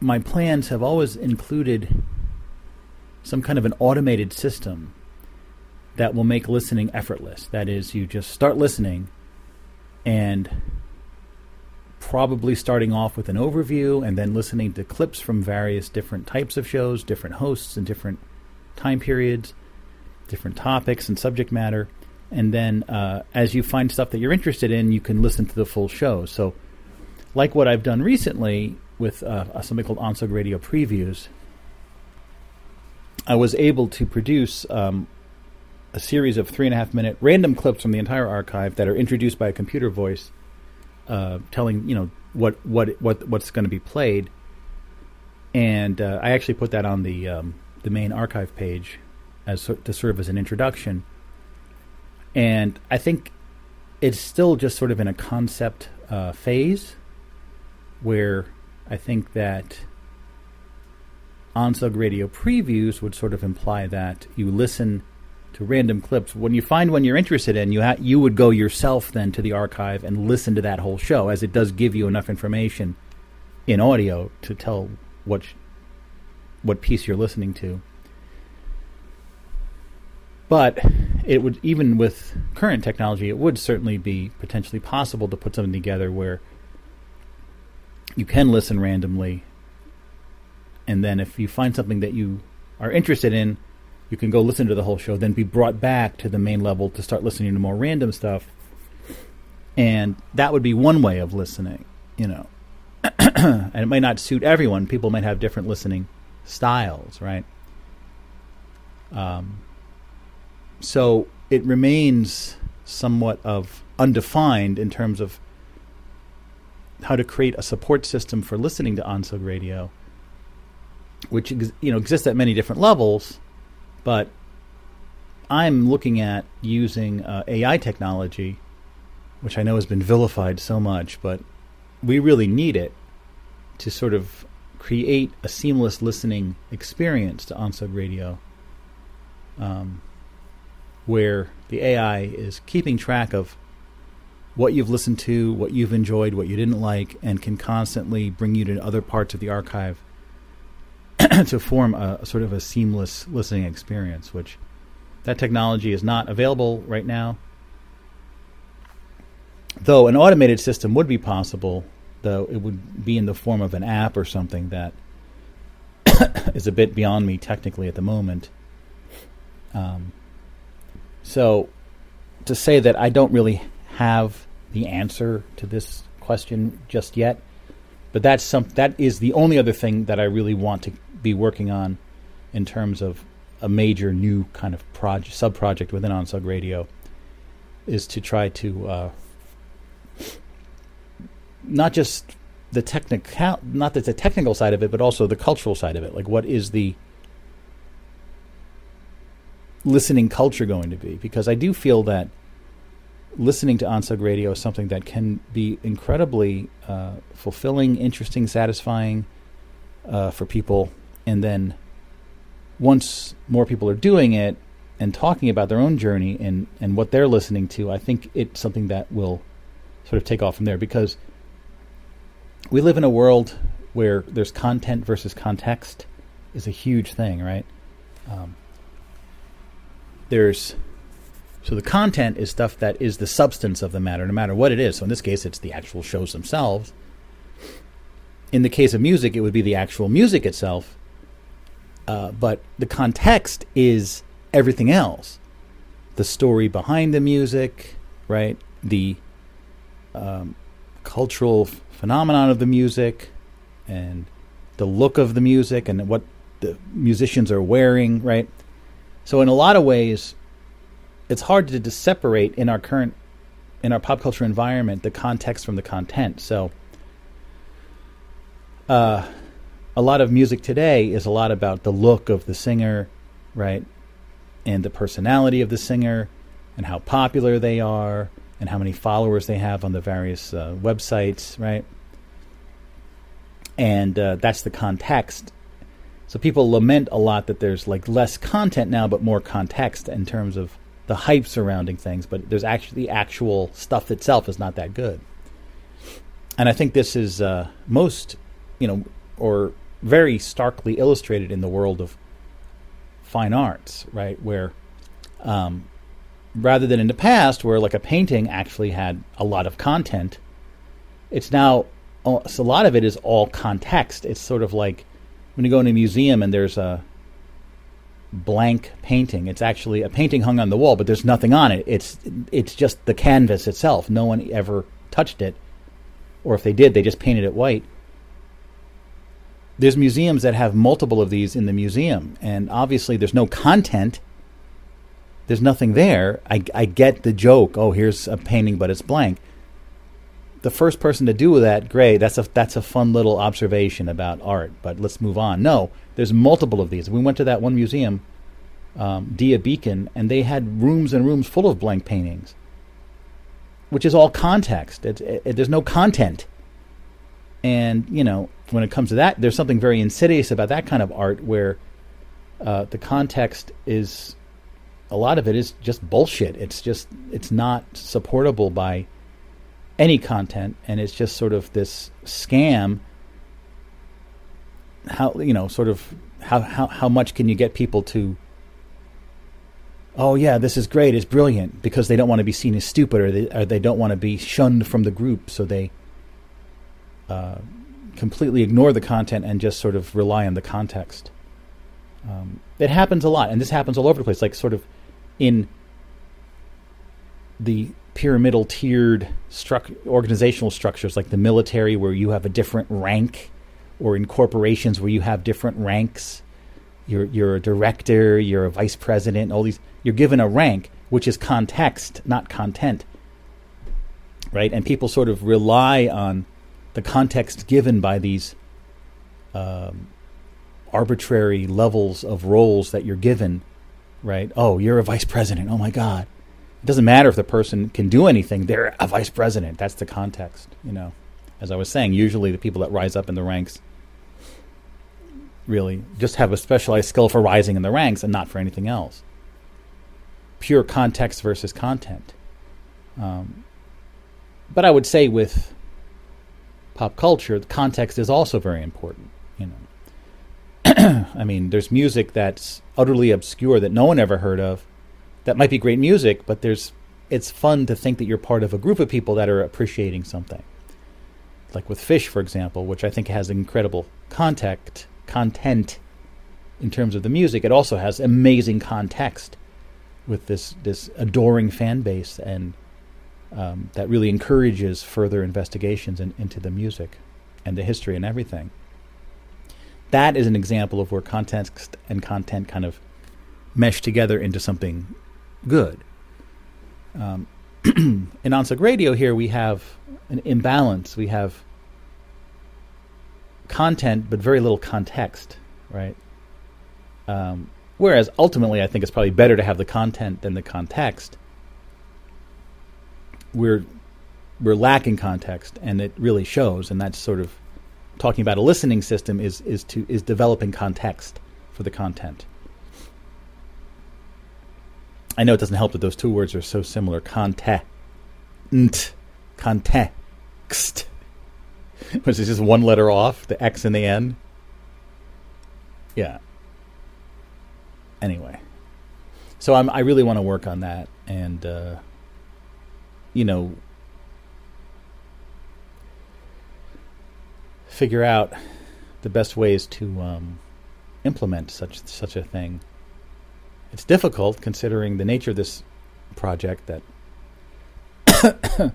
my plans have always included some kind of an automated system that will make listening effortless. That is, you just start listening and probably starting off with an overview and then listening to clips from various different types of shows, different hosts, and different time periods, different topics and subject matter. And then uh, as you find stuff that you're interested in, you can listen to the full show. So, like what I've done recently, with uh, something called Onsug Radio Previews, I was able to produce um, a series of three and a half minute random clips from the entire archive that are introduced by a computer voice, uh, telling you know what what what what's going to be played. And uh, I actually put that on the um, the main archive page as to serve as an introduction. And I think it's still just sort of in a concept uh, phase where I think that Onsug Radio previews would sort of imply that you listen random clips. When you find one you're interested in, you ha- you would go yourself then to the archive and listen to that whole show, as it does give you enough information in audio to tell what sh- what piece you're listening to. But it would even with current technology, it would certainly be potentially possible to put something together where you can listen randomly. And then if you find something that you are interested in, you can go listen to the whole show, then be brought back to the main level to start listening to more random stuff. And that would be one way of listening, you know. and it might not suit everyone. People might have different listening styles, right? Um, so it remains somewhat of undefined in terms of how to create a support system for listening to Onsug Radio, which you know exists at many different levels, but I'm looking at using uh, AI technology, which I know has been vilified so much, but we really need it to sort of create a seamless listening experience to Onsug Radio, um, where the AI is keeping track of what you've listened to, what you've enjoyed, what you didn't like, and can constantly bring you to other parts of the archive to form a, sort of a seamless listening experience, which that technology is not available right now. Though an automated system would be possible, though it would be in the form of an app or something that is a bit beyond me technically at the moment. Um, so to say that I don't really have the answer to this question just yet, but that's some that is the only other thing that I really want to be working on in terms of a major new kind of project, sub project within Onsug Radio, is to try to uh, not just the technical, not that the technical side of it, but also the cultural side of it. Like, what is the listening culture going to be? Because I do feel that listening to Onsug Radio is something that can be incredibly uh, fulfilling, interesting, satisfying uh, for people. And then once more people are doing it and talking about their own journey and, and what they're listening to, I think it's something that will sort of take off from there because we live in a world where there's content versus context is a huge thing, right? Um, there's so the content is stuff that is the substance of the matter, no matter what it is. So in this case, it's the actual shows themselves. In the case of music, it would be the actual music itself. Uh, but the context is everything else the story behind the music, right? The um, cultural phenomenon of the music, and the look of the music, and what the musicians are wearing, right? So, in a lot of ways, it's hard to, to separate in our current in our pop culture environment the context from the content. So, uh, a lot of music today is a lot about the look of the singer, right, and the personality of the singer, and how popular they are, and how many followers they have on the various uh, websites, right, and uh, that's the context. So people lament a lot that there's like less content now, but more context in terms of the hype surrounding things, but there's actually the actual stuff itself is not that good. And I think this is uh, most, you know, or very starkly illustrated in the world of fine arts, right? Where um, rather than in the past, where like a painting actually had a lot of content, it's now so a lot of it is all context. It's sort of like when you go in a museum and there's a blank painting. It's actually a painting hung on the wall, but there's nothing on it. It's it's just the canvas itself. No one ever touched it, or if they did, they just painted it white. There's museums that have multiple of these in the museum, and obviously there's no content. There's nothing there. I, I get the joke. Oh, here's a painting, but it's blank. The first person to do that, great. That's a that's a fun little observation about art. But let's move on. No, there's multiple of these. We went to that one museum, um, Dia Beacon, and they had rooms and rooms full of blank paintings, which is all context. It, it, there's no content. And, you know, when it comes to that, there's something very insidious about that kind of art where uh, the context is, a lot of it is just bullshit. It's just, it's not supportable by any content, and it's just sort of this scam how you know sort of how how how much can you get people to oh yeah this is great it's brilliant because they don't want to be seen as stupid or they or they don't want to be shunned from the group so they uh, completely ignore the content and just sort of rely on the context um, it happens a lot and this happens all over the place like sort of in the pyramidal tiered struct- organizational structures like the military where you have a different rank or in corporations where you have different ranks. You're you're a director, you're a vice president, all these you're given a rank which is context, not content. Right? And people sort of rely on the context given by these um, arbitrary levels of roles that you're given, right? Oh, you're a vice president. Oh my God. It doesn't matter if the person can do anything, they're a vice president. That's the context, you know. As I was saying, usually the people that rise up in the ranks really just have a specialized skill for rising in the ranks and not for anything else. Pure context versus content. Um, but I would say with pop culture, the context is also very important. You know, I mean, there's music that's utterly obscure that no one ever heard of. That might be great music, but there's it's fun to think that you're part of a group of people that are appreciating something. Like with Phish, for example, which I think has incredible context content in terms of the music. It also has amazing context with this this adoring fan base, and um, that really encourages further investigations in, into the music and the history and everything. That is an example of where context and content kind of mesh together into something good. Um, in OnSug Radio here, we have an imbalance. We have content, but very little context, right? Um, whereas ultimately, I think it's probably better to have the content than the context. We're we're lacking context, and it really shows. And that's sort of talking about a listening system is is to is developing context for the content. I know it doesn't help that those two words are so similar. Content, context, which is just one letter off, the X in the end. Yeah. Anyway, so I'm, I really want to work on that, and uh, you know, figure out the best ways to um, implement such such a thing. It's difficult considering the nature of this project that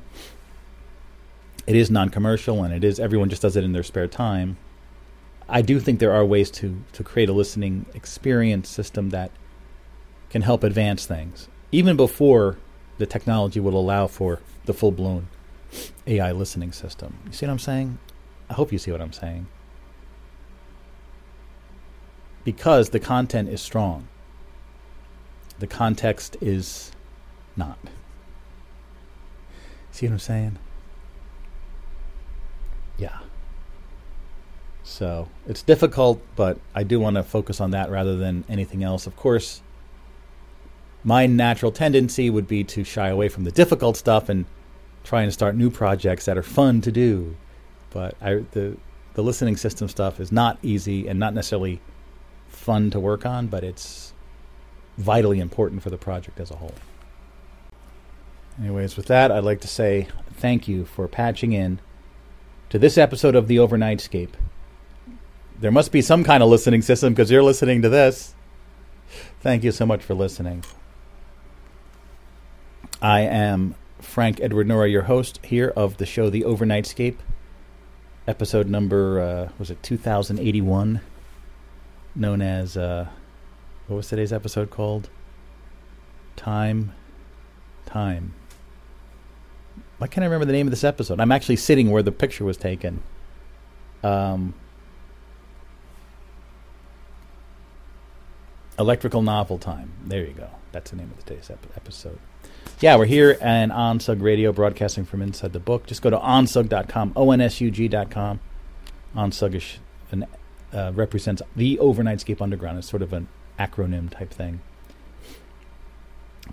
it is non-commercial and it is everyone just does it in their spare time. I do think there are ways to to create a listening experience system that can help advance things even before the technology will allow for the full-blown AI listening system. You see what I'm saying? I hope you see what I'm saying. Because the content is strong the context is not. See what I'm saying? Yeah. So it's difficult, but I do want to focus on that rather than anything else. Of course, my natural tendency would be to shy away from the difficult stuff and try and start new projects that are fun to do. But I, the the listening system stuff is not easy and not necessarily fun to work on, but it's vitally important for the project as a whole. Anyways, with that, I'd like to say thank you for patching in to this episode of the Overnightscape. There must be some kind of listening system because you're listening to this. Thank you so much for listening. I am Frank Edward Nora, your host here of the show The Overnightscape. Episode number, uh, was it 2081? Known as uh, what was today's episode called? Time. Time. Why can't I remember the name of this episode? I'm actually sitting where the picture was taken. Um, electrical novel time. There you go. That's the name of today's episode. Yeah, we're here and OnSug Radio, broadcasting from inside the book. Just go to onsug.com, O-N-S-U-G.com. OnSug is an, uh, represents the Overnightscape Underground. It's sort of an acronym type thing.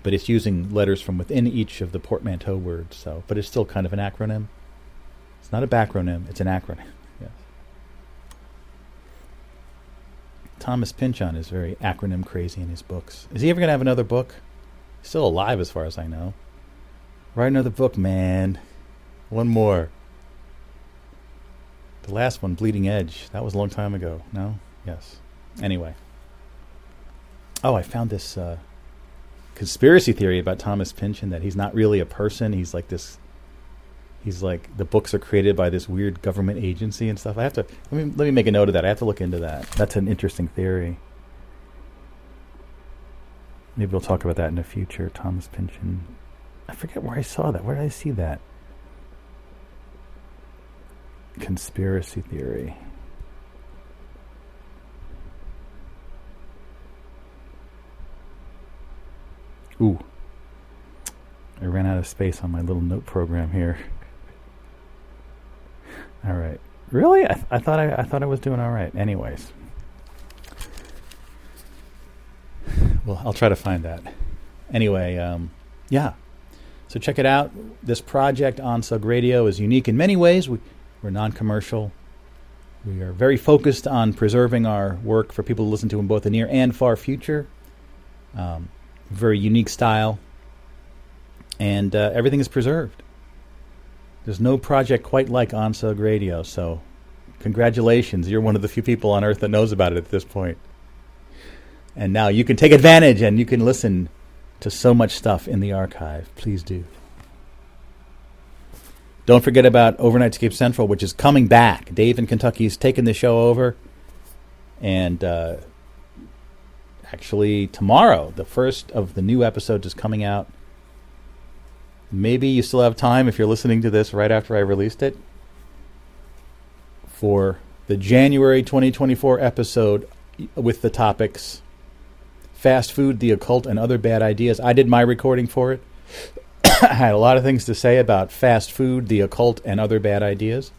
But it's using letters from within each of the portmanteau words. So, but it's still kind of an acronym. It's not a backronym; it's an acronym. Yes. Thomas Pynchon is very acronym crazy in his books. Is he ever going to have another book? Still alive, as far as I know. Write another book, man. One more. The last one, Bleeding Edge, that was a long time ago. No? Yes. Anyway. Oh, I found this uh, conspiracy theory about Thomas Pynchon that he's not really a person. He's like this. He's like the books are created by this weird government agency and stuff. I have to let me let me make a note of that. I have to look into that. That's an interesting theory. Maybe we'll talk about that in the future. Thomas Pynchon. I forget where I saw that. Where did I see that? Conspiracy theory. Ooh. I ran out of space on my little note program here. all right. Really? I, th- I thought I, I thought I was doing all right. Anyways. Well, I'll try to find that. Anyway, um, yeah. So check it out. This project OnSug Radio is unique in many ways. We, we're non-commercial. We are very focused on preserving our work for people to listen to in both the near and far future. Um, very unique style, and uh, everything is preserved. There's no project quite like OnSug Radio, so congratulations. You're one of the few people on earth that knows about it at this point. And now you can take advantage and you can listen to so much stuff in the archive. Please do. Don't forget about Overnightscape Central, which is coming back. Dave in Kentucky Kentucky's taken the show over, and uh, actually tomorrow. The first of the new episodes is coming out. Maybe you still have time if you're listening to this right after I released it for the January 2024 episode with the topics fast food, the occult, and other bad ideas. I did my recording for it. I had a lot of things to say about fast food, the occult, and other bad ideas.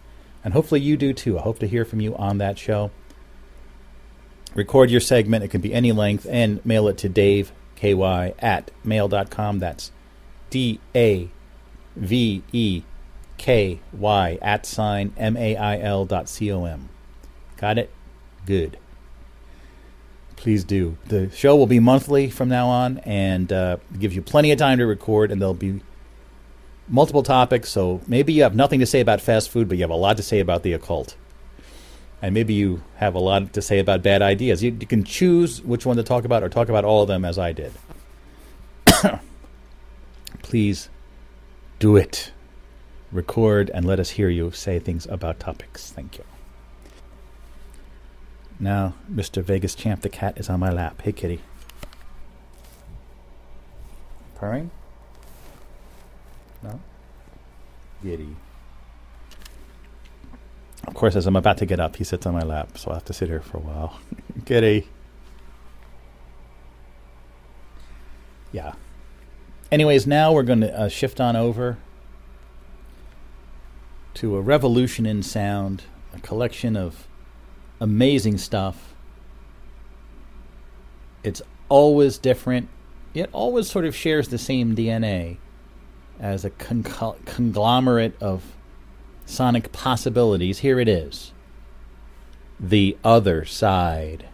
And hopefully you do too. I hope to hear from you on that show. Record your segment. It can be any length and mail it to Dave, KY, at mail.com. That's D A V E K Y at sign M A I L dot C O M. Got it? Good. Please do. The show will be monthly from now on and uh, gives you plenty of time to record, and there'll be multiple topics. So maybe you have nothing to say about fast food, but you have a lot to say about the occult. And maybe you have a lot to say about bad ideas. You, you can choose which one to talk about or talk about all of them as I did. Please do it. Record and let us hear you say things about topics. Thank you. Now, Mr. Vegas Champ the cat is on my lap. Hey, kitty. Purring? No? Giddy. Of course, as I'm about to get up, he sits on my lap, so I'll have to sit here for a while. Kitty. Yeah. Anyways, now we're going to uh, shift on over to a revolution in sound, a collection of amazing stuff. It's always different. It always sort of shares the same DNA as a con- conglomerate of sonic possibilities. Here it is The Other Side.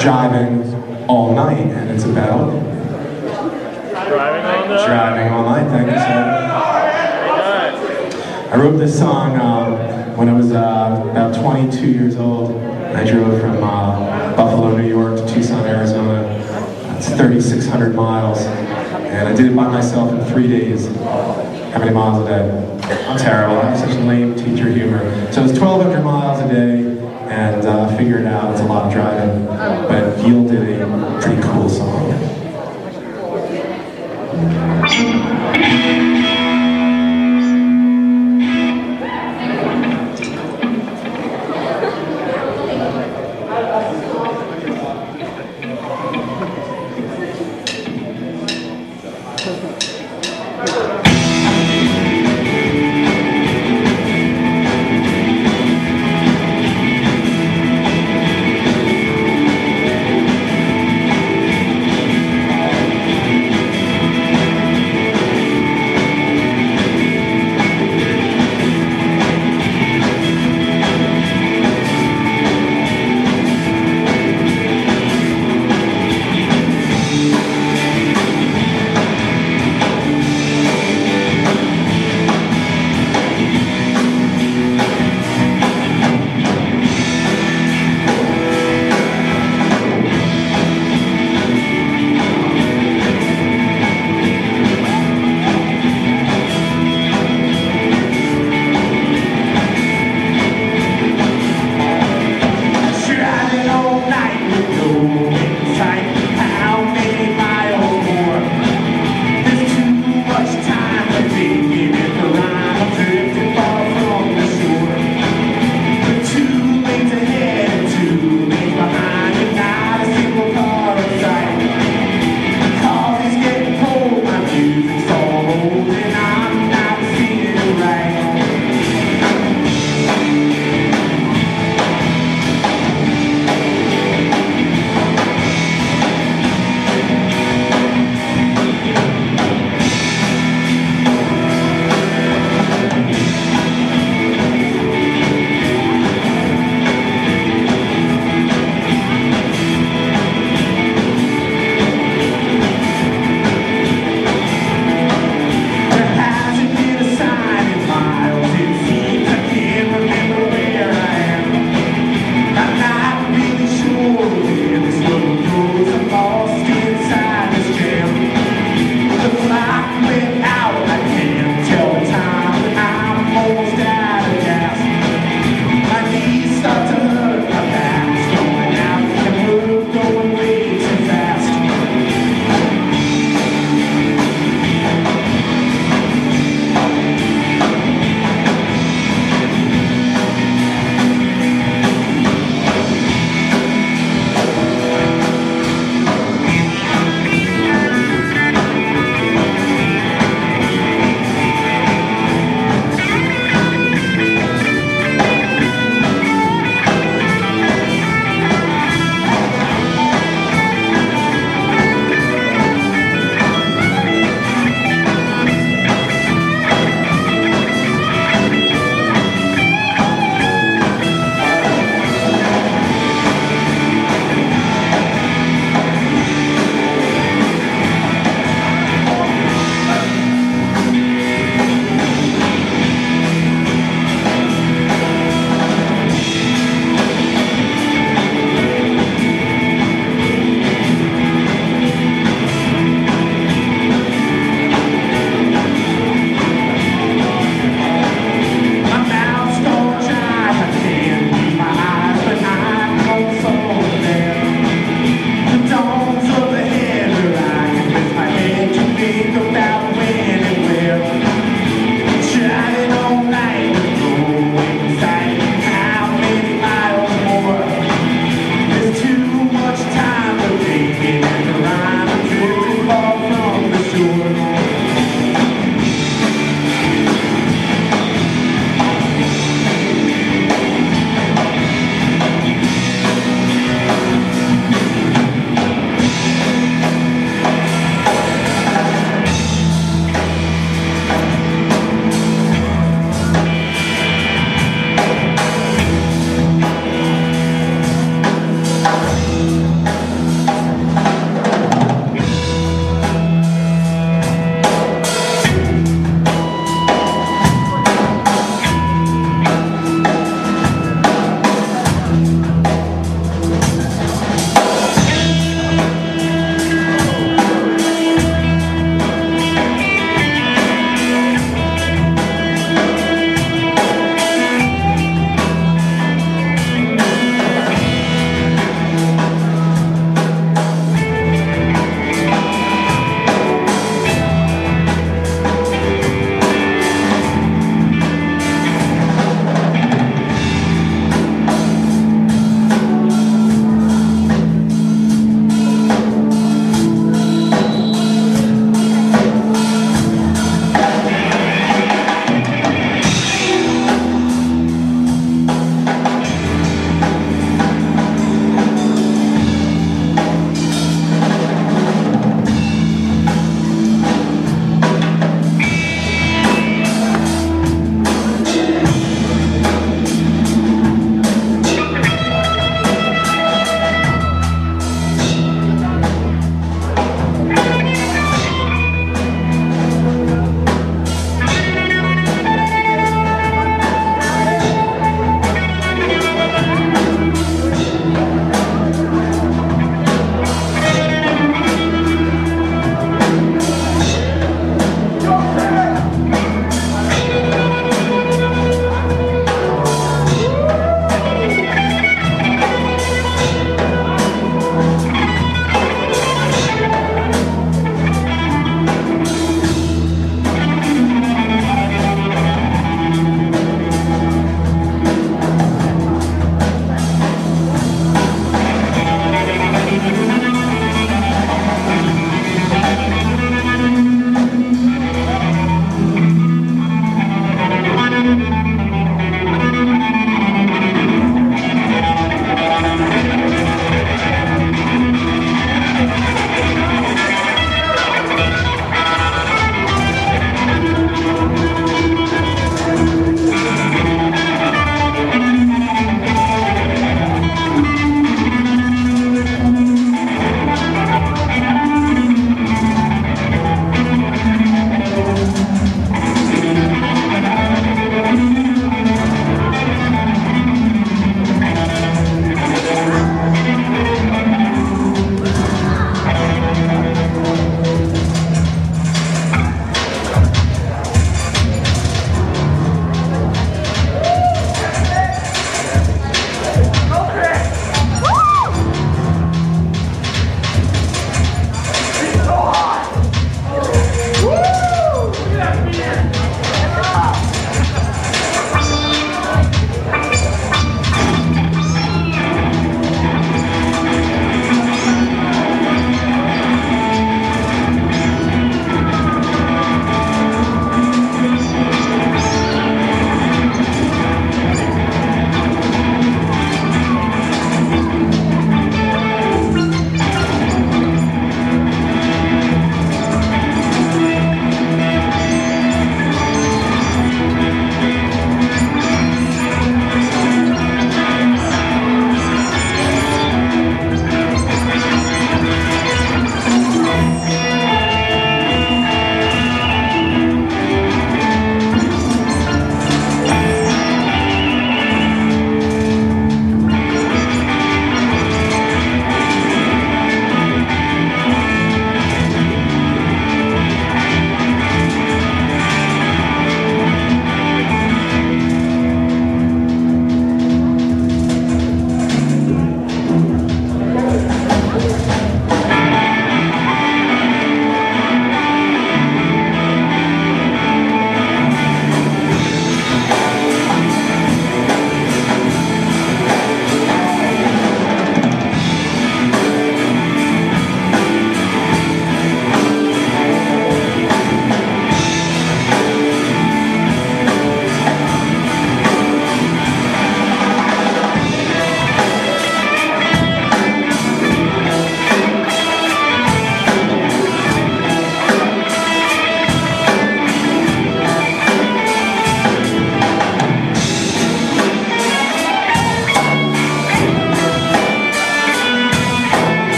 Jiving